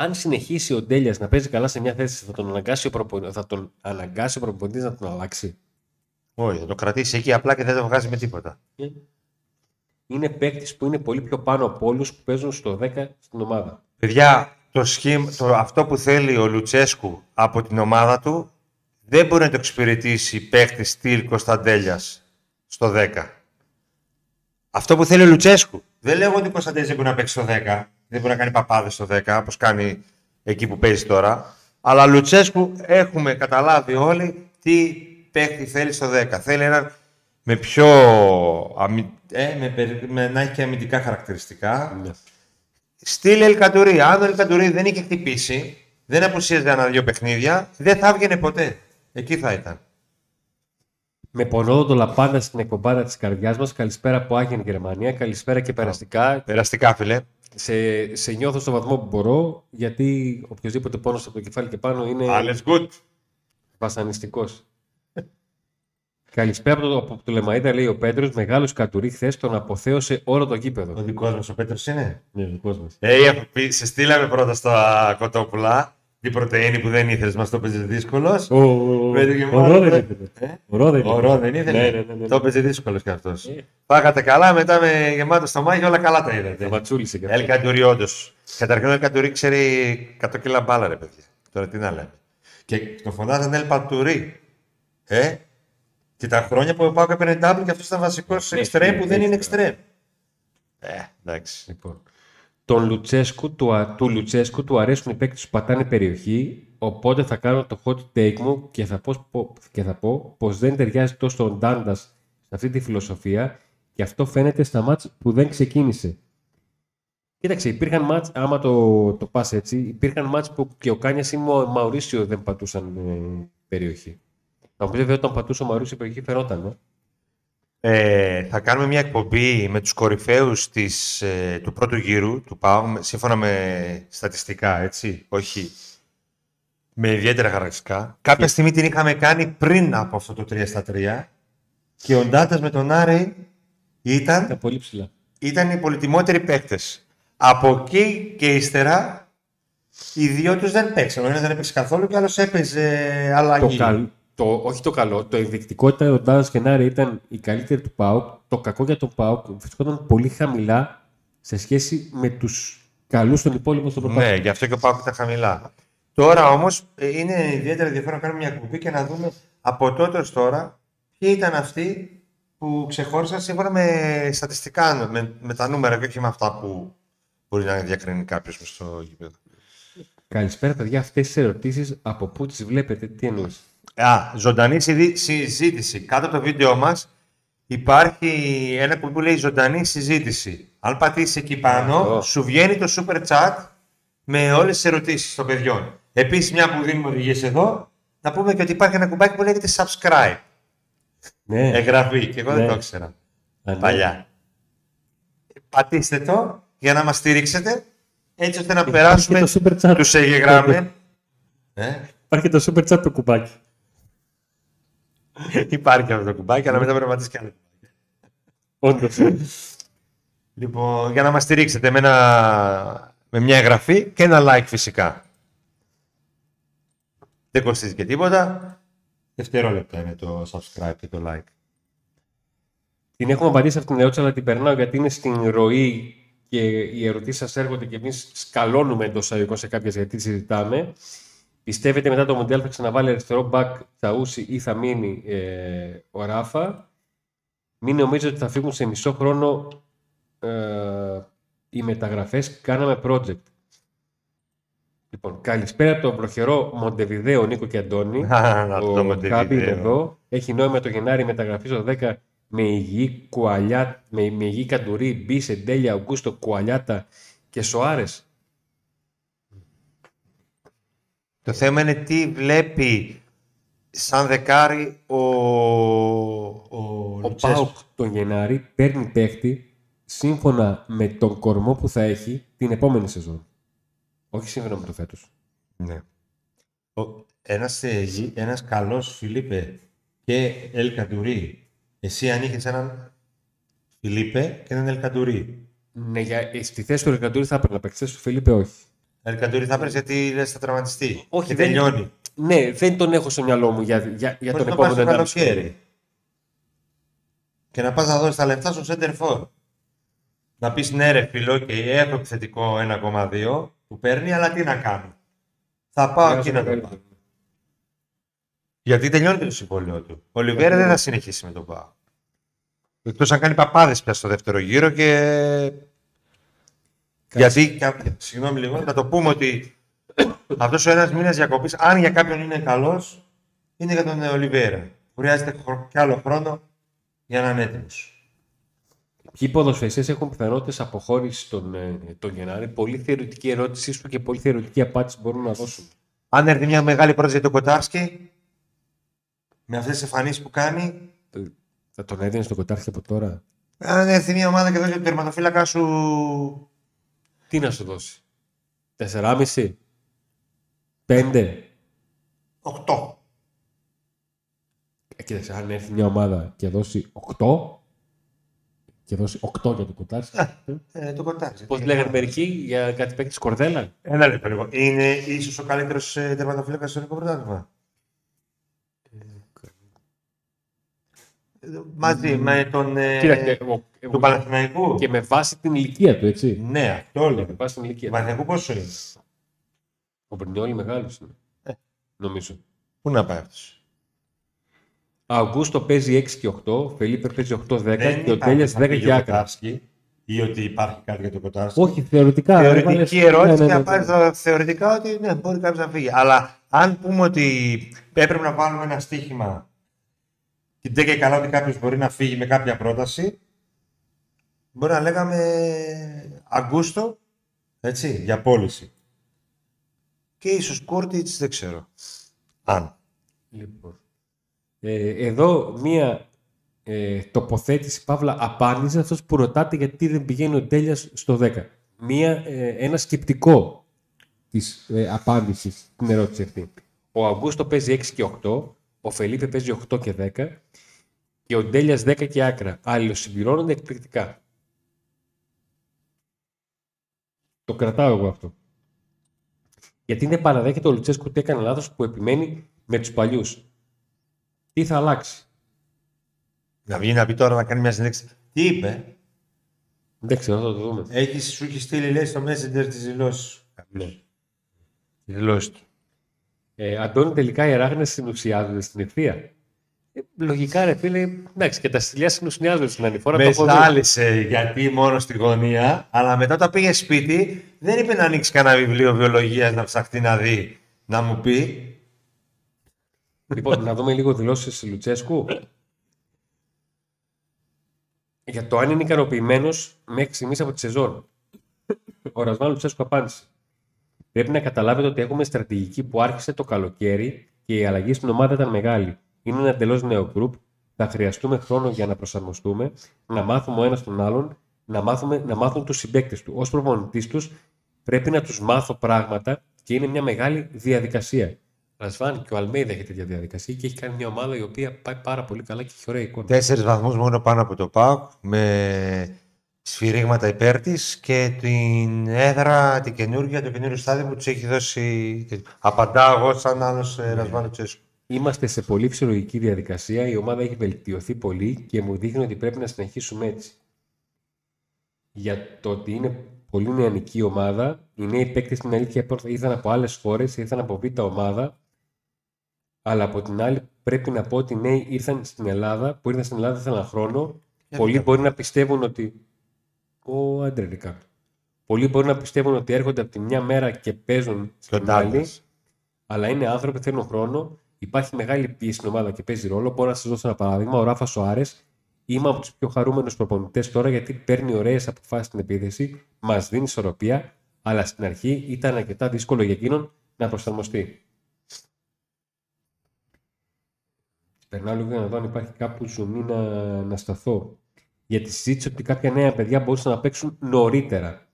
Αν συνεχίσει ο Ντέλιας να παίζει καλά σε μια θέση, θα τον αναγκάσει ο, προπο... θα τον αναγκάσει ο προπονητής να τον αλλάξει; Όχι, θα το κρατήσει εκεί απλά και δεν το βγάζει με τίποτα. Ε, Είναι παίκτης που είναι πολύ πιο πάνω από όλους που παίζουν στο 10 στην ομάδα. Παιδιά, το σχήμ, το, αυτό που θέλει ο Λουτσέσκου από την ομάδα του δεν μπορεί να το εξυπηρετήσει παίχτη στυλ Κωνσταντέλιας στο 10. Αυτό που θέλει ο Λουτσέσκου. Δεν λέω ότι ο Κωνσταντέλιας δεν μπορεί να παίξει στο 10. Δεν μπορεί να κάνει παπάδες στο 10, όπως κάνει εκεί που παίζει τώρα. Αλλά Λουτσέσκου έχουμε καταλάβει όλοι τι παίχτη θέλει στο 10. Θέλει έναν με πιο... αμυ- ε, με, περι- με, να έχει και αμυντικά χαρακτηριστικά. Στείλε Ελκαντουρί. Αν ο Ελκαντουρί δεν είχε χτυπήσει, δεν απουσίαζε ένα-δύο παιχνίδια, δεν θα έβγαινε ποτέ. Εκεί θα ήταν. Με πονόδοντο λαπάντα στην εκπομπάρα της καρδιάς μας. Καλησπέρα από Άγιεν Γερμανία. Καλησπέρα και περαστικά. Περαστικά, φίλε. Σε, σε νιώθω στο βαθμό που μπορώ, γιατί οποιοδήποτε πόνος από το κεφάλι και πάνω είναι Alles good. βασανιστικός. Καλησπέρα από το, από το Λεμαΐδα, λέει ο Πέτρος. Μεγάλος κατουρί χθες τον αποθέωσε όλο το Ο γήπεδο. δικός μας ο Πέτρος είναι; Ναι, δικός μας. Ε, έχω πει, σε στείλαμε πρώτα στα κοτόπουλα. Την πρωτενη που δεν ήθελε, μα το έπαιζε δύσκολο. Με το γεμάτο, Ωραίο δεν ε. ήθελε. Ε? Ωραίο δεν Ωραίο δεν ήθελε. Ναι, ναι, ναι, ναι. Το έπαιζε δύσκολο κι αυτό. Ε. Φάγατε καλά, μετά με γεμάτο στο μάγιο όλα καλά τα είδατε. Ματσούλησε και αυτό. Ελκαντουρί, όντω. Καταρχήν ο Ελκαντουρί ξέρει 100 κιλά μπάλα, ρε παιδιά. Τώρα τι να λέμε. Και το φωνάζανε Ελπαντουρί. Ε, και τα χρόνια που ο Πάουκ έπαιρνε double και αυτό ήταν βασικό Ναι, εξτρέμ που ναι, δεν ναι. είναι εξτρέμ. Ε, εντάξει. Λοιπόν, τον Λουτσέσκου, του, α- του Λουτσέσκου του αρέσουν οι παίκτες που πατάνε περιοχή, οπότε θα κάνω το hot take μου και θα πω, πω- και θα πω πως δεν ταιριάζει τόσο ο Ντάντας σε αυτή τη φιλοσοφία και αυτό φαίνεται στα μάτς που δεν ξεκίνησε. Κοίταξε, υπήρχαν μάτς, άμα το, το πας έτσι, υπήρχαν μάτς που και ο Κάνιας ή ο Μαουρίσιο δεν πατούσαν ε, περιοχή. Θα μου πεις βέβαια όταν πατούσε ο Μαουρίσιο περιοχή φαινόταν, ε. Ε, θα κάνουμε μια εκπομπή με τους κορυφαίους της, ε, του πρώτου γύρου του ΠΑΟ, με- σύμφωνα με στατιστικά, έτσι, όχι με ιδιαίτερα χαρακτηριστικά. Κάποια στιγμή την είχαμε κάνει πριν από αυτό το 3 στα 3 και ο Ντάτας με τον Άρη Ήταν ήταν, πολύ ψηλά. ήταν οι πολυτιμότεροι παίκτες. Από εκεί και ύστερα οι δύο τους δεν παίξαν. Ο ένας δεν έπαιξε καθόλου και ο άλλος έπαιζε Το αλλαγή. καλ, το, όχι το καλό, το ενδεικτικό ήταν ο Ντάζ Κενάρη ήταν η καλύτερη του ΠΑΟΚ. Το κακό για τον ΠΑΟΚ βρισκόταν πολύ χαμηλά σε σχέση με τους καλούς των υπόλοιπων στο πρωτάθλημα. Ναι, γι' αυτό και ο Πάουκ ήταν χαμηλά. Τώρα όμως είναι ιδιαίτερα ενδιαφέρον να κάνουμε μια κουμπί και να δούμε από τότε ως τώρα ποιοι ήταν αυτοί που ξεχώρισαν σύμφωνα με στατιστικά, με, με τα νούμερα και όχι με αυτά που μπορεί να διακρίνει κάποιος με στο γήπεδο. Καλησπέρα, παιδιά. Αυτές τι ερωτήσεις από πού τις βλέπετε, τι εννοείς; Α, ζωντανή συζη- συζήτηση. Κάτω από το βίντεο μας υπάρχει ένα κουμπί που λέει ζωντανή συζήτηση. Αν πατήσεις εκεί πάνω, Αυτό. σου βγαίνει το super chat με όλες τις ερωτήσεις των παιδιών. Επίσης, μια που δίνουμε οδηγίες εδώ, να πούμε και ότι υπάρχει ένα κουμπάκι που λέγεται subscribe. Ναι, Εγγραφή. Και εγώ δεν Ναι. το ήξερα Α, ναι. παλιά. Πατήστε το για να μας στηρίξετε, έτσι ώστε να Υπάρχει περάσουμε και το super chat. τους εγγεγραμμένους. Ε; Υπάρχει και το super chat το κουμπάκι. Υπάρχει αυτό το κουμπάκι, αλλά μετά πρέπει να πατήσεις και άλλο. Όντως. Λοιπόν, για να μας στηρίξετε με, ένα, με μια εγγραφή και ένα like φυσικά. Δεν κοστίζει και τίποτα. Δευτερόλεπτα είναι το subscribe και το like. Την έχουμε απαντήσει αυτήν την ερώτηση, αλλά την περνάω γιατί είναι στην ροή και οι ερωτήσεις σας έρχονται και εμείς σκαλώνουμε εντός εισαγωγικών σε κάποιες γιατί συζητάμε. Πιστεύετε μετά το Μοντέλ θα ξαναβάλει αριστερό μπακ Τσαούσι ή θα μείνει ε, ο Ράφα; Μην νομίζετε ότι θα φύγουν σε μισό χρόνο ε, οι μεταγραφές. Κάναμε project. Λοιπόν, καλησπέρα από το βροχερό Μοντεβιδέο Νίκο και Αντώνη. ο Κάμπι είναι εδώ. Έχει νόημα το Γενάρη μεταγραφή στο 10 με υγιή, κουαλιά, με, με υγιή Καντουρί, Μπίσε, Ντέλια, Αουγκούστο, Κουαλιάτα και Σοάρες. Το θέμα είναι τι βλέπει σαν δεκάρι ο, ο, Ο Πάουκ τον Γενάρη παίρνει παίχτη σύμφωνα με τον κορμό που θα έχει την επόμενη σεζόν. Όχι σύμφωνα με το φέτος. Ναι. Ο, ένας, ε, γη- ένας καλός Φιλίπε και Ελ Καντουρί. Εσύ αν είχες έναν Φιλίπε και έναν Ελ Καντουρί. Ναι, για, ε, στη θέση του Ρεκαντούρη θα έπαιρνα παίχτη, στη θέση του Φίλιππε όχι. Ελ Καντουρί θα έπαιρνες γιατί λες θα τραυματιστεί. Όχι, και δεν- τελειώνει. Ναι, δεν τον έχω στο μυαλό μου για, για, για Μπορείς τον να πας επόμενο το 1,5 χρόνο. καλοκαίρι. Και να πας να δώσεις τα λεφτά στο center for. Να πεις ναι ρε φίλο και έχω επιθετικό 1,2 που παίρνει, αλλά τι να κάνω. Θα πάω εκεί να το πάω. Γιατί τελειώνει και το συμβόλαιο του. Ο Λιβέρα δεν θα συνεχίσει με τον Πάο. Εκτός αν κάνει παπάδες πια στο δεύτερο γύρο και. Γιατί, κα- συγγνώμη λίγο, να το πούμε ότι αυτός ο ένας μήνας διακοπής, αν για κάποιον είναι καλός, είναι για τον Ολιβέρα. Χρειάζεται χρο- κι άλλο χρόνο για να είναι έτοιμος. Ποιοι ποδοσφαιριστές έχουν πιθανότητες αποχώρησης τον, ε, τον Γενάρη; Πολύ θεωρητική ερώτησή σου και πολύ θεωρητική απάντηση μπορούν να δώσουν. Αν έρθει μια μεγάλη πρόταση για τον Κοτάρσκι, με αυτές τις εμφανίσεις που κάνει, Ε, Θα τον έδινες στο κοτάρχη από τώρα; αν έρθει μια ομάδα και δώσει τον τερματοφύλακα σου Τι να σου δώσει; 4,5. 5. 8. Ε, κοίταξε, αν έρθει μια ομάδα και δώσει 8 και δώσει 8 για το κοτάρχη. Ε, το Κοτάρσκι. Πώς λέγανε μερικοί για κάτι παίκτη Κορδέλα; Ένα λεπτό λίγο. Είναι ίσως ο καλύτερος τερματοφύλακας στο ελληνικό πρωτάθλημα. Μαζί με τον. ε, Κοίταξε, εγώ, εγώ- του Παναθηναϊκού. και με βάση την ηλικία του, έτσι. Ναι, αυτό Με λέω. βάση την Του ηλικία του. Παναθηναϊκού πόσο είναι; Ο Μπρινιόλη μεγάλος είναι. Ε. Νομίζω. Πού να πάει αυτός; Αυγούστο παίζει 6 και 8, Φελίπε παίζει 8-10 Δεν και ο υπάρχει Τέλεια κάτι 10 για και άκρα. Κοτάρσκι Ή ότι υπάρχει κάτι για τον Κοτάρσκι; Όχι, θεωρητικά. Θεωρητική έβαλες- ερώτηση ναι, και ναι, να πάρεις ναι. το θεωρητικά ότι ναι, μπορεί κάποιος να φύγει. Αλλά αν πούμε ότι έπρεπε να βάλουμε ένα στοίχημα και δεν και καλά ότι κάποιος μπορεί να φύγει με κάποια πρόταση, μπορεί να λέγαμε Αγκούστο έτσι, για πώληση. Και ίσως Κόρτιτς δεν ξέρω. Αν. Λοιπόν. Ε, εδώ μία ε, τοποθέτηση, Παύλα, απάντηση σε αυτός που ρωτάτε γιατί δεν πηγαίνει ο Τέλειας στο 10. Μία, ε, ένα σκεπτικό της ε, απάντησης στην ερώτηση αυτή. Ο Αυγούστο παίζει 6 και 8, ο Φελίπε παίζει 8 και 10 και ο Ντέλιας 10 και άκρα. Αλληλοσυμπληρώνονται εκπληκτικά. Το κρατάω εγώ αυτό. Γιατί δεν παραδέχεται ο Λουτσέσκου ότι έκανε λάθος που επιμένει με τους παλιούς. Τι θα αλλάξει; Να βγει να πει τώρα να κάνει μια συνέντευξη. Τι είπε, Δεν ξέρω, θα το δούμε. έχεις, σου έχεις στείλει λέει στο Messenger τη δηλώση σου. Ναι. Τη δηλώση του. Ε, Αντώνη, τελικά οι αράγνε συνουσιάζονται στην ευθεία. Ε, λογικά, ρε φίλε, εντάξει, και τα στυλιά συνουσιάζονται στην ανηφόρα. το Με έχω δει. στάλισε γιατί μόνο στη γωνία, αλλά μετά όταν πήγε σπίτι, δεν είπε να ανοίξει κανένα βιβλίο βιολογίας να ψαχτεί να δει, να μου πει. Λοιπόν, να δούμε λίγο δηλώσεις Λουτσέσκου. Για το αν είναι ικανοποιημένος μέχρι στιγμής από τη σεζόν. Ο Ρασβάν Λουτσέσκου απάντησε. Πρέπει να καταλάβετε ότι έχουμε στρατηγική που άρχισε το καλοκαίρι και η αλλαγή στην ομάδα ήταν μεγάλη. Είναι ένα εντελώς νέο γκρουπ. Θα χρειαστούμε χρόνο για να προσαρμοστούμε, να μάθουμε ο ένας τον άλλον, να, μάθουμε, να μάθουν τους συμπαίκτες του. Ω προπονητής τους, πρέπει να τους μάθω πράγματα και είναι μια μεγάλη διαδικασία. Ρασβάν και ο Αλμέιδα έχει τέτοια διαδικασία και έχει κάνει μια ομάδα η οποία πάει πάρα πολύ καλά και έχει ωραία εικόνα. Τέσσερις βαθμούς μόνο πάνω από το ΠΑΟΚ, με σφυρίγματα υπέρ της και την έδρα, την καινούργια, το καινούριο στάδιο που του έχει δώσει. Απαντάω εγώ σαν άλλος Ναι. Ρασβάνο Τσέσκου. Είμαστε σε πολύ φυσιολογική διαδικασία. Η ομάδα έχει βελτιωθεί πολύ και μου δείχνει ότι πρέπει να συνεχίσουμε έτσι. Για το ότι είναι πολύ νεανική ομάδα, οι νέοι παίκτες στην αλήθεια ήρθαν από άλλες χώρες, ήρθαν από β' ομάδα. Αλλά από την άλλη, πρέπει να πω ότι οι νέοι ήρθαν στην Ελλάδα, που ήρθαν στην Ελλάδα ήθελαν χρόνο. Για Πολλοί ποιο; μπορεί να πιστεύουν ότι. Ο Άντρε Ρικάρντο. Πολλοί μπορεί να πιστεύουν ότι έρχονται από τη μια μέρα και παίζουν Και ο στην άλλη. Ντάγκλας. Αλλά είναι άνθρωποι, θέλουν χρόνο. Υπάρχει μεγάλη πίεση στην ομάδα και παίζει ρόλο. Μπορώ να σας δώσω ένα παράδειγμα. Ο Ράφα Σοάρε είμαι από τους πιο χαρούμενους προπονητές τώρα γιατί παίρνει ωραίες αποφάσεις στην επίθεση, μας δίνει ισορροπία, αλλά στην αρχή ήταν αρκετά δύσκολο για εκείνον να προσαρμοστεί. Περνάω λίγο για να δω αν υπάρχει κάπου ζουμί να, να σταθώ. Για τη συζήτηση ότι κάποια νέα παιδιά μπορούσαν να παίξουν νωρίτερα.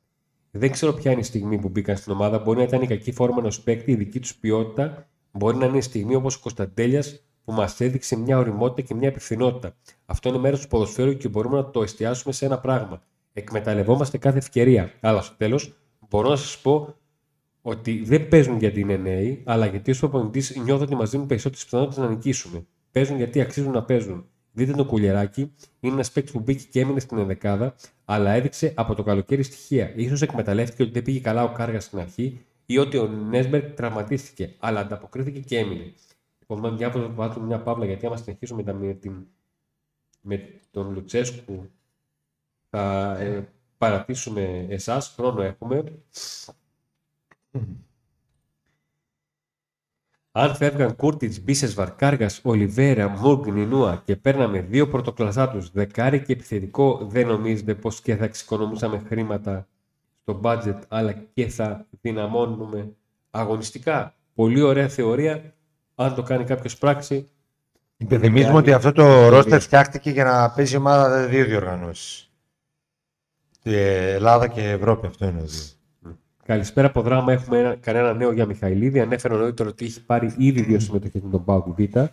Δεν ξέρω ποια είναι η στιγμή που μπήκαν στην ομάδα. Μπορεί να ήταν η κακή φόρμα ενός παίκτη, η δική τους ποιότητα. Μπορεί να είναι η στιγμή όπως ο Κωνσταντέλιας που μας έδειξε μια οριμότητα και μια επιθυνότητα. Αυτό είναι μέρος του ποδοσφαίρου και μπορούμε να το εστιάσουμε σε ένα πράγμα. Εκμεταλλευόμαστε κάθε ευκαιρία. Αλλά στο τέλος μπορώ να σας πω ότι δεν παίζουν γιατί είναι νέοι, αλλά γιατί ως προπονητής νιώθω ότι μας δίνουν περισσότερες πιθανότητες να νικήσουμε. Παίζουν γιατί αξίζουν να παίζουν. Δείτε το κουλεράκι, είναι ένας παίκτης που μπήκε και έμεινε στην ενδεκάδα, αλλά έδειξε από το καλοκαίρι στοιχεία. σω εκμεταλλεύτηκε ότι δεν πήγε καλά ο Κάργας στην αρχή ή ότι ο Νέσμπερκ τραυματίστηκε, αλλά ανταποκρίθηκε και έμεινε. Λοιπόν, μια, βάλουμε μια παύλα γιατί άμα συνεχίσουμε με, τα- με, την, με τον Λουτσέσκου θα ε, παρατήσουμε εσάς, χρόνο έχουμε. Αν φεύγαν Κούρτιτ, Μπίσεσβαρ, Κάργα, Ολιβέρα, Μούγκ, Νινούα και παίρναμε δύο πρωτοκλασσάτου, δεκάρι και επιθετικό, δεν νομίζετε πως και θα εξοικονομούσαμε χρήματα στο budget, αλλά και θα δυναμώνουμε αγωνιστικά. Πολύ ωραία θεωρία. Αν το κάνει κάποιος πράξη, Υπενθυμίζουμε ότι αυτό το ρόστερ φτιάχτηκε για να παίζει η ομάδα δύο διοργανώσεις. Ελλάδα και Ευρώπη, αυτό είναι το δύο. Καλησπέρα από δράμα. Έχουμε ένα, κανένα νέο για Μιχαηλίδη. Ανέφερα νωρίτερα ότι έχει πάρει ήδη δύο συμμετοχές με τον Πάουκ Β. Ε,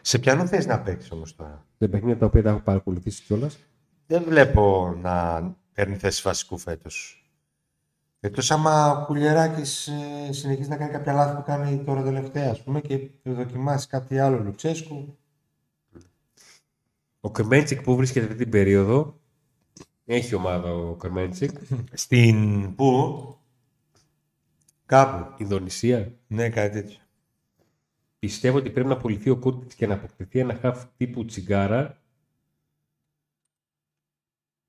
Σε ποιανό θες να παίξεις όμως τώρα; σε παιχνίδια τα οποία τα έχω παρακολουθήσει κιόλας. Δεν βλέπω να παίρνει θέση βασικού φέτος. Εκτός άμα ο Κουλιεράκη ε, συνεχίζει να κάνει κάποια λάθη που κάνει τώρα τελευταία, ας πούμε, και δοκιμάσει κάτι άλλο Λουτσέσκου. Ο Κρμέντσικ που βρίσκεται αυτή την περίοδο έχει ομάδα ο Κρμέντσικ. Στην. Πού; Κάπου. Ινδονησία. Ναι, κάτι τέτοιο. Πιστεύω ότι πρέπει να πουληθεί ο Κούρτιτς και να αποκτηθεί ένα χαφ τύπου Τσιγκάρα.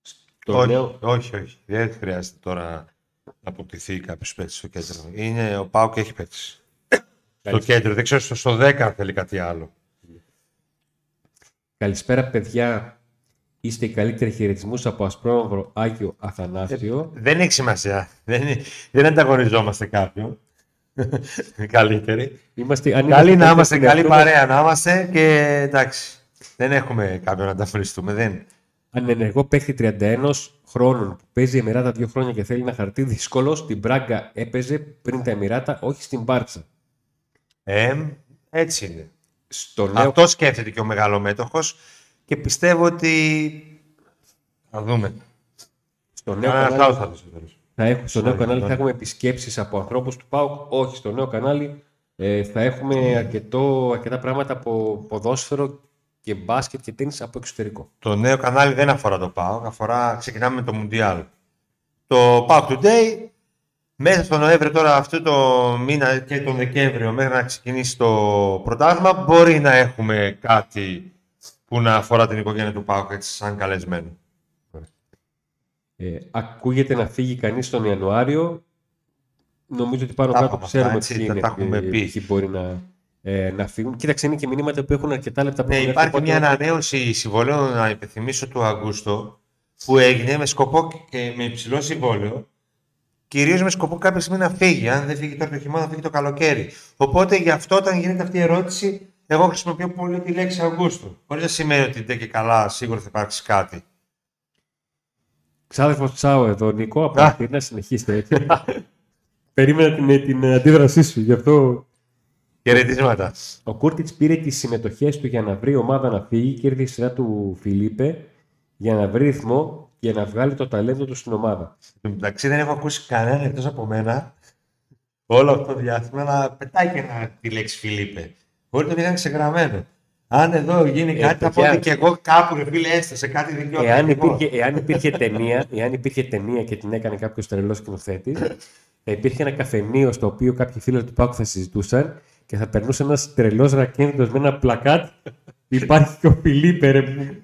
Στο όχι, νέο, όχι, όχι. Δεν χρειάζεται τώρα να αποκτηθεί κάποιος παίκτης στο κέντρο. Είναι, ο Πάουκ έχει παίκτη. στο Καλησπέρα. κέντρο. Δεν ξέρω στο, στο 10 αν θέλει κάτι άλλο. Καλησπέρα, παιδιά. Είστε οι καλύτεροι χαιρετισμούς από Ασπρόμαυρο Άγιο Αθανάσιο. Δεν έχει σημασία. Δεν, είναι- δεν ανταγωνιζόμαστε κάποιον. Καλύτεροι. Είμαστε, αν Καλή να καλύτεροι είμαστε, στον καλή εαυτό μας, παρέα να είμαστε και εντάξει. Δεν έχουμε κάποιον να ανταγωνιστούμε. Δεν. Ανενεργό παίχτη 31 χρόνων που παίζει Εμμυράτα δύο χρόνια και θέλει ένα χαρτί δύσκολος. Στην Μπράγκα έπαιζε πριν τα Εμμυράτα, όχι στην Μπάρτσα. Ε, έτσι είναι. Στο νέο, Αυτό σκέφτεται και ο μεγαλομέτωχος και πιστεύω ότι θα δούμε. στο νέο Ένα κανάλι, λάθος θα δεις στο τέλος. θα έχουμε, στο νέο Sorry, κανάλι θα sorry. έχουμε επισκέψεις από ανθρώπους του ΠΑΟΚ. Όχι, στο νέο κανάλι ε, θα έχουμε αρκετό, αρκετά πράγματα από ποδόσφαιρο και μπάσκετ και τέννις από εξωτερικό. Το νέο κανάλι δεν αφορά το ΠΑΟΚ, αφορά, ξεκινάμε με το Μουντιάλ. Το PAOK Today, μέσα στο Νοέμβριο τώρα αυτό το μήνα και τον Δεκέμβριο μέχρι να ξεκινήσει το πρωτάθλημα μπορεί να έχουμε κάτι που να αφορά την οικογένεια του ΠΑΟΚ έτσι σαν καλεσμένο. Ε, ακούγεται να φύγει κανείς τον Ιανουάριο. Νομίζω ότι πάνω Τα κάτω είπαμε αυτά, ξέρουμε έτσι, ποιοι, τα- είναι, τα έχουμε ποιοι- πει. ποιοι μπορεί να, ε, να φύγουν. Κοίταξε, είναι και μηνύματα που έχουν αρκετά λεπτά που Ναι, έχουν έρθει, υπάρχει οπότε- μια ανανέωση συμβολέων, να υπενθυμίσω, του Αγκούστο που έγινε με σκοπό και με υψηλό συμβόλαιο. Κυρίως με σκοπό κάποια στιγμή να φύγει. Αν δεν φύγει τώρα το χειμώνα, θα φύγει το καλοκαίρι. Οπότε γι' αυτό όταν γίνεται αυτή η ερώτηση, εγώ χρησιμοποιώ πολύ τη λέξη Αγκούστο. Χωρί να σημαίνει ότι δεν και καλά σίγουρα θα υπάρξει κάτι. Ξάδερφος Τσάο εδώ, Νίκο, από Α. Αθήνα, συνεχίστε έτσι. Περίμενα την, την αντίδρασή σου, γι' αυτό Χαιρετίσματα. Ο Κούρτιτς πήρε τις συμμετοχές του για να βρει ομάδα να φύγει και ήρθε η σειρά του Φιλίπε. για να βρει ρυθμό και να βγάλει το ταλέντο του στην ομάδα. Εντάξει, δεν έχω ακούσει κανέναν εκτός από μένα όλο αυτό το διάστημα να πετάει και ένα, τη λέξη Φιλίππε. Όλοι τον είχαν ξεγραμμένο. Αν εδώ γίνει Ε, κάτι, θα πω παιδιά. ότι και εγώ κάπου ρε φίλε έστω σε κάτι δικαιώμα. Εάν υπήρχε, εάν, υπήρχε ταινία, εάν υπήρχε ταινία και την έκανε κάποιος τρελός σκηνοθέτη, θα υπήρχε ένα καφενείο στο οποίο κάποιοι φίλοι του Πάκου θα συζητούσαν και θα περνούσε ένας τρελός ρακένδο με ένα πλακάτ. Υπάρχει και ο Φιλίππε, ρε μου.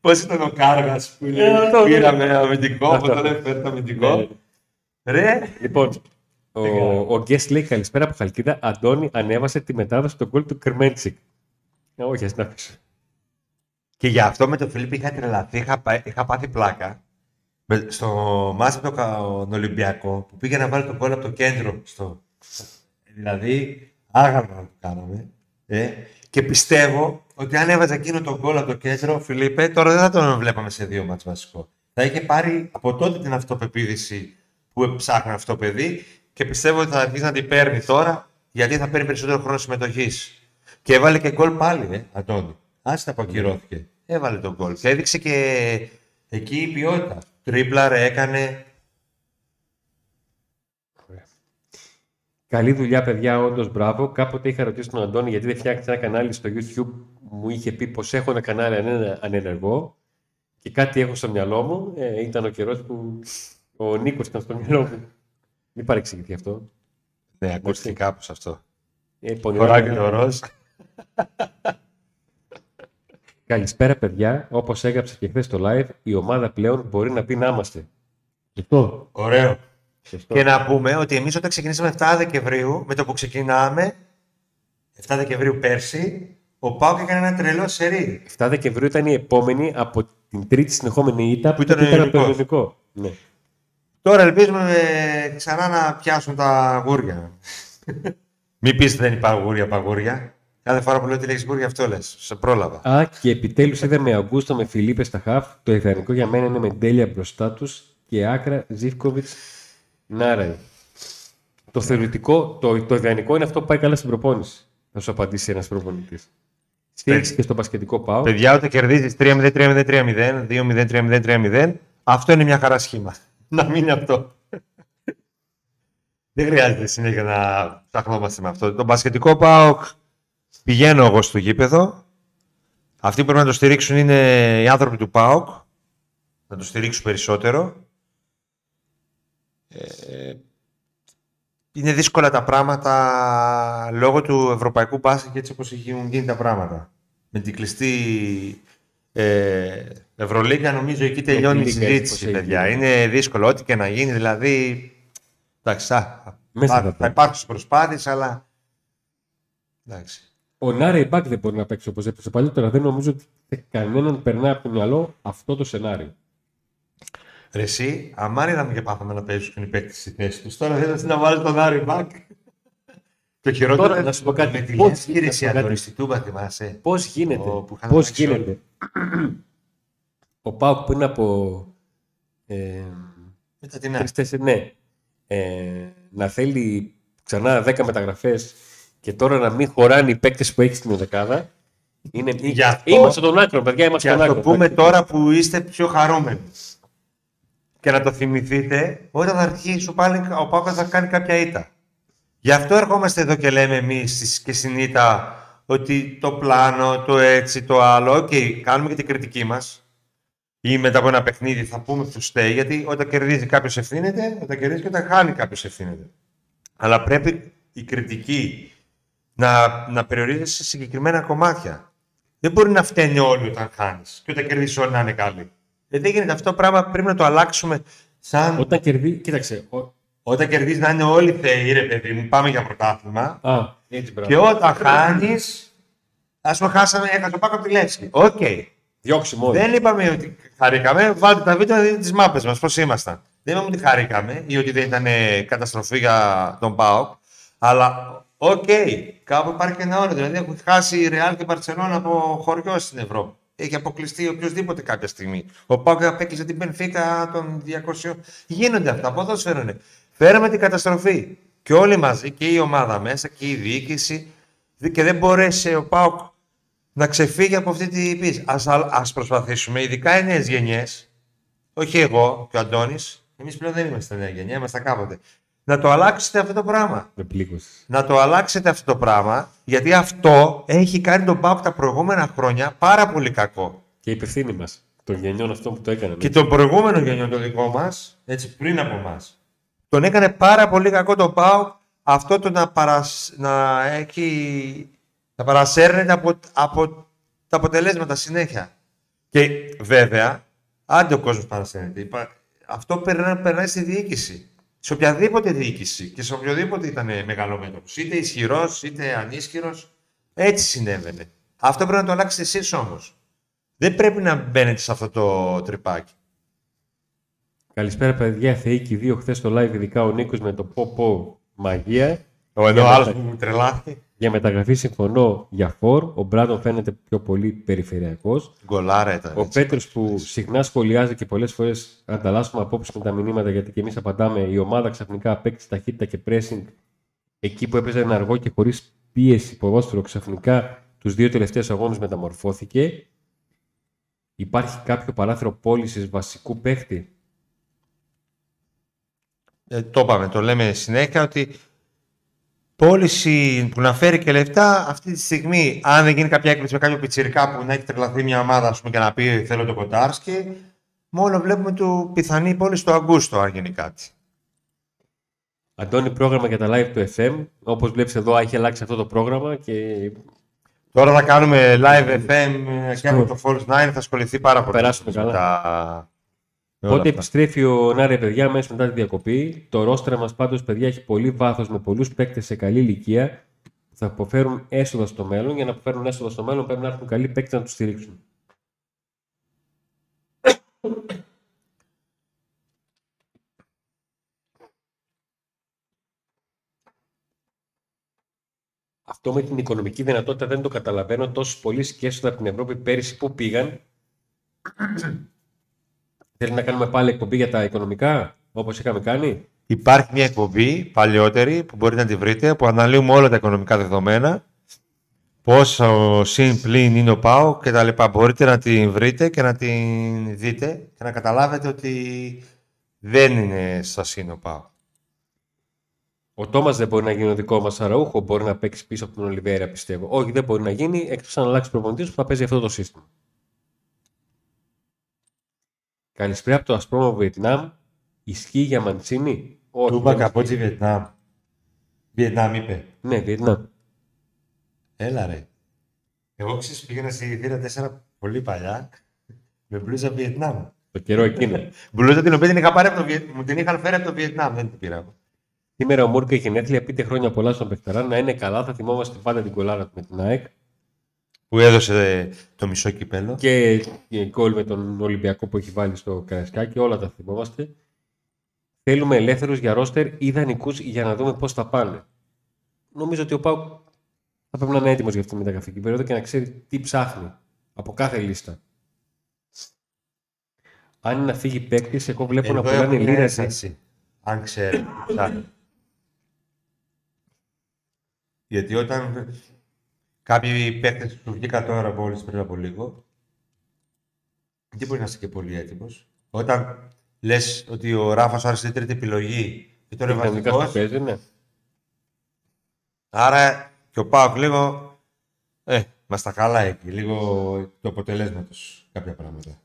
Πώς ήταν ο Κάργας που Ε, λέει αυτό, Πήραμε αμυντικό, Αυτό. από τον έφερε το αμυντικό. Ναι. Ρε, Λοιπόν, ο, ο Γκέσ λέει καλησπέρα από Χαλκίδα. Αντώνη ανέβασε τη μετάδοση του γκολ του Κερμέντσικ. Ε, όχι, ας την αφήσω. Και γι' αυτό με τον Φιλίππ είχα τρελαθεί, είχα, πά- είχα πάθει πλάκα. Με- στο μάτς με τον Ολυμπιακό που πήγε να βάλει τον κόλλο από το κέντρο. Στο... Δηλαδή, άγαλμα το κάναμε. Ε, και πιστεύω ότι αν έβαζε εκείνο τον κόλλο από το κέντρο, Φιλίππε, τώρα δεν θα τον βλέπαμε σε δύο μάτς βασικό. Θα είχε πάρει από τότε την αυτοπεποίθηση που ψάχνει αυτό το παιδί και πιστεύω ότι θα αρχίσει να την παίρνει τώρα γιατί θα παίρνει περισσότερο χρόνο συμμετοχής. Και έβαλε και γκολ πάλι, ε, Αντώνη. Άστα που ακυρώθηκε. Έβαλε τον γκολ. Και έδειξε και εκεί η ποιότητα. Τρίπλαρ έκανε. Καλή δουλειά, παιδιά, όντως μπράβο. Κάποτε είχα ρωτήσει τον Αντώνη γιατί δεν φτιάχνεις ένα κανάλι στο YouTube. Μου είχε πει πως έχω ένα κανάλι ανέ- ανενεργό και κάτι έχω στο μυαλό μου. Ε, ήταν ο καιρός που ο Νίκος ήταν στο μυαλό μου. Μην παρεξηγηθεί αυτό. Ναι, ακούστηκε κάπως αυτό. Ε, πονηρά Φοράει παιδιά. και το ροζ. Καλησπέρα, παιδιά. Όπως έγραψα και χθες στο live, η ομάδα πλέον μπορεί να πει να είμαστε. Σωστό. Ωραίο. Σωστό. Και να πούμε ότι εμείς όταν ξεκινήσαμε 7 Δεκεμβρίου, με το που ξεκινάμε, 7 Δεκεμβρίου πέρσι, ο Πάουκ έκανε ένα τρελό σερί. 7 Δεκεμβρίου ήταν η επόμενη από την τρίτη συνεχόμενη ήττα Που ήταν ο από το ελληνικός. ελληνικό. Ναι. Τώρα ελπίζουμε ε, ξανά να πιάσουν τα αγούρια. Μην πεις ότι δεν υπάρχουν αγούρια παγούρια. Κάθε φορά που λέω τη λέξη γούρια αυτό λες. Σε πρόλαβα. Α, και επιτέλους είδαμε Αγκούστο με Φιλίππε στα χαφ. Το ιδανικό για μένα είναι με τέλεια μπροστά τους και άκρα Ζήφκοβιτ Νάραϊ. Το θεωρητικό, το, το ιδανικό είναι αυτό που πάει καλά στην προπόνηση. Θα σου απαντήσει ένας προπονητής. Στήριξη και στο πασχετικό πάω. Παιδιά, όταν κερδίζεις 3-0, 3-0, 3-0, 2-0, 3-0, 3-0, αυτό είναι μια χαρά σχήμα. Να μείνει αυτό. Δεν χρειάζεται συνέχεια να ψαχνόμαστε με αυτό. Το μπασκετικό ΠΑΟΚ πηγαίνω εγώ στο γήπεδο. Αυτοί που πρέπει να το στηρίξουν είναι οι άνθρωποι του ΠΑΟΚ. Να το στηρίξουν περισσότερο. Ε, είναι δύσκολα τα πράγματα λόγω του ευρωπαϊκού μπάσκετ και έτσι όπως έχουν γίνει τα πράγματα. Με την κλειστή ε, Ευρωλίγκα νομίζω εκεί τελειώνει η τη Λίγκα, έτσι συζήτηση, πως έχει παιδιά. γίνει. Είναι δύσκολο. Ό,τι και να γίνει, δηλαδή... Εντάξει, θα, Μέσα θα, θα θα πάει. υπάρξουν προσπάθειες, αλλά... Εντάξει. Ο Νάρεϊ Μπακ δεν μπορεί να παίξει όπως έπαιξε παλιότερα. Δεν νομίζω ότι σε κανέναν περνάει από το μυαλό αυτό το σενάριο. Ρε εσύ, αμάν είδαμε και πάθαμε να παίζουν οι παίκτες στη θέση τους. Τώρα θέλετε να βάλεις τον Άρη Μπακ. Το χειρότερο Τώρα, είναι να σου πω κάτι. Με τη Πώς- Λεύσκη, ρε να σου εσύ, πω κάτι. Αντώνη, στη Τούμπα, θυμάσαι; Πώς γίνεται, Ω, που είχαν πώς αλλάξει γίνεται ο Πάουκ πριν από ε, Μετά την άλλη. τρεις-τέσσερις, ναι, ε, να θέλει ξανά 10 μεταγραφές και τώρα να μην χωράνε οι παίκτες που έχει στην δεκάδα. Είναι, Γι' αυτό- Είμαστε στον άκρο, παιδιά, Και είμαστε ας στον το άκρο. πούμε εντάξει. τώρα που είστε πιο χαρούμενοι. Και να το θυμηθείτε, όταν θα αρχίσει πάλι ο Πάκος θα κάνει κάποια ήττα. Γι' αυτό ερχόμαστε εδώ και λέμε εμείς και στην ήττα ότι το πλάνο, το έτσι, το άλλο, οκ, κάνουμε και την κριτική μας. Ή μετά από ένα παιχνίδι θα πούμε ποιο φταίει, γιατί όταν κερδίζει κάποιος ευθύνεται, όταν κερδίζει και όταν χάνει κάποιος ευθύνεται. Αλλά πρέπει η κριτική να, να περιορίζεται σε συγκεκριμένα κομμάτια. Δεν μπορεί να φταίνει όλοι όταν χάνεις και όταν κερδίσεις όλοι να είναι καλοί. Ε, δεν γίνεται αυτό το πράγμα, πρέπει να το αλλάξουμε σαν. Όταν κερδίζει, κοίταξε. ο- Όταν κερδίζεις να είναι όλοι θεοί, ρε παιδί μου, πάμε για πρωτάθλημα. Α, έτσι μπράβο. Και όταν χάνεις. Α πούμε, χάσαμε, έχασε ο ΠΑΟΚ από τη Λεύσκη. Οκ. Διώξιμο. Δεν είπαμε ότι χαρήκαμε. Βάλτε τα βίντεο να δείτε τις μάπες μας, πώς ήμασταν. Δεν είπαμε ότι χαρήκαμε ή ότι δεν ήταν ε, καταστροφή για τον ΠΑΟΚ. Αλλά οκ, κάπου υπάρχει και ένα όριο. Δηλαδή έχουν χάσει η Ρεάλ και η Μπαρσελόνα από χωριό στην Ευρώπη. Έχει αποκλειστεί οποιοδήποτε κάποια στιγμή. Ο Πάοκ απέκλεισε την Μπενφίκα των 200. Γίνονται αυτά. Ποδόσφαιρο είναι. Φέραμε την καταστροφή. Και όλοι μαζί, και η ομάδα μέσα και η διοίκηση. Και δεν μπορέσε ο Πάοκ να ξεφύγει από αυτή τη πίεση. Ας, α- ας προσπαθήσουμε, ειδικά οι νέες γενιές, όχι εγώ και ο Αντώνης, εμείς πλέον δεν είμαστε νέα γενιά, είμαστε κάποτε, να το αλλάξετε αυτό το πράγμα. Με πλήγωσε. Να το αλλάξετε αυτό το πράγμα, γιατί αυτό έχει κάνει τον ΠΑΟΚ τα προηγούμενα χρόνια πάρα πολύ κακό. Και η υπευθύνη μας των γενιών αυτών που το έκαναν. Και τον προηγούμενο γενιών το δικό μας, έτσι πριν από εμάς. τον έκανε πάρα πολύ κακό τον ΠΑΟΚ αυτό το να, παρασ... να έχει... να παρασέρνεται από... από τα αποτελέσματα συνέχεια. Και βέβαια, άντε ο κόσμος παρασέρνεται. Υπά- Αυτό περνά- περνάει στη διοίκηση. Σε οποιαδήποτε διοίκηση και σε οποιοδήποτε ήταν μεγάλο μέτωπο. Είτε ισχυρός, είτε ανίσχυρος. Έτσι συνέβαινε. Αυτό πρέπει να το αλλάξετε εσείς όμως. Δεν πρέπει να μπαίνετε σε αυτό το τρυπάκι. Καλησπέρα, παιδιά. Θεοί δύο χθες στο live, ειδικά ο Νίκος με το πω πω μαγεία. Ο ενώ ενώ άλλος άλλο που μου τρελάθη. Για μεταγραφή συμφωνώ για φορ. Ο Μπράντον φαίνεται πιο πολύ περιφερειακός. Γκολάρα ήταν. Ο έτσι. Πέτρος που συχνά σχολιάζει και πολλές φορές ανταλλάσσουμε απόψεις με τα μηνύματα γιατί και εμείς απαντάμε. Η ομάδα ξαφνικά απέκτησε ταχύτητα και pressing εκεί που έπαιζε ένα αργό και χωρίς πίεση ποδόσφαιρο ξαφνικά τους δύο τελευταίους αγώνες μεταμορφώθηκε. Υπάρχει κάποιο παράθυρο πώλησης βασικού παίχτη. Ε, το είπαμε, το λέμε συνέχεια ότι πώληση που να φέρει και λεφτά αυτή τη στιγμή, αν δεν γίνει κάποια έκπληξη με κάποιο πιτσιρικά που να έχει τρελαθεί μια ομάδα ας πούμε, και να πει θέλω το Κοτάρσκι, μόνο βλέπουμε του πιθανή πώληση του Αγκούστο αν γίνει κάτι. Αντώνη, πρόγραμμα για τα live του FM. Όπως βλέπεις εδώ, έχει αλλάξει αυτό το πρόγραμμα και Τώρα θα κάνουμε live FM και από το False 9 θα ασχοληθεί πάρα πολύ. Περάσουμε με καλά. τα- με όλα Πότε αυτά. επιστρέφει ο Νάρε, παιδιά, μέσα μετά τη διακοπή. Το ρόστρα μας πάντως, παιδιά, έχει πολύ βάθος με πολλούς παίκτες σε καλή ηλικία που θα αποφέρουν έσοδα στο μέλλον. Για να αποφέρουν έσοδα στο μέλλον, πρέπει να έρθουν καλοί παίκτες να τους στηρίξουν. Αυτό με την οικονομική δυνατότητα δεν το καταλαβαίνω. Τόσου πολλοί και έσοδα από την Ευρώπη πέρυσι που πήγαν. Θέλει να κάνουμε πάλι εκπομπή για τα οικονομικά, όπως είχαμε κάνει; Υπάρχει μια εκπομπή παλιότερη που μπορείτε να τη βρείτε που αναλύουμε όλα τα οικονομικά δεδομένα. Πόσο συν πλήν είναι ο ΠΑΟ και τα λοιπά. Μπορείτε να την βρείτε και να την δείτε και να καταλάβετε ότι δεν είναι στα συν ο ΠΑΟ. Ο Τόμας δεν μπορεί να γίνει ο δικό μας αραούχο, μπορεί να παίξει πίσω από τον Ολιβέρα, πιστεύω. Όχι, δεν μπορεί να γίνει εκτός αν αλλάξει προπονητής που θα παίζει αυτό το σύστημα. Καλησπέρα από το Ασπρόμο Βιετνάμ. Ισχύει για Μαντσίνη; Όχι. Τούμπα δεν Καμπότζη ισχύει. Βιετνάμ. Βιετνάμ είπε. Ναι, Βιετνάμ. Έλα ρε. Εγώ ξέρεις πήγαινα στη θύρα 4 πολύ παλιά με μπλούζα Βιετνάμ. Το καιρό εκείνο. Μπλούζα την οποία την είχα πάρει από το Βιετ... μου την είχαν φέρει από το Βιετνάμ, δεν την πήρα εγώ. Σήμερα ο Μούρκα έχει γενέθλια. Πείτε χρόνια πολλά στον Πεχταρά. Να είναι καλά. Θα θυμόμαστε πάντα την κολάρα του με την ΑΕΚ. Που έδωσε το μισό κυπέλο. Και η γκολ με τον Ολυμπιακό που έχει βάλει στο Καρασκάκι. Όλα τα θυμόμαστε. Θέλουμε ελεύθερους για ρόστερ ή δανεικούς για να δούμε πώς θα πάνε. Νομίζω ότι ο Πάουκ θα πρέπει να είναι έτοιμος για αυτή τη μεταγραφική περίοδο και να ξέρει τι ψάχνει από κάθε λίστα. Αν είναι να φύγει παίκτης, εγώ βλέπω να Εδώ πουλάνε έχω μια λίρα. αίσθηση, Αν ξέρει. τι ψάχνει. Γιατί όταν κάποιοι παίκτες που βγήκαν τώρα μόλις πριν από λίγο, δεν μπορεί να είσαι και πολύ έτοιμος. Όταν λες ότι ο Ράφας άρεσε την τρίτη επιλογή και τώρα είναι Ιδανικά στο βασικός, παίζει, ναι. άρα και ο Πάοκ λίγο, ε, μας τα καλά εκεί, λίγο το αποτελέσματος κάποια πράγματα.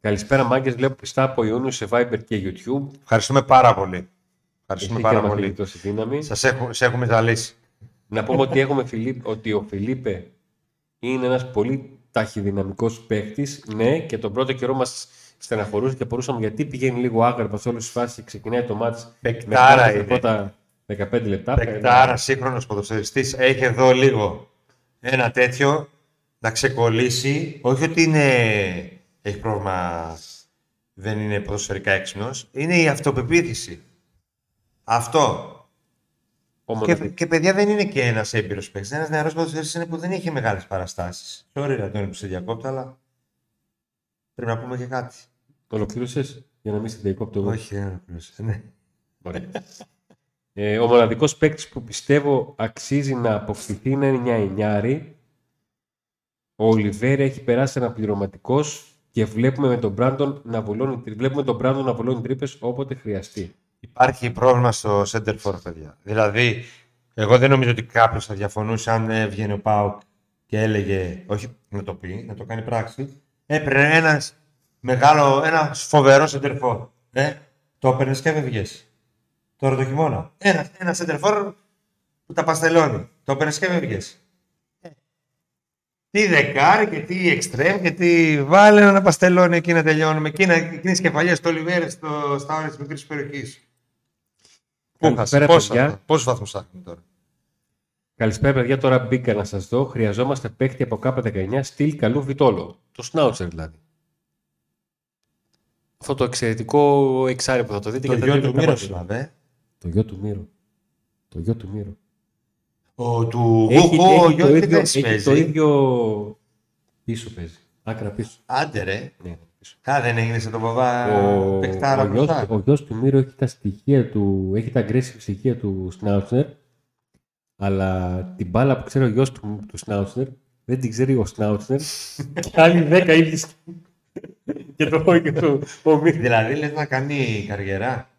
Καλησπέρα, μάγκες. Βλέπω πιστά από Ιούνιο σε Viber και YouTube. Ευχαριστούμε πάρα πολύ. Ευχαριστούμε Έχει πάρα και να πολύ. μας τόση δύναμη. Σας έχω, σε έχουμε ζαλίσει. Να πούμε ότι, έχουμε Φιλίπ, ότι ο Φιλίπε είναι ένας πολύ ταχυδυναμικός παίχτης. Ναι, και τον πρώτο καιρό μας στεναχωρούσε και μπορούσαμε γιατί πηγαίνει λίγο άγρυπα σε όλες τις φάσεις και ξεκινάει το μάτς Παικτάρα μετά είναι. τα πρώτα 15 λεπτά. Παικτάρα, σύγχρονος ποδοσφαιριστής, έχει εδώ λίγο ένα τέτοιο να ξεκολλήσει. Όχι ότι είναι, έχει πρόβλημα, δεν είναι ποδοσφαιρικά έξυπνος. Είναι η αυτοπεποίθηση. Αυτό. Ο Και, μοναδικός- και παιδιά δεν είναι και ένας έμπειρος παίκτης. Ένας νεαρός ποδοσφαιριστής είναι που δεν έχει μεγάλες παραστάσεις. Sorry, Αντώνη, που σε διακόπτω, αλλά πρέπει να πούμε και κάτι. Ολοκλήρωσες; Για να μην σε διακόπτω εγώ. Όχι, δεν ολοκλήρωσα. Ναι. Ωραία. Ε, ο μοναδικός παίκτης που πιστεύω αξίζει να αποκτηθεί είναι μια εννιάρη. Ο Ολιβέρη έχει περάσει αναπληρωματικός και βλέπουμε με τον Μπράντον να βουλώνει, βλέπουμε τον Brandon να βουλώνει τρύπες όποτε χρειαστεί. Υπάρχει πρόβλημα στο center for, παιδιά. Δηλαδή, εγώ δεν νομίζω ότι κάποιος θα διαφωνούσε αν έβγαινε ο Πάουκ και έλεγε, όχι να το πει, να το κάνει πράξη. Έπαιρνε ένας μεγάλο, ένας φοβερός center for. Ε, το έπαιρνες και έβγαινε. Τώρα το χειμώνα. Ένας, ένας center for που τα παστελώνει. Το έπαιρνες και έβγαινε. Τι δεκάρι και τι εξτρέμ και τι βάλε να παστελώνει εκεί να τελειώνουμε. Εκείνα, εκείνες κεφαλιές στο Λιβέρε στο, στα όρια της μικρής περιοχής. Καλησπέρα, παιδιά. Πόσους βαθμούς έχουμε τώρα; Καλησπέρα, παιδιά. Τώρα μπήκα να σας δω. Χρειαζόμαστε παίκτη από K19 στυλ καλού βιτόλο. Το Σνάουτσερ δηλαδή. Αυτό το εξαιρετικό εξάρι που θα το δείτε. Το γιο του Μύρος, δηλαδή. Το γιο του Μύρο. Το γιο του Μύρο. Ο του Γούχο, ο γιο το ίδιο, έχει το ίδιο πίσω παίζει. Άκρα πίσω. Άντε ρε. Ναι. Ά, δεν έγινε σε τον παπά ο, παιχτάρα ο, γιος, ο γιος του Μύρο έχει τα στοιχεία του, έχει τα aggressive στοιχεία του Σνάουτσερ, αλλά την μπάλα που ξέρει ο γιος του, του Σνάουτσερ δεν την ξέρει ο Σνάουτσερ και άλλοι δέκα ίδιοι και το και το ο Μύρο. Δηλαδή λες να κάνει καριέρα.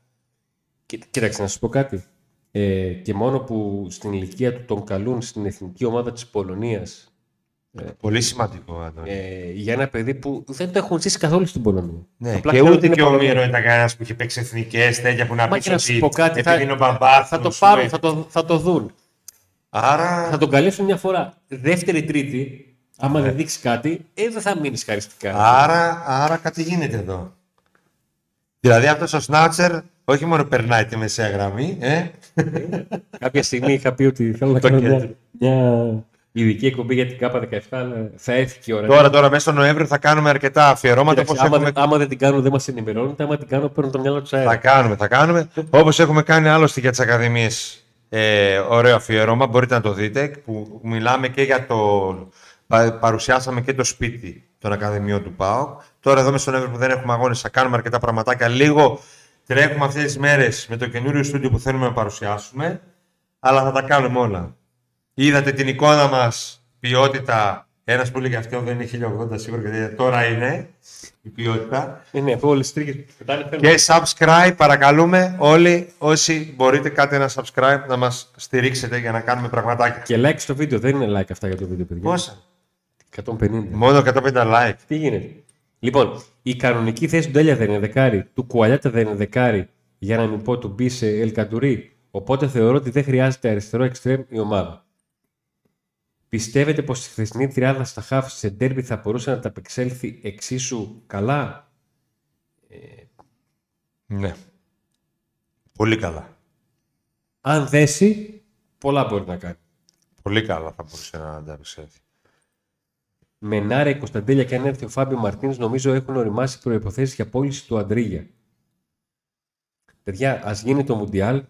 Κοίταξε να σου πω κάτι. Ε, και μόνο που στην ηλικία του τον καλούν στην εθνική ομάδα της Πολωνίας ε, Πολύ σημαντικό, Ε, για ένα παιδί που δεν το έχουν ζήσει καθόλου στην Πολωνία. Ναι, Απλά και ούτε και ο Μύρο ήταν κανένας που είχε παίξει εθνικές τέτοια που να πει ότι πω κάτι, θα, είναι ο μπαμπά θα το πάρουν, θα το, θα το δουν. Άρα... Θα τον καλέσουν μια φορά. Δεύτερη, τρίτη, άμα ναι. δεν δείξει κάτι, ε, δεν θα μείνεις χαριστικά. Άρα, άρα κάτι γίνεται εδώ. Δηλαδή αυτός ο Σνάτσερ όχι μόνο περνάει τη μεσαία γραμμή. Ε. Κάποια στιγμή είχα πει ότι θέλω να κάνω μια, μια ειδική εκπομπή για την ΚΑΠΑ 17, αλλά θα έρθει και η ώρα. Τώρα, τώρα, μέσα στο Νοέμβριο θα κάνουμε αρκετά αφιερώματα. Κοίταξε, άμα, έχουμε... άμα, δεν την κάνουν, δεν μας ενημερώνουν. Άμα την κάνουν, παίρνουν το μυαλό τους αέρα. Θα κάνουμε, θα κάνουμε. Όπως έχουμε κάνει άλλωστε για τις Ακαδημίες. Ε, ωραίο αφιέρωμα, μπορείτε να το δείτε. Που μιλάμε και για το. Παρουσιάσαμε και το σπίτι των Ακαδημιών του ΠΑΟ. Τώρα, εδώ μέσα στο Νοέμβριο που δεν έχουμε αγώνες, θα κάνουμε αρκετά πραγματάκια. Λίγο τρέχουμε αυτές τις μέρες με το καινούριο στούντιο που θέλουμε να παρουσιάσουμε. Αλλά θα τα κάνουμε όλα. Είδατε την εικόνα μας ποιότητα. Ένας που έλεγε αυτό δεν είναι 1080 σίγουρα, γιατί τώρα είναι η ποιότητα. Είναι, αφού όλες τις Και subscribe, παρακαλούμε όλοι όσοι μπορείτε κάτι ένα subscribe να μας στηρίξετε για να κάνουμε πραγματάκια. Και like στο βίντεο, δεν είναι like αυτά για το βίντεο, παιδιά. Πόσα; 150. Μόνο 150 like. Τι γίνεται; Λοιπόν, η κανονική θέση του Ντέλια δεν είναι δεκάρι, του Κουαλιάτα δεν είναι δεκάρι, για να μην πω του μπει σε Ελκαντουρί. Οπότε θεωρώ ότι δεν χρειάζεται αριστερό εξτρέμ η ομάδα. Πιστεύετε πως η χθεσινή τριάδα στα χάφ σε ντέρμπι θα μπορούσε να τα απεξέλθει εξίσου καλά; Ε... Ναι. Πολύ καλά. Αν δέσει, πολλά μπορεί να κάνει. Πολύ καλά θα μπορούσε να τα απεξέλθει. Με Νάρε, Κωνσταντέλια και αν έρθει ο Φάμπιο Μαρτίνς νομίζω έχουν οριμάσει προϋποθέσεις για πώληση του Αντρίγια. Παιδιά, ας γίνει το Μουντιάλ.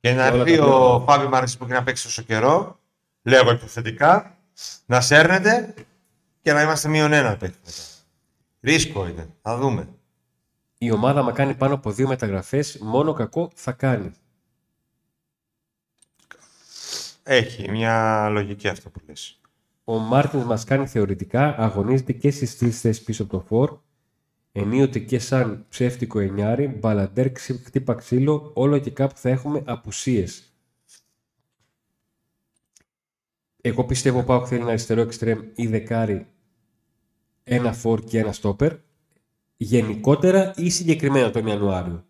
Και να έρθει ο Φάμπιο Μαρτίνς που έχει να παίξει τόσο καιρό λέγω υποθετικά, να σέρνετε και να είμαστε μείον ένα παιχνίδι. Ρίσκο είναι. Θα δούμε. Η ομάδα μα κάνει πάνω από δύο μεταγραφές, μόνο κακό θα κάνει. Έχει μια λογική αυτό που λες. Ο Μάρτινς μας κάνει θεωρητικά, αγωνίζεται και στις τρεις θέσεις πίσω από το φόρ. Ενίοτε και σαν ψεύτικο εννιάρι, μπαλαντέρ, χτύπα ξύλο, όλο και κάπου θα έχουμε απουσίες. Εγώ πιστεύω ότι ο θέλει ένα αριστερό εξτρέμ ή δεκάρι, ένα φορ και ένα στόπερ. Γενικότερα ή συγκεκριμένα τον Ιανουάριο;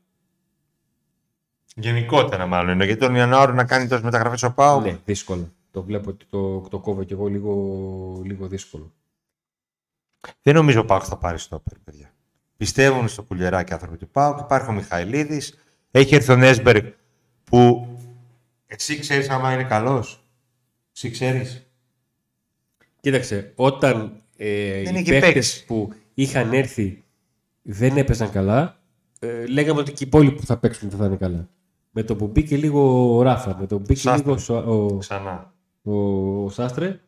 Γενικότερα μάλλον. Γιατί τον Ιανουάριο να κάνει τόσες μεταγραφές ο Πάου. Ναι, δύσκολο. Το βλέπω ότι το, το κόβω κι εγώ λίγο, λίγο δύσκολο. Δεν νομίζω ο Πάου θα πάρει στόπερ, παιδιά. Πιστεύουν στο κουλιεράκι άνθρωποι του Πάου. Υπάρχει ο Μιχαηλίδης. Έχει έρθει ο Νέσμπεργκ που εσύ ξέρεις άμα είναι καλός. Εσύ ξέρεις. Κοίταξε, όταν ε, οι παίκτες που είχαν έρθει δεν έπαιζαν καλά, ε, λέγαμε ότι και οι υπόλοιποι που θα παίξουν δεν θα είναι καλά. Με το που μπήκε λίγο ο Ράφα, με το που μπήκε λίγο ο, Ξανά. ο, ο Σάστρε,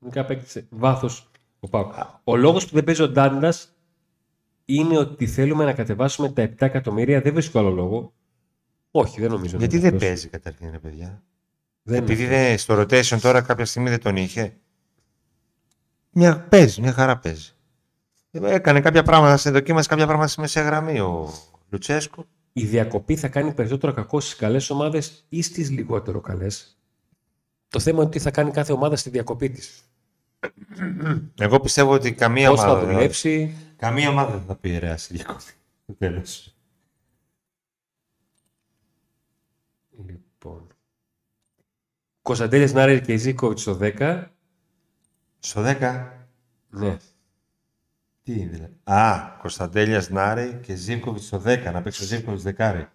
γενικά παίκτησε βάθος ο Πάου. Ο λόγος που δεν παίζει ο Ντάντας είναι ότι θέλουμε να κατεβάσουμε τα 7 εκατομμύρια. Δεν βρίσκω άλλο λόγο. Όχι, δεν νομίζω. Γιατί δεν παίζει καταρχήν, παιδιά. Δεν Επειδή δεν, στο rotation τώρα κάποια στιγμή δεν τον είχε. Μια, παίζει, μια χαρά παίζει. Έκανε κάποια πράγματα, σε δοκίμασε κάποια πράγματα στη μεσαία γραμμή ο Λουτσέσκου. Η διακοπή θα κάνει περισσότερο κακό στις καλές ομάδες ή στις λιγότερο καλές; Το θέμα είναι τι θα κάνει κάθε ομάδα στη διακοπή της. Εγώ πιστεύω ότι καμία Πώς θα ομάδα. δεν- δουλέψει. Καμία ομάδα δεν θα πει ρε στη διακοπή. Τέλος. Κωνσταντέλια Νάρερ και Ζήκοβιτ στο 10. Στο 10. Ναι. Τι είναι δηλαδή. Α, Κωνσταντέλια Νάρη και Ζήβκοβιτ στο 10. Να παίξει ο Ζήβκοβιτ δεκάρι.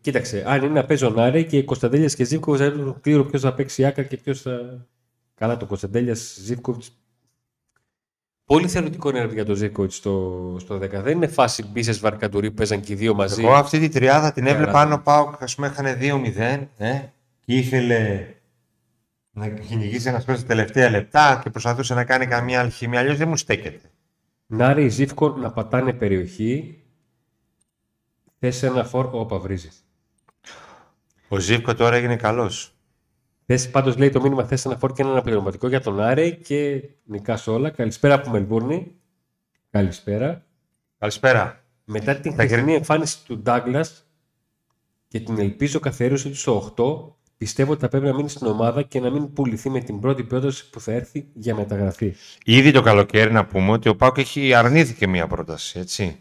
Κοίταξε, αν είναι να παίζει ο Νάρε και Κωνσταντέλιας και Ζήβκοβιτ, θα είναι το κλήρο ποιος θα παίξει άκρα και ποιος θα. Καλά, το Κωνσταντέλιας Ζήβκοβιτ. Πολύ θεωρητικό είναι για το Ζήβκοβιτ στο, στο 10. Δεν είναι φάση μπίσες βαρκαντουρί που παίζαν και οι δύο μαζί. Εγώ αυτή τη τριάδα την έβλεπα Τεράστια. αν ο Πάοκ ας πούμε έχανε 2-0 ε, και ήθελε να κυνηγήσει ένας παίκτης στα τελευταία λεπτά και προσπαθούσε να κάνει καμία αλχημία. Αλλιώς δεν μου στέκεται. Νάρε ή Ζήφκο να πατάνε περιοχή. Θες ένα φόρ. Όπα, βρίζει. Ο Ζήβκο τώρα έγινε καλός. Θες πάντως λέει το μήνυμα θες ένα φόρ και ένα αναπληρωματικό για τον Άρε και νικάς όλα. Καλησπέρα από Μελβούρνη. Καλησπέρα. Καλησπέρα. Μετά την Τα χθεσινή εμφάνιση του Ντάγκλας και την ελπίζω καθιέρωση του στο 8, πιστεύω ότι θα πρέπει να μείνει στην ομάδα και να μην πουληθεί με την πρώτη πρόταση που θα έρθει για μεταγραφή. Ήδη το καλοκαίρι να πούμε ότι ο Πάοκ έχει αρνήθηκε μία πρόταση, έτσι.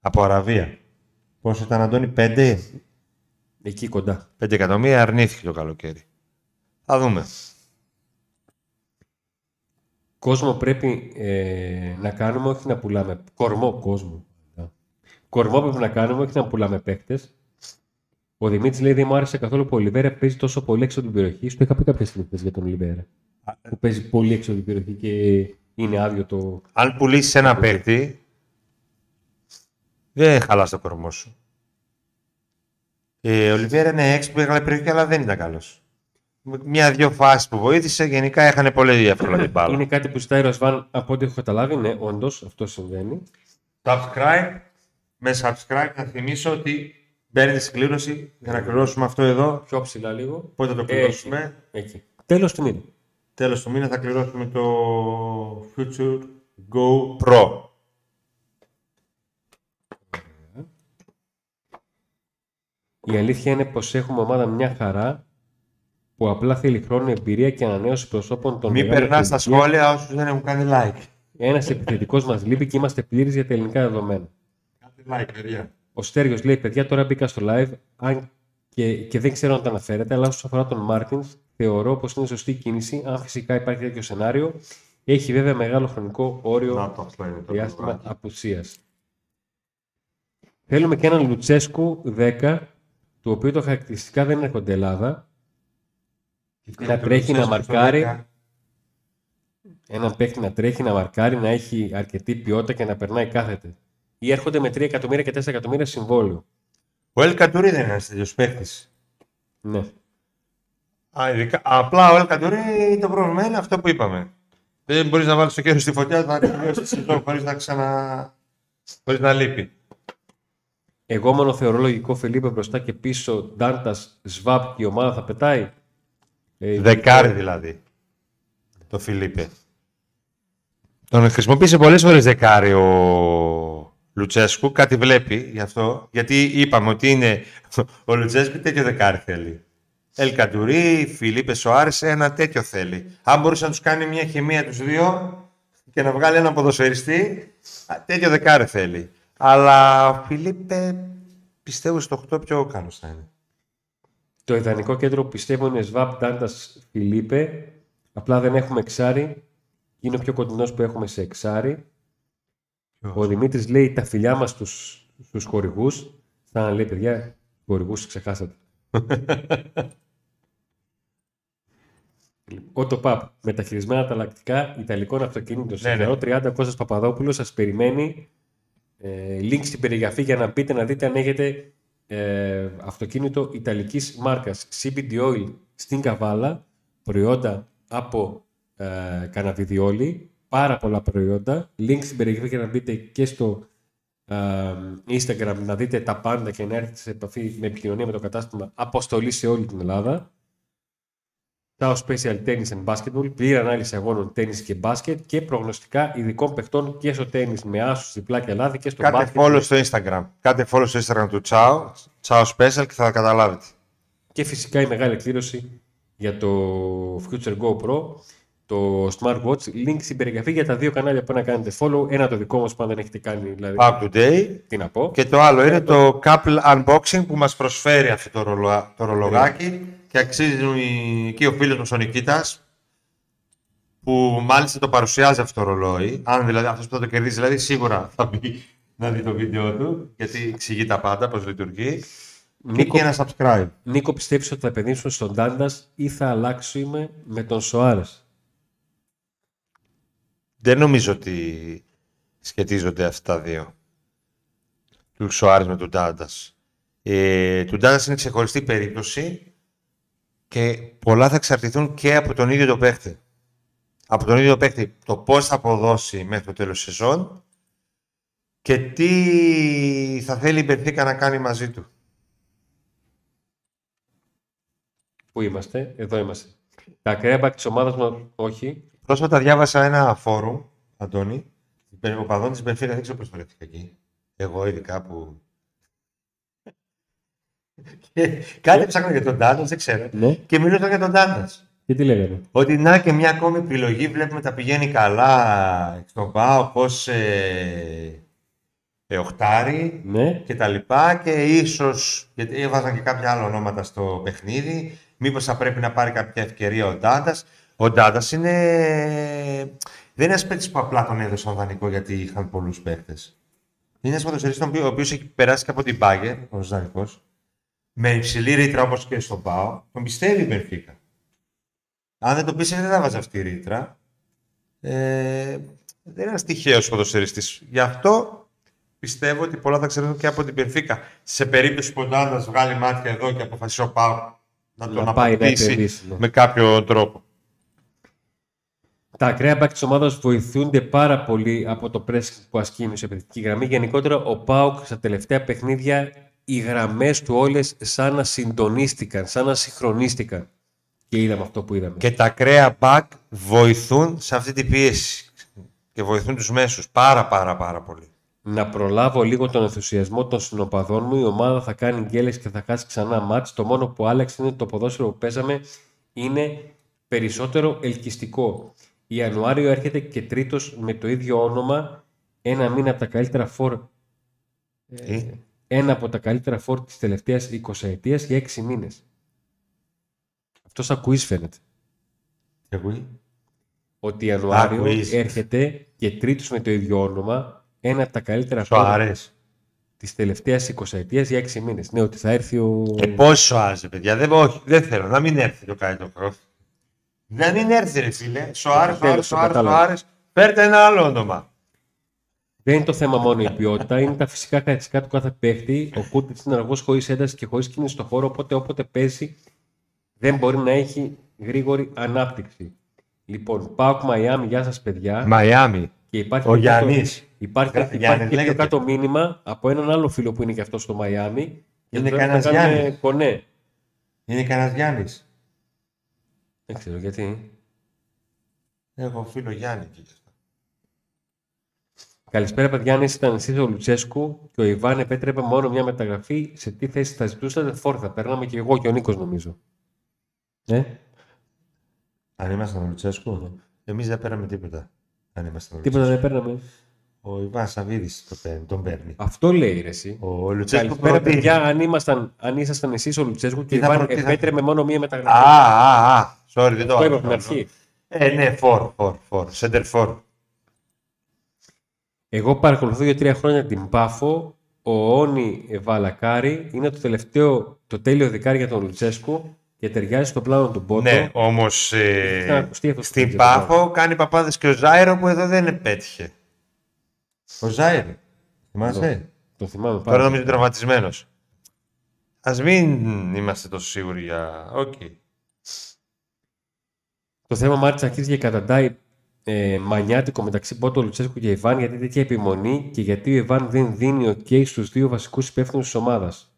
Από Αραβία. Πόσο ήταν, Αντώνη, 5, Εκεί κοντά. 5 εκατομμύρια αρνήθηκε το καλοκαίρι. Θα δούμε. Κόσμο πρέπει ε, να κάνουμε, όχι να πουλάμε. Κορμό κόσμο. Κορμό πρέπει να κάνουμε, όχι να πουλάμε παίκτες. Ο Δημήτρης λέει: Δεν μου άρεσε καθόλου που ο Ολιβέρα παίζει τόσο πολύ έξω από την περιοχή. Σου το είχα πει κάποια στιγμή χθες για τον Ολιβέρα. Που παίζει πολύ έξω από την περιοχή και είναι άδειο το. Αν πουλήσεις ένα παίκτη, δεν χαλάς το κορμό σου. Ε, ο Ολιβέρα είναι έξω που έγραφε περιοχή, αλλά δεν ήταν καλός. Μια-δυο φάσεις που βοήθησε, γενικά έχανε πολύ εύκολα την μπάλα. Είναι κάτι που ζητάει ο Ρασβάν από ό,τι έχω καταλάβει. Ναι, όντως αυτό συμβαίνει. Subscribe. Με subscribe να θυμίσω ότι μπαίνετε στην κλήρωση για να κληρώσουμε αυτό εδώ. Πιο ψηλά λίγο. Πότε το κληρώσουμε. Εκεί. Τέλος του μήνα. Τέλος του μήνα θα κληρώσουμε το Future Go Pro. Η αλήθεια είναι πως έχουμε ομάδα μια χαρά που απλά θέλει χρόνο, εμπειρία και ανανέωση προσώπων των Μην μεγάλων περνάς στα ηλικία. σχόλια όσους δεν έχουν κάνει like. Ένας επιθετικός μας λείπει και είμαστε πλήρεις για τα ελληνικά δεδομένα. Κάντε like, παιδιά. Ο Στέριος λέει: Παιδιά, τώρα μπήκα στο live αν και, και δεν ξέρω αν τα αναφέρετε, αλλά όσον αφορά τον Μάρτιν, θεωρώ πως είναι σωστή κίνηση. Αν φυσικά υπάρχει τέτοιο σενάριο, έχει βέβαια μεγάλο χρονικό όριο Να το αυτό είναι το διάστημα πράγμα. απουσίας. Θέλουμε και έναν Λουτσέσκου 10, του οποίου τα χαρακτηριστικά δεν έρχονται Ελλάδα. Να τρέχει να μαρκάρει, έναν παίχτη να τρέχει, να μαρκάρει, να έχει αρκετή ποιότητα και να περνάει κάθετε. Ή έρχονται με 3 εκατομμύρια και 4 εκατομμύρια συμβόλαιο. Ο Ελ Καντουρί δεν είναι ένας τέτοιος παίκτης. Ναι. Α, ειδικά- απλά ο Ελ Καντουρί το πρόβλημα είναι αυτό που είπαμε. Δεν μπορείς να βάλεις το χέρι στη φωτιά, θα τελειώσει τη σεζόν χωρίς να ξανα... χωρίς να λείπει. Εγώ μόνο θεωρώ λογικό Φελίπε μπροστά και πίσω Ντάντα, Σβάπ και η ομάδα θα πετάει. Ε, Δεκάρι δηλαδή. Το Φιλίπε. Τον χρησιμοποίησε πολλές φορές δεκάρι ο Λουτσέσκου. Κάτι βλέπει γι' αυτό. Γιατί είπαμε ότι είναι ο Λουτσέσκου τέτοιο δεκάρι θέλει. Ελ Καντουρί, Φιλίπε Σοάρες, ένα τέτοιο θέλει. Αν μπορούσε να τους κάνει μια χημεία τους δύο και να βγάλει ένα ποδοσφαιριστή, α, τέτοιο δεκάρι θέλει. Αλλά ο Φιλίπε πιστεύω στο 8 πιο ικανός θα είναι. Το ιδανικό κέντρο που πιστεύω είναι Σβάπ, Ντάντας, Φιλίπε. Απλά δεν έχουμε εξάρι. Είναι ο πιο κοντινός που έχουμε σε εξάρι. Ο Δημήτρης λέει τα φιλιά μας στους στους χορηγούς. Θα λέει παιδιά, χορηγούς ξεχάσατε. Ο Τοπαπ, μεταχειρισμένα ανταλλακτικά Ιταλικών αυτοκινήτων. Ναι, ναι. Ναι, 30 ο Κώστας Παπαδόπουλος σας περιμένει. Ε, link στην περιγραφή για να μπείτε να δείτε αν έχετε ε, αυτοκίνητο Ιταλικής μάρκας. CBD Oil στην Καβάλα, προϊόντα από ε, καναβιδιόλι, πάρα πολλά προϊόντα. Link στην περιγραφή για να μπείτε και στο ε, Instagram να δείτε τα πάντα και να έρθετε σε επαφή με επικοινωνία με το κατάστημα αποστολή σε όλη την Ελλάδα. Tao Special Tennis and Basketball, πλήρη ανάλυση αγώνων τέννις και μπάσκετ και προγνωστικά ειδικών παιχτών και στο τέννις με άσους, διπλά και λάθη και στο Κάντε μπάσκετ. follow στο Instagram. Κάντε follow στο Instagram του Ciao. Ciao Special και θα καταλάβετε. Και φυσικά η μεγάλη εκκλήρωση για το Future Go Pro, το Smartwatch. Link στην περιγραφή για τα δύο κανάλια που να κάνετε follow. Ένα το δικό μας που αν δεν έχετε κάνει, δηλαδή, Up to date. τι να πω. Και το άλλο είναι το Couple Unboxing που μας προσφέρει αυτό το, ρολο- το ρολογάκι και αξίζει εκεί ο φίλος μας ο Νικήτας που μάλιστα το παρουσιάζει αυτό το ρολόι. Αν δηλαδή αυτός που θα το κερδίσει δηλαδή σίγουρα θα μπει να δει το βίντεο του γιατί εξηγεί τα πάντα πώς λειτουργεί. Και Νίκο, και ένα subscribe. Νίκο, πιστεύεις ότι θα επενδύσουμε στον Τάντας ή θα αλλάξουμε με τον Σοάρες. Δεν νομίζω ότι σχετίζονται αυτά τα δύο. Του Σοάρες με τον Τάντας. Ε, του Τάντας είναι ξεχωριστή περίπτωση και πολλά θα εξαρτηθούν και από τον ίδιο το παίχτη. Από τον ίδιο το παίχτη το πώς θα αποδώσει μέχρι το τέλος της σεζόν και τι θα θέλει η Μπενφίκα να κάνει μαζί του. Πού είμαστε, εδώ είμαστε. Τα ακραία μπακ της ομάδας μας, όχι. Πρόσφατα διάβασα ένα φόρουμ, Αντώνη. Ο παδόν της Μπενφίκα δεν ξέρω πώς βρέθηκα εκεί. Εγώ ειδικά που... Και Κάτι ψάχνω για τον Τάντας, δεν ξέρω. Ναι. Και μιλούσαν για τον Τάντας. Και τι λέγανε. Ότι να και μια ακόμη επιλογή, βλέπουμε τα πηγαίνει καλά στον ΠΑΟ, ως ε, ε, οχτάρι Ναι. και τα λοιπά και ίσως, γιατί έβαζαν και κάποια άλλα ονόματα στο παιχνίδι, μήπως θα πρέπει να πάρει κάποια ευκαιρία ο Ντάντας. Ο Ντάντας είναι... δεν είναι ένας παίκτης που απλά τον έδωσαν δανεικό γιατί είχαν πολλούς παίκτες. Είναι ένας ποδοσφαιριστής ο οποίος έχει περάσει και από την Μπάγκερ, ως δανεικός, με υψηλή ρήτρα όπως και στον ΠΑΟ, τον πιστεύει η Μπενφίκα. Αν δεν το πείσει, δεν θα βάζει αυτή η ρήτρα. Ε, δεν είναι ένας τυχαίος ποδοσφαιριστής. Γι' αυτό πιστεύω ότι πολλά θα ξέρουν και από την Πενφύκα. Σε περίπτωση που ο Ντάντας βγάλει μάτια εδώ και αποφασίσει ο Πάου να τον Να πάει να αποκτήσει επενδύσει, ναι. με κάποιο τρόπο. Τα ακραία μπακ της ομάδας βοηθούνται πάρα πολύ από το pressing που ασκεί η μεσοεπιθετική γραμμή. Γενικότερα, ο Πάουκ στα τελευταία παιχνίδια, οι γραμμές του όλες σαν να συντονίστηκαν, σαν να συγχρονίστηκαν. Και είδαμε αυτό που είδαμε. Και τα ακραία back βοηθούν σε αυτή την πίεση. Και βοηθούν τους μέσους πάρα πάρα πάρα πολύ. Να προλάβω λίγο τον ενθουσιασμό των συνοπαδών μου. Η ομάδα θα κάνει γκέλες και θα χάσει ξανά μάτς. Το μόνο που άλλαξε είναι ότι το ποδόσφαιρο που παίζαμε είναι περισσότερο ελκυστικό. Ιανουάριο έρχεται και τρίτος με το ίδιο όνομα. Ένα μήνα από τα καλύτερα φορ Τι; ένα από τα καλύτερα φόρ της τελευταίας 20 ετίας για 6 μήνες. Αυτός σαν κουίζ φαίνεται. Εγώ. Ότι Ιανουάριο κουίζ. έρχεται και τρίτος με το ίδιο όνομα ένα από τα καλύτερα Σου φόρ αρέσει. της τελευταίας 20ετίας για 6 μήνες. Ναι, ότι θα έρθει ο... Ε, πόσο σου άρεσε, παιδιά. Δεν, όχι, δεν θέλω. Να μην έρθει το καλύτερο φορ. Να μην έρθει, ρε φίλε. Σου άρεσε, σου τέλος, άρεσε, το σου άρεσε, σου κατάλαβα. άρεσε. Φέρτε ένα άλλο όνομα. Δεν είναι το θέμα μόνο η ποιότητα, είναι τα φυσικά χαρακτηριστικά του κάθε παίχτη. Ο Κούρτιτς είναι αργός χωρίς ένταση και χωρίς κίνηση στο χώρο, οπότε όποτε παίζει δεν μπορεί να έχει γρήγορη ανάπτυξη. Λοιπόν, Πάοκ Μαϊάμι, γεια σας παιδιά. Μαϊάμι. Και υπάρχει Ο και κάτω- Γιάννης. Υπάρχει, Γρα- υπάρχει Γιάννης και πιο λέγεται. κάτω μήνυμα από έναν άλλο φίλο που είναι και αυτός στο Μαϊάμι. Και Είναι τώρα κανένας θα κάνουμε Γιάννης. Κονέ. Είναι κανένας Γιάννης. Δεν ξέρω γιατί. Έχω φίλο Γιάννη εκεί. Καλησπέρα, παιδιά. Αν ήταν εσεί ο Λουτσέσκου και ο Ιβάν επέτρεπε μόνο μια μεταγραφή, σε τι θέση θα ζητούσατε, φόρ θα παίρναμε και εγώ και ο Νίκος, νομίζω. Ναι, Αν ήμασταν ο Λουτσέσκου, εμείς δεν πέραμε τίποτα. Αν ήμασταν ο τίποτα Λουτσέσκου. δεν παίρναμε. Ο Ιβάν Σαββίδης το παίρνει, τον παίρνει. Αυτό λέει ρε, εσύ. Ο Λουτσέσκου Καλησπέρα, προτείνει. παιδιά. Αν, ήμασταν, αν ήσασταν εσείς ο Λουτσέσκου και Τι ο θα Ιβάν προ- τι θα- επέτρεπε μόνο μία Α, μεταγραφή. α, α. Sorry, δεν το Το είπα άκουσα. από την αρχή. Ε, ναι, φορ, φορ, φορ. Center for. Εγώ παρακολουθώ για τρία χρόνια την Πάφο. Ο Όνι Βαλακάρη είναι το τελευταίο, το τέλειο δικάρι για τον Λουτσέσκου και ταιριάζει στο πλάνο του Μπότο. Ναι, όμως να ακουστεί αυτό στην το Πάφο κάνει παπάδες και ο Ζάιρο που εδώ δεν επέτυχε. Ο Ζάιρο. Θυμάσαι; Το θυμάμαι πάρα Τώρα πολύ. νομίζω τραυματισμένος. Α μην είμαστε τόσο σίγουροι για. Οκ. Το θέμα μάλιστα αρχίζει και καταντάει ε, μανιάτικο μεταξύ Μπότο, Λουτσέσκου και Ιβάν γιατί τέτοια επιμονή και γιατί ο Ιβάν δεν δίνει OK στους δύο βασικούς υπεύθυνους της ομάδας.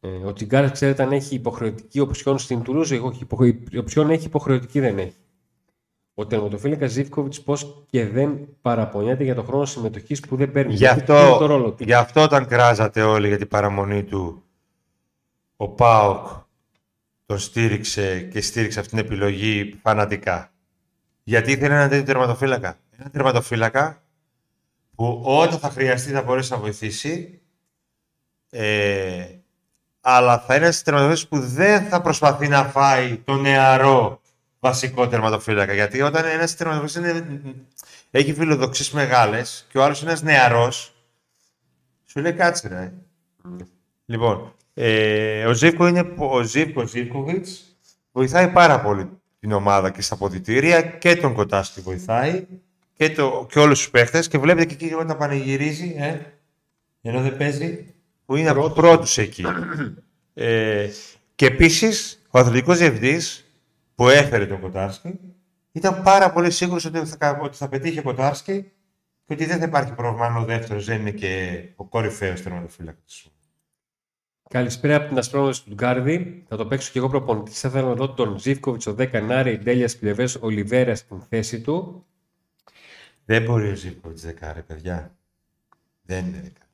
Ε, ο Τσιγκάρας, ξέρετε, αν έχει υποχρεωτική οψιόν στην Τουλούζα, εγώ όχι. Υποχω... Η οψιόν έχει, υποχρεωτική δεν έχει. Ο τερματοφύλακα Ζήφκοβιτς πώς και δεν παραπονιέται για το χρόνο συμμετοχής που δεν παίρνει. Γι' Γιατί αυτό, ποιο είναι το ρόλο του; γι' αυτό όταν κράζατε όλοι για την παραμονή του, ο Πάοκ τον στήριξε και στήριξε αυτή την επιλογή φανατικά. Γιατί ήθελε έναν τέτοιο τερματοφύλακα; Ένα τερματοφύλακα που όταν θα χρειαστεί θα μπορέσει να βοηθήσει, ε, αλλά θα είναι ένας τερματοφύλακας που δεν θα προσπαθεί να φάει το νεαρό βασικό τερματοφύλακα. Γιατί όταν ένας τερματοφύλακας είναι, έχει φιλοδοξίες μεγάλες και ο άλλος είναι ένας νεαρός, σου λέει κάτσε ρε. Λοιπόν, ε, ο Ζήφκο είναι ο Ζήφκο Ζήφκοβιτς βοηθάει πάρα πολύ την ομάδα και στα ποδητήρια και τον Κοτάστη βοηθάει και, το, και όλους τους παίχτες και βλέπετε και εκεί όταν πανηγυρίζει, ε, ενώ δεν παίζει, που είναι από τους πρώτους εκεί. ε, και επίσης, ο αθλητικός διευθυντής που έφερε τον Κοτάρσκι ήταν πάρα πολύ σίγουρος ότι θα, ότι θα πετύχει ο Κοτάρσκι και ότι δεν θα υπάρχει πρόβλημα αν ο δεύτερος δεν είναι και ο κορυφαίος τερματοφύλακας. Καλησπέρα από την Ασπρόμαυρη του Γκάρδη. Θα το παίξω και εγώ προπονητής. Θα ήθελα να δω τον Ζήφκοβιτς, ο 10 Νάρη, Ντέλιας Πλευρέ, Ολιβέρα στην θέση του. Δεν μπορεί ο Ζήφκοβιτς δεκάρε, παιδιά. Δεν είναι δεκάρε.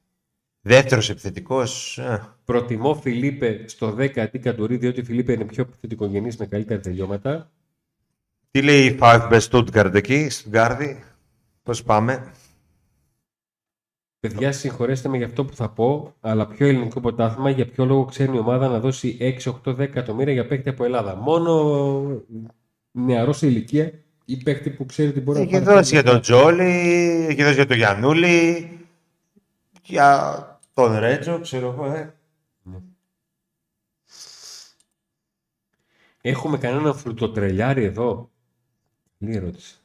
Δεύτερος επιθετικός. α, Προτιμώ Φιλίπε στο 10 αντί Καντουρί, διότι ο Φιλίπε είναι πιο επιθετικογενής με καλύτερα τελειώματα. Τι λέει η 5 Best Stuttgart εκεί, στην Γκάρδη. Πώς πάμε; Παιδιά, συγχωρέστε με για αυτό που θα πω, αλλά πιο ελληνικό πρωτάθλημα, για ποιο λόγο ξέρει η ομάδα να δώσει 6, 8, 10 εκατομμύρια για παίκτη από Ελλάδα. Μόνο νεαρός σε ηλικία ή παίκτη που ξέρει ότι μπορεί Έχει να πάρει. δώσει για τον Τζόλι, έχει δώσει για τον Γιαννούλη, για τον Ρέτζο, ξέρω εγώ, ε. Έχουμε κανένα φρουτοτρελιάρι εδώ; Καλή ερώτηση.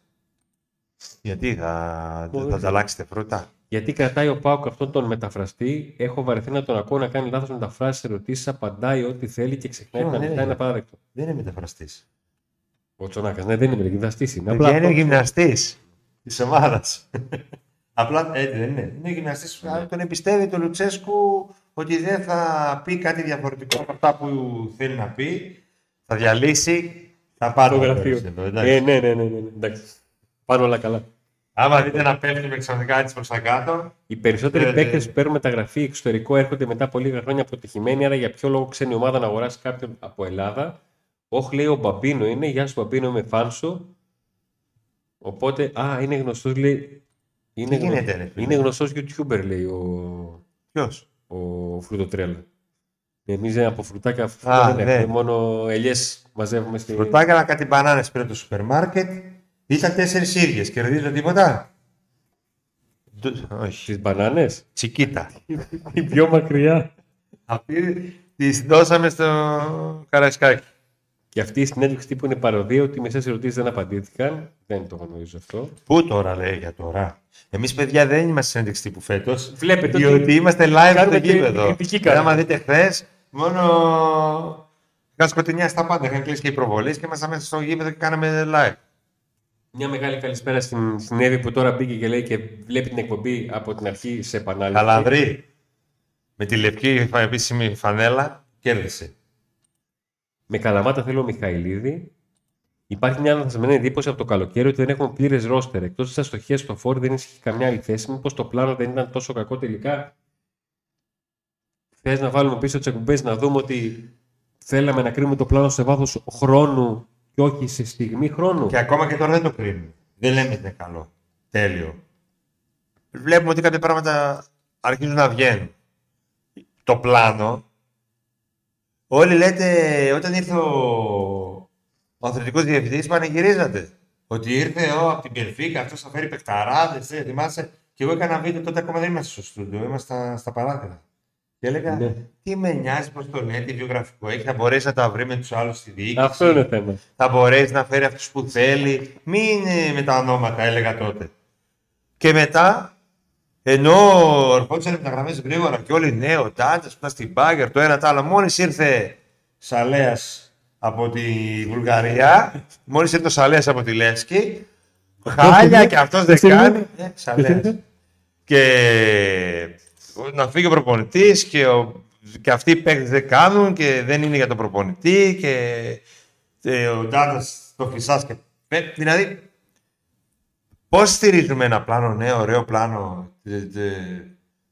Γιατί θα, Μπορεί. θα ανταλλάξετε φρούτα; Γιατί κρατάει ο Πάουκ αυτόν τον μεταφραστή, έχω βαρεθεί να τον ακούω να κάνει λάθος μεταφράσεις, ερωτήσεις, απαντάει ό,τι θέλει και ξεχνάει Ω, τα ναι, λεφτά ναι. είναι απαράδεκτο. Δεν είναι μεταφραστής. Ο Τσονάκας, ναι, δεν είναι γυμναστής. Είναι Απλά είναι αυτό. γυμναστής της ομάδας. Απλά έτσι δεν είναι. Είναι γυμναστής. Αν τον εμπιστεύει τον Λουτσέσκου ότι δεν θα πει κάτι διαφορετικό από αυτά που θέλει να πει. Θα διαλύσει. Θα πάρει Το το γραφείο. Εδώ, εντάξει. Ε, ναι, ναι, ναι, ναι, ναι. Εντάξει. Πάνε όλα καλά. Άμα δείτε να πέφτει με ξαφνικά έτσι προς τα κάτω. Οι περισσότεροι Ε, παίκτες ναι. που παίρνουν μεταγραφή εξωτερικό έρχονται μετά από λίγα χρόνια αποτυχημένοι. Άρα για ποιο λόγο ξένη ομάδα να αγοράσει κάποιον από Ελλάδα. Όχι, λέει ο Μπαμπίνο είναι. Γεια σου, Μπαμπίνο, είμαι φαν σου. Οπότε, α, είναι γνωστός, λέει. Είναι, Τι γίνεται, ρε φίλε; είναι γνωστός YouTuber, λέει ο, Ποιος; ο Φρουτοτρέλα. Εμείς από φρουτάκια Α, φρούτα δεν ναι. έχουμε. Μόνο ελιές μαζεύουμε στη. Ρωτάγανα κάτι μπανάνες πήρε το σούπερ μάρκετ. Ήταν τέσσερις ίδιες. Κερδίζω τίποτα; Ντου- Όχι. Τις μπανάνες; Τσικίτα. Η πιο μακριά. Αυτή τις δώσαμε στο Καραϊσκάκι. Και αυτή η συνέντευξη τύπου είναι παροδία ότι οι μεσαίες ερωτήσεις δεν απαντήθηκαν. Δεν το γνωρίζω αυτό. Πού τώρα λέει για τώρα; Εμείς, παιδιά, δεν είμαστε συνέντευξη τύπου φέτος. Βλέπετε Διότι ότι είμαστε live στο κάνουμε και γήπεδο. κριτική Και άμα κάνουμε. δείτε χθες, μόνο. Είχαν σκοτεινιά στα πάντα. Είχαν κλείσει και οι προβολές και ήμασταν μέσα στο γήπεδο και κάναμε live. Μια μεγάλη καλησπέρα στην, στην Εύη που τώρα μπήκε και λέει και βλέπει την εκπομπή από την αρχή σε επανάληψη. Καλανδρή. Με τη λευκή φα- επίσημη φανέλα κέρδισε. Με καλαμάτα θέλω Μιχαηλίδη. Υπάρχει μια λανθασμένη εντύπωση από το καλοκαίρι ότι δεν έχουμε πλήρες ρόστερ. Εκτός της αστοχίας στο φόρ δεν ισχύει καμιά άλλη θέση. Μήπως το πλάνο δεν ήταν τόσο κακό τελικά; Θες να βάλουμε πίσω τις εκπομπές να δούμε ότι θέλαμε να κρίνουμε το πλάνο σε βάθος χρόνου και όχι σε στιγμή χρόνου; Και ακόμα και τώρα δεν το κρίνουμε. Δεν λέμε ότι είναι καλό. Τέλειο. Βλέπουμε ότι κάποια πράγματα αρχίζουν να βγαίνουν. Το πλάνο. Όλοι λέτε, όταν ήρθε ο, ο αθλητικός διευθυντής, πανηγυρίζατε. Ότι ήρθε ο, από την Περφίκα, αυτός θα φέρει παιχταράδες, ε, θυμάσαι. Και εγώ έκανα βίντεο τότε ακόμα δεν είμαστε στο στούντιο, είμαστε στα, στα παράθυρα. Και έλεγα, Ναι. τι με νοιάζει πως το λέει, τι βιογραφικό έχει, θα μπορέσεις να τα βρεις με τους άλλους στη διοίκηση Αυτό είναι θέμα. θα μπορέσεις να φέρει αυτούς που θέλει. Μην είναι με τα ονόματα, έλεγα τότε. Και μετά, ενώ ερχόντουσαν οι μεταγραφές γρήγορα και όλοι ναι, ο Τάντας που ήταν στην Μπάγκερ, το ένα το άλλο, μόλις ήρθε Σαλέας από τη Βουλγαρία, μόλις ήρθε ο Σαλέας από τη Λεύσκη, χάλια και αυτός δεν Ποιος είναι; κάνει. Ε, Σαλέας. Και να φύγει ο προπονητής και ο και αυτοί οι παίκτες δεν κάνουν και δεν είναι για τον προπονητή και ε, ο Ντάτας το φυσάς και... Ε, δηλαδή, πώς στηρίζουμε ένα πλάνο, ναι, ωραίο πλάνο ε, ε,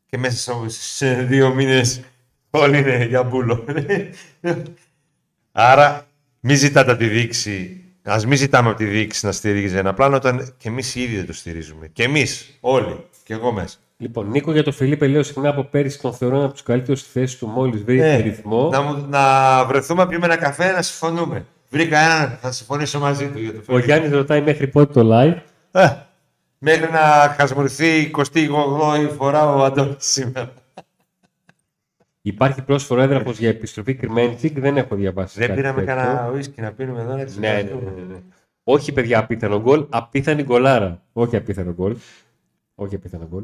και μέσα σε δύο μήνες όλοι είναι για μπούλο. Άρα, μην ζητάτε από τη δείξη, ας μην ζητάμε από τη δείξη να στηρίζει ένα πλάνο, όταν και εμείς ήδη δεν το στηρίζουμε. Και εμείς, όλοι, και εγώ μέσα. Λοιπόν, Νίκο για το Φιλίππε λέω συχνά από πέρυσι τον θεωρώ ένα από τους καλύτερους στη θέση του μόλις βρει Ε, ρυθμό. Να, μου- να βρεθούμε να πιούμε ένα καφέ να συμφωνούμε. Βρήκα έναν, θα συμφωνήσω μαζί του για το Ο Φελίπε. Γιάννης ρωτάει μέχρι πότε το live. Ε, μέχρι να χασμουριθεί η 28η φορά ο Αντώνης σήμερα. Υπάρχει πρόσφορο έδραπο για επιστροφή Κρυμέντσικ. Δεν έχω διαβάσει. Δεν κάτι πήραμε τέτοιο. κανένα ουίσκι να πίνουμε εδώ να Ναι, ναι, εξεταστούμε. ναι, ναι. Όχι, παιδιά, απίθανο γκολ. Απίθανη γκολάρα. Όχι απίθανο γκολ. Όχι απίθανο γκολ.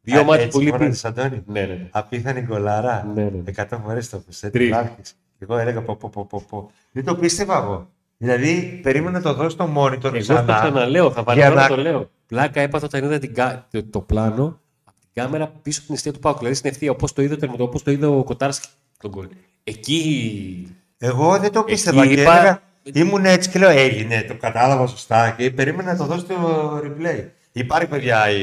Δύο Α, μάτια έτσι που λείπει. φώναζες, Αντώνη. Ναι, ναι, ναι. Απίθανη γκολάρα. Ναι, ναι. Εκατό φορές το πες. Τρεις. έτσι, Εγώ έλεγα πω, πω, πω, πω, πω. Δεν το πίστευα εγώ. Δηλαδή, περίμενα να το δω στο monitor Εγώ ξανά. το ξαναλέω, θα βάλω Για τώρα να- το λέω. Πλάκα έπαθα όταν είδα την κα- το, το πλάνο από την κάμερα πίσω από την αιστεία του Πάουκ. Δηλαδή στην ευθεία, όπως το είδε ο τερματο, όπως το είδε ο Κοτάρσκι τον γκολ. Εκεί. Εγώ δεν το πίστευα Εκεί και είπα- έλεγα, ήμουν έτσι και λέω έγινε, το κατάλαβα σωστά και περίμενα να το δω στο replay. Υπάρχει παιδιά η...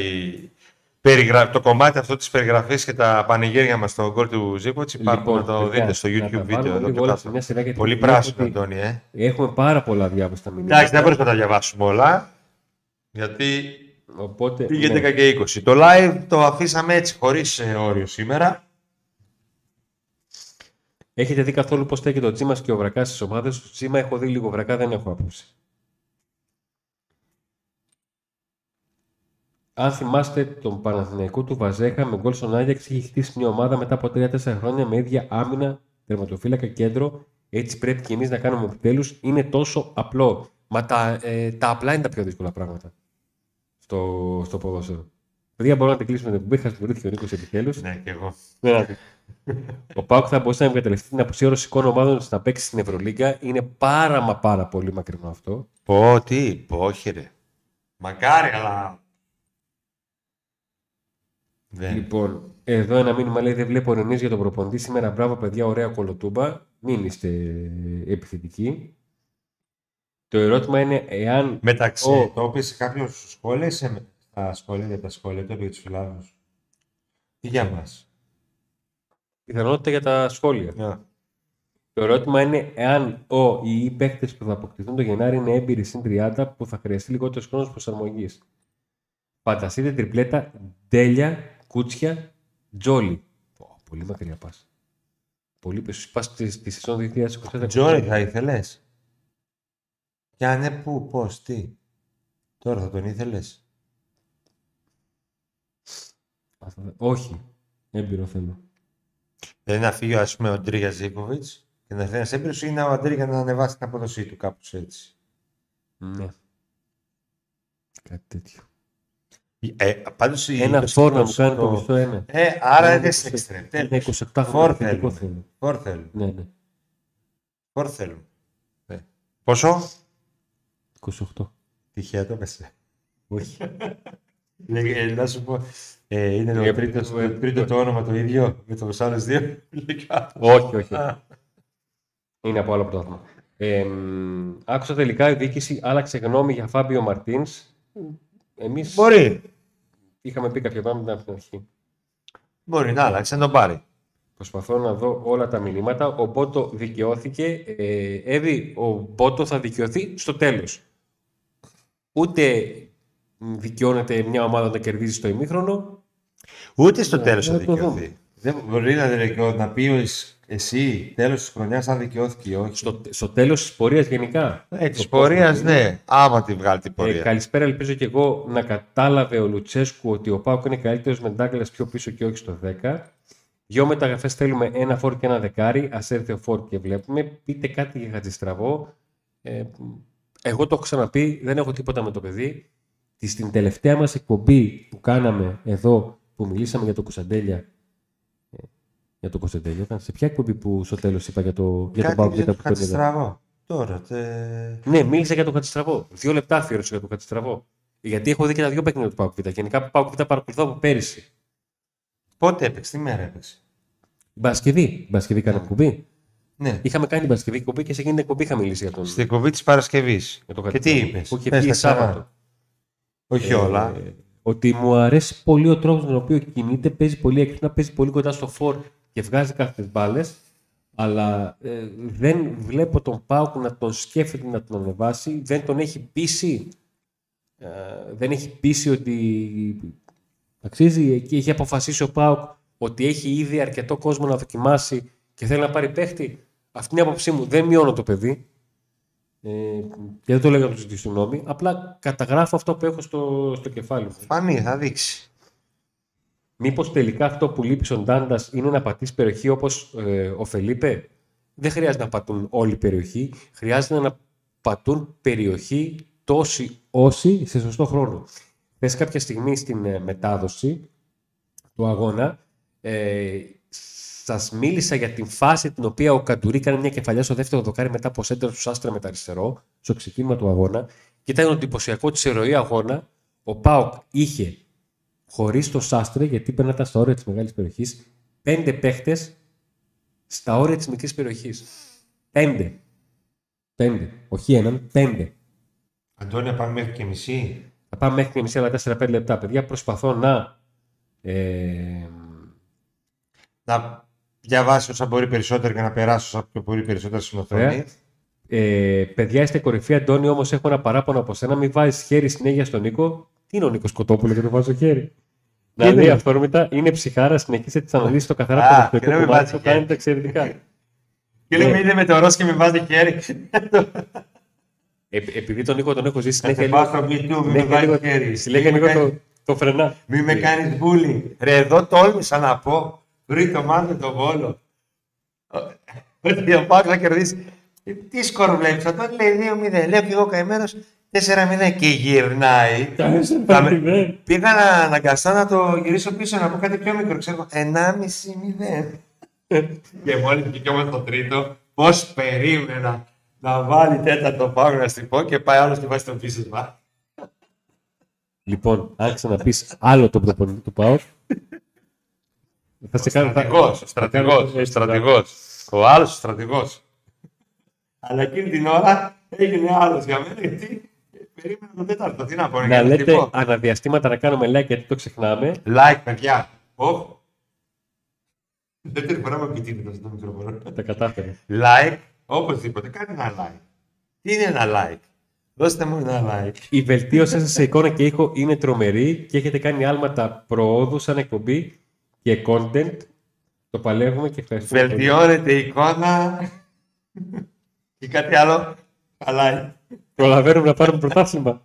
περιγρα- το κομμάτι αυτό της περιγραφής και τα πανηγύρια μας στο γκολ του Ζήποτς υπάρχουν να το Λοιπόν, παιδιά, δείτε στο να τα YouTube βάλουμε βίντεο. Εδώ λίγο όλα και σε μια σειρά, γιατί Πολύ βλέπω πράσινο, ότι Αντώνη, ε. Έχουμε πάρα πολλά διάβαστα μηνύματα. Εντάξει, δεν μπορείς να τα διαβάσουμε όλα, γιατί Οπότε. πήγε ναι. 10 και 20. Το live το αφήσαμε έτσι, χωρίς ε, όριο σήμερα. Έχετε δει καθόλου πώς στέκεται ο Τσίμα και ο Βρακά στις ομάδες; Του. Τσίμα έχω δει λίγο Βρακά, δεν έχω άποψη. Αν θυμάστε τον Παναθηναϊκό του Βαζέχα με γκολ στον Άγιαξ, είχε χτίσει μια ομάδα μετά από 3-4 χρόνια με ίδια άμυνα, τερματοφύλακα, κέντρο. Έτσι πρέπει και εμείς να κάνουμε επιτέλους. Είναι τόσο απλό. Μα τα, ε, τα απλά είναι τα πιο δύσκολα πράγματα στο, στο ποδόσφαιρο. Παιδιά, μπορούμε να την κλείσουμε την εκπομπή. Χασμουρίθηκε ο Νίκος επιτέλους. Ναι, και εγώ. Ο Πάουκ θα μπορούσε να εγκαταλευτεί την απουσία ρωσικών ομάδων να παίξει στην Ευρωλίγκα. Είναι πάρα μα πάρα πολύ μακρινό αυτό. Πω, τι, πω, όχι ρε. Μακάρι, αλλά... Δεν. Λοιπόν, εδώ ένα μήνυμα λέει: Δεν βλέπω Ρενή για τον προπονητή σήμερα. Μπράβο, παιδιά, ωραία κολοτούμπα. Μην είστε επιθετικοί. Το ερώτημα είναι εάν. Μεταξύ, Ο- το είπες σε κάποιο σχόλιο, σε, στα σχόλια, για τα σχόλια, το είπε για τους φιλάθλους. Ή για μας; Πιθανότητα για τα σχόλια. Ναι. Το ερώτημα είναι εάν ο ή οι παίκτες που θα αποκτηθούν το Γενάρη είναι έμπειροι συν 30 που θα χρειαστεί λιγότερος χρόνος προσαρμογής. Φανταστείτε τριπλέτα Ντέλια, Κούτσια, Τζόλι. Πω, πολύ μακριά πας. Πολύ πίσω. Πας στη, στη σεζόν 2024. Τζόρι θα ήθελες; Και αν ναι, πού, πώς, τι; Τώρα θα τον ήθελες; Όχι. Έμπειρο θέλω. Δηλαδή να φύγει, ας πούμε, ο Ντρίγια Ζήκοβιτς και να έρθει ένας έμπειρος ή να ο Αντρίγια να ανεβάσει την απόδοσή του κάπως έτσι. Ναι. Κάτι τέτοιο. Ε, πάντως η Ένα φόρ να μου κάνει το το- μισθό ένα. Ε, άρα Είναι δεν 20 σε εξτρέμ. Είναι Τέλος. 27 Φόρ χρόνια. θετικό θέλουν. θέλω. Φόρ θέλουν. Ναι, ναι. Φόρ θέλουν. Ε. Πόσο; 28. Τυχαία το πέσε. Όχι. Λέγε, ε, να σου πω, ε, είναι Ε, το τρίτο, ε, το τρίτο το όνομα το ίδιο με τους άλλους δύο. Λέει κάτω. όχι, όχι. Α. Είναι από άλλο πρωτάθλημα. Ε, μ, άκουσα τελικά η διοίκηση άλλαξε γνώμη για Φάμπιο Μαρτίνς. Εμεί Μπορεί. Είχαμε πει κάποια πράγματα από την αρχή. Μπορεί να αλλάξει, να τον πάρει. Προσπαθώ να δω όλα τα μηνύματα. Ο Μπότο δικαιώθηκε. Ε, Εύη, ο Μπότο θα δικαιωθεί στο τέλος. Ούτε μ, δικαιώνεται μια ομάδα να κερδίζει στο ημίχρονο. Ούτε στο Ναι, τέλος θα να το δικαιωθεί. Δεν μπορεί να, δικαιω- να πει ο εσ- εσύ τέλος της χρονιάς αν δικαιώθηκε ή όχι. Στο, στο τέλος της πορείας γενικά. Ε, της Το πώς πορείας, θα γίνει. ναι. Άμα τη βγάλει την Ε, πορεία. καλησπέρα, ελπίζω και εγώ να κατάλαβε ο Λουτσέσκου ότι ο Πάουκ είναι καλύτερος με Ντάγκλας πιο πίσω και όχι στο 10. Δυο μεταγραφές θέλουμε ένα φόρ και ένα δεκάρι. Α έρθει ο φόρ και βλέπουμε. Πείτε κάτι για Χατζηστραβό. Ε, εγώ το έχω ξαναπεί, δεν έχω τίποτα με το παιδί. Τη- Στην τελευταία μας εκπομπή που κάναμε εδώ, που μιλήσαμε για το Κωνσταντέλια. Ε, Για το Κωνσταντέλια, ήταν σε ποια εκπομπή που στο τέλος είπα για το, για τον Κάτι Πάουκ για και το τα που τον είδα. Χατζηστραβό. Τώρα, τε... Ναι, μίλησα για τον Χατζηστραβό. Δύο λεπτά αφιέρωσα για τον Χατζηστραβό. Γιατί έχω δει και τα δύο παιχνίδια του Πάουκ Β. Γενικά Πάουκ Β παρακολουθώ από πέρυσι. πότε έπαιξε, τι μέρα έπαιξε. Την Παρασκευή. Την Παρασκευή κάναμε κουμπί. Ναι. Είχαμε κάνει την Παρασκευή εκπομπή και σε εκείνη την εκπομπή είχα μιλήσει για τον. Στην εκπομπή της Παρασκευής. για τον Και τι Κατσίνη, είπες; Που είχε βγει Σάββατο. Όχι Ε, όλα. ότι μου αρέσει πολύ ο τρόπος με τον οποίο κινείται, παίζει πολύ έξυπνα, παίζει πολύ κοντά στο φόρ και βγάζει κάθε μπάλες. Αλλά ε, δεν βλέπω τον Πάουκ να τον σκέφτεται να τον ανεβάσει. Δεν τον έχει πείσει. ε, δεν έχει πείσει ότι αξίζει και έχει αποφασίσει ο Πάουκ ότι έχει ήδη αρκετό κόσμο να δοκιμάσει και θέλει να πάρει παίχτη. Αυτή είναι η άποψή μου. Δεν μειώνω το παιδί. Ε, και δεν το λέω για να τους ζητήσω συγγνώμη. Απλά καταγράφω αυτό που έχω στο, στο κεφάλι μου. Φανεί, θα δείξει. Μήπως τελικά αυτό που λείπει στον Ντάντα είναι να πατήσει περιοχή όπως ο Φελίπε; Δεν χρειάζεται να πατούν όλη η περιοχή. Χρειάζεται να πατούν περιοχή τόσοι όσοι σε σωστό χρόνο. Θες κάποια στιγμή στην ε, μετάδοση του αγώνα, ε, σας μίλησα για την φάση την οποία ο Καντουρί έκανε μια κεφαλιά στο δεύτερο δοκάρι μετά από σέντερ του Άστρα με τα αριστερό, στο ξεκίνημα του αγώνα. Και ήταν εντυπωσιακό ότι σε ροή αγώνα ο Πάοκ είχε χωρίς το Σάστρε, γιατί περνάτε στα όρια της μεγάλης περιοχής, πέντε παίχτες στα όρια της μικρής περιοχής. Πέντε. Πέντε. Όχι έναν, πέντε. Αντώνια, πάμε μέχρι και μισή. Θα πάμε μέχρι και μισή αλλά 4-5 λεπτά. Παιδιά, προσπαθώ να. Ε, Να διαβάσει όσα μπορεί περισσότερο και να περάσει όσα μπορεί περισσότερο στην οθόνη. Ωραία. ε, παιδιά, είστε κορυφή. Αντώνη, όμως έχω ένα παράπονο από σένα. Μην βάζεις χέρι συνέχεια στον Νίκο. Τι είναι ο Νίκος Κοτόπουλος και το βάζω χέρι. Να Είναι. λέει αυθόρμητα, είναι ψυχάρα, συνεχίστε τι αναλύσει στο καθαρά Α, και ποδοσφαιρικό να μην κομμάτι, βάζει το χέρι. κάνετε εξαιρετικά. Και λέει, Ναι. με είδε με το ροζ και με βάζει χέρι. Ε, επειδή τον Νίκο τον έχω ζήσει, Θα σε συνέχεια πάω λίγο, στο B2, μην με συνέχεια λίγο, βάζει χέρι. συνέχεια Μη λίγο με το, κάνεις- το φρενά. Μη με κάνεις bullying. Ρε, εδώ τόλμησα να πω. Βρει το μάτι τον Βόλο. Ότι ο Πάκος θα κερδίσει. Ε, Τι σκορ βλέπεις, αυτό λέει 2-0. Λέω και εγώ καημένος 4-0 και γυρνάει. Θα με- Πήγα να αναγκαστώ να το γυρίσω πίσω να πω κάτι πιο μικρό. Ξέρω, 1,5-0. και μόλις βγήκε όμως το τρίτο, πώς περίμενα να βάλει τέταρτο πάγο να στην πω και πάει άλλος και βάζει στο πίσω. Μα. Λοιπόν, άρχισε να πεις άλλο τον προπονητή του ΠΑΟΚ. θα σε κάνω. θα- Στρατηγός, ο θα κάνω- στρατηγός, ο έτσι, στρατηγός. Ο άλλος ο στρατηγός. Αλλά εκείνη την ώρα έγινε άλλος για μένα γιατί περίμενα το τέταρτο. Τι να πω, Να για λέτε τυπώ. αναδιαστήματα να κάνουμε like γιατί το ξεχνάμε. Like, παιδιά. Οχ. Δεύτερη φορά με επιτείνει στο μικρόφωνο. Τα κατάφερε. Like, οπωσδήποτε, κάνει ένα like. Τι είναι ένα like; Δώστε μου ένα like. Η βελτίωσή σας σε εικόνα και ήχο είναι τρομερή και έχετε κάνει άλματα προόδου σαν εκπομπή και content. Το παλεύουμε και ευχαριστούμε. πολύ. Βελτιώνεται η εικόνα. και κάτι άλλο. Χαλάει. Προλαβαίνουμε να πάρουμε πρωτάθλημα.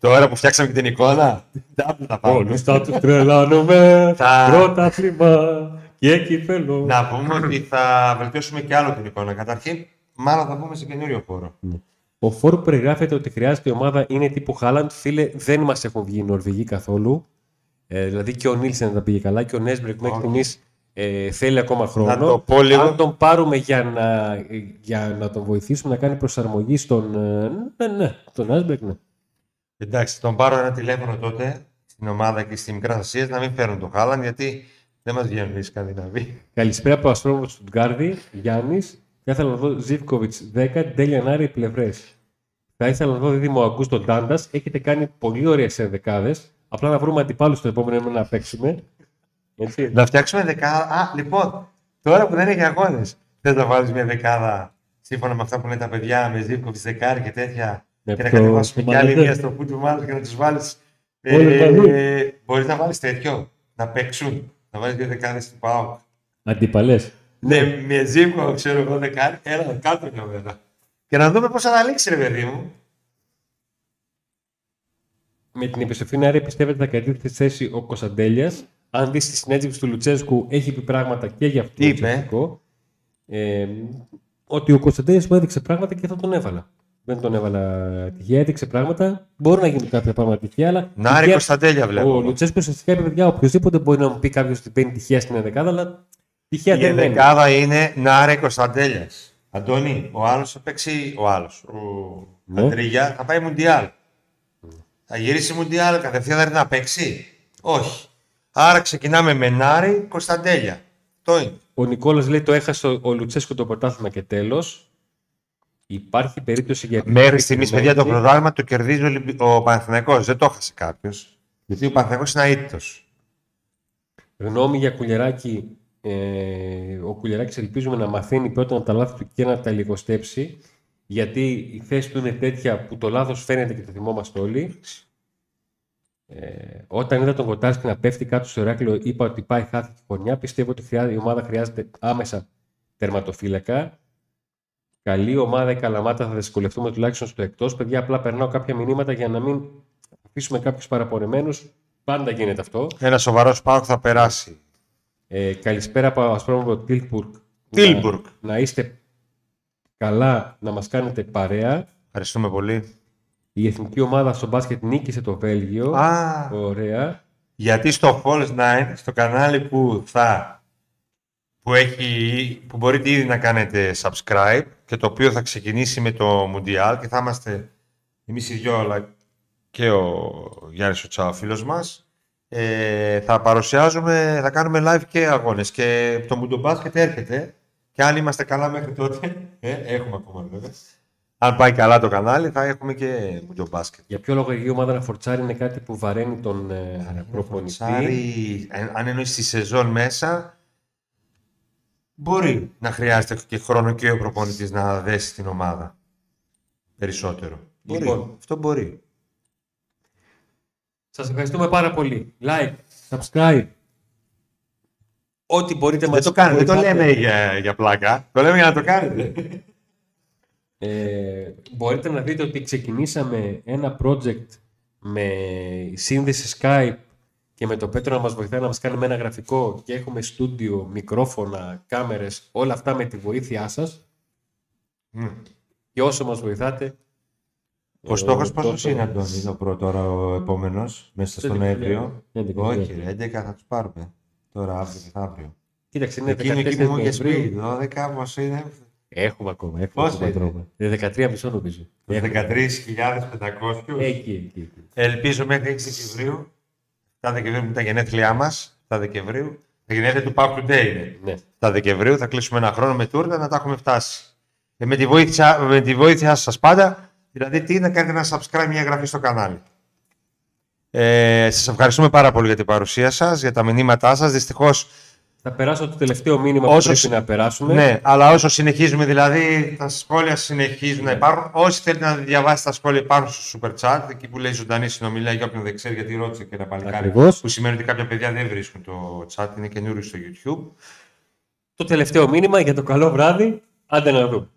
Τώρα που φτιάξαμε και την εικόνα, double θα πάμε. Όλου θα τους τρελάνουμε. Θα- Πρωτάθλημα και κυπέλο. Να πούμε ότι θα βελτιώσουμε και άλλο την εικόνα. Καταρχήν, μάλλον θα μπούμε σε καινούριο χώρο. Ο φόρ που περιγράφεται ότι χρειάζεται η ομάδα είναι τύπου Χάλαντ. Φίλε, δεν μας έχουν βγει οι Νορβηγοί καθόλου. Ε, δηλαδή και ο Νίλσεν δεν τα πήγε καλά και ο Νέσμπρεκ μέχρι Όχι. στιγμή ε, θέλει ακόμα χρόνο. Να το πω λίγο. Αν τον πάρουμε για να, για να τον βοηθήσουμε να κάνει προσαρμογή στον. ε, Ναι, ναι, τον Νέσμπρεκ, ναι. Εντάξει, τον πάρω ένα τηλέφωνο τότε στην ομάδα και στη Μικρά Ασία να μην φέρουν τον Χάλαν γιατί δεν μας βγαίνουν οι Σκανδιναβοί. Καλησπέρα από Αστρόμο του Στουτγκάρδη, Γιάννης. Θα ήθελα να δω Ζήφκοβιτς 10, Ντέλια Νάρη πλευρές. Θα ήθελα να δω δίδυμο Αγκούστο Ντάντας. Έχετε κάνει πολύ ωραίες ενδεκάδες. Απλά να βρούμε αντιπάλους στο επόμενο αίμα να παίξουμε. Έτσι. Να φτιάξουμε δεκάδα. Α, λοιπόν, τώρα που δεν έχει αγώνες, θες να βάλεις μια δεκάδα σύμφωνα με αυτά που λένε τα παιδιά με Ζήπκοβιτ δεκάρι και τέτοια. Με και να το- κατεβάσουμε το κι άλλη μανετέ. μία στο φούτου μάλλον και να τους βάλεις. Όλοι μαζί. Ε, Μπορείς να βάλεις τέτοιο. Να παίξουν. Να βάλεις δύο δεκάδες του ΠΑΟΚ. Αντίπαλε. Ναι, με Ζήπκο, ξέρω εγώ δεκάρι. Έλα, κάτω για μένα. Και να δούμε πώς θα τα λήξει, ρε παιδί μου. Με την επιστροφή Νάρη πιστεύετε θα κρατήσει τη θέση ο Κωνσταντέλιας; Αν δεις τη συνέντευξη του Λουτσέσκου, έχει πει πράγματα και για αυτό Τι το είπε; Λουτσέσκο. Ε, ότι ο Κωνσταντέλια μου έδειξε πράγματα και θα τον έβαλα. Δεν τον έβαλα τυχαία, έδειξε πράγματα. Μπορεί να γίνουν κάποια πράγματα τυχαία, αλλά. Να ρε τυχαία- Κωνσταντέλια Ο βλέπω. Λουτσέσκος ουσιαστικά είπε: Παιδιά, οποιοδήποτε μπορεί να μου πει κάποιος ότι μπαίνει τυχαία στην ενδεκάδα, αλλά τυχαία Η δεν είναι. δεκάδα είναι Νάρε Κωνσταντέλιας. Αντώνη, ο άλλος θα παίξει. Ο άλλος. Ο Ναι. Αντρίγια θα πάει Μουντιάλ. Θα γυρίσει Μουντιάλ, κατευθείαν δεν είναι να παίξει. Όχι. Άρα ξεκινάμε με Νάρη Κωνσταντέλια. Αυτό είναι. Ο Νικόλας λέει το έχασε ο, ο Λουτσέσκο το πρωτάθλημα και τέλος. Υπάρχει περίπτωση για Μέχρι στιγμής, παιδιά, το επιβεβαίωση. πρωτάθλημα το κερδίζει ο, Ολυμπι- ο Παναθηναϊκός. Δεν το έχασε κάποιος. Γιατί ο Παναθηναϊκός είναι αίτητος. Γνώμη για Κουλεράκη. Ε, ο Κουλεράκης ελπίζουμε να μαθαίνει πρώτα από τα λάθη του και να τα λιγοστέψει. Γιατί η θέση του είναι τέτοια που το λάθος φαίνεται και το θυμόμαστε όλοι. Ε, όταν είδα τον Κοτάρσκι να πέφτει κάτω στο Ηράκλειο, είπα ότι πάει χάθηκε χρονιά. Πιστεύω ότι χρειά- η ομάδα χρειάζεται άμεσα τερματοφύλακα. Καλή ομάδα η Καλαμάτα, θα δυσκολευτούμε τουλάχιστον στο εκτός. Παιδιά, απλά περνάω κάποια μηνύματα για να μην αφήσουμε κάποιους παραπονεμένους. Πάντα γίνεται αυτό. Ένα σοβαρό πάω θα περάσει. Ε, καλησπέρα από Ασπρόμοβο Τίλμπουργκ. Τίλμπουργκ. Να, να είστε καλά, να μας κάνετε παρέα. Ευχαριστούμε πολύ. Η εθνική ομάδα στο μπάσκετ νίκησε το Βέλγιο. Α, Ωραία. γιατί στο Falls 9, στο κανάλι που θα που, έχει, που μπορείτε ήδη να κάνετε subscribe και το οποίο θα ξεκινήσει με το Mundial και θα είμαστε εμείς οι δυο αλλά και ο Γιάννης ο Τσάο φίλος μας ε, θα παρουσιάζουμε, θα κάνουμε live και αγώνες και το Mundo Basket έρχεται και αν είμαστε καλά μέχρι τότε, ε, έχουμε ακόμα βέβαια, αν πάει καλά το κανάλι θα έχουμε και Mundo Basket. Για ποιο λόγο η ομάδα να φορτσάρει είναι κάτι που βαραίνει τον ε, προπονητή. Φορτσάρι, ε, αν εννοείς τη σεζόν μέσα, μπορεί να χρειάζεται και χρόνο και ο προπονητής να δέσει την ομάδα. Περισσότερο. Μπορεί. Λοιπόν. Αυτό μπορεί. Σας ευχαριστούμε πάρα πολύ. Like, subscribe. Ό,τι μπορείτε Δεν μας το κάνετε, δεν το βοηθάτε. λέμε για, για πλάκα. Το λέμε για να το κάνετε. Ε, μπορείτε να δείτε ότι ξεκινήσαμε ένα project με σύνδεση Skype και με το Πέτρο να μας βοηθάει να μας κάνει με ένα γραφικό και έχουμε στούντιο, μικρόφωνα, κάμερες, όλα αυτά με τη βοήθειά σας Μμ. και όσο μας βοηθάτε. Ο στόχος ε, πόσο τόσο- είναι, Αντώνη, το πρώτο, τώρα ο επόμενος, μέσα στο Δεν Νοέμβριο. δεν ξέρω. Όχι, ρε, 11 θα τους πάρουμε. Τώρα, αύριο μεθαύριο. Κοίταξε, είναι Εκείνο εκεί 14 που μου είχε Νοεμβρίου. πει, 12 πόσο είναι. Έχουμε ακόμα, έχουμε Πόσο ακόμα είναι; τρόπο. Είναι 13 μισό νομίζω. Το Έχουμε. 13.500. Εκεί, εκεί, εκεί. Ελπίζω μέχρι 6 Δεκεμβρίου. Τα Δεκεμβρίου είναι τα γενέθλιά μας. Τα Δεκεμβρίου. Τα γενέθλια του Pub Today είναι. Ναι. Τα Δεκεμβρίου θα κλείσουμε ένα χρόνο με τούρτα να τα έχουμε φτάσει. Ε, με τη βοήθεια, με τη βοήθεια σας πάντα, δηλαδή τι να κάνετε ένα subscribe, μια εγγραφή στο κανάλι. Ε, σας ευχαριστούμε πάρα πολύ για την παρουσία σας, για τα μηνύματά σας. Δυστυχώς, Θα περάσω το τελευταίο μήνυμα Όσο που συ- πρέπει να περάσουμε. ναι, αλλά όσο συνεχίζουμε, δηλαδή τα σχόλια συνεχίζουν να υπάρχουν. Όσοι θέλετε να διαβάσετε τα σχόλια, υπάρχουν στο super chat, εκεί που λέει ζωντανή συνομιλία για όποιον δεν ξέρει, γιατί ρώτησε και ένα παλικάρι. Ακριβώς. Που σημαίνει ότι κάποια παιδιά δεν βρίσκουν το chat, είναι καινούριο στο YouTube. Το τελευταίο μήνυμα για το καλό βράδυ. Άντε να δούμε.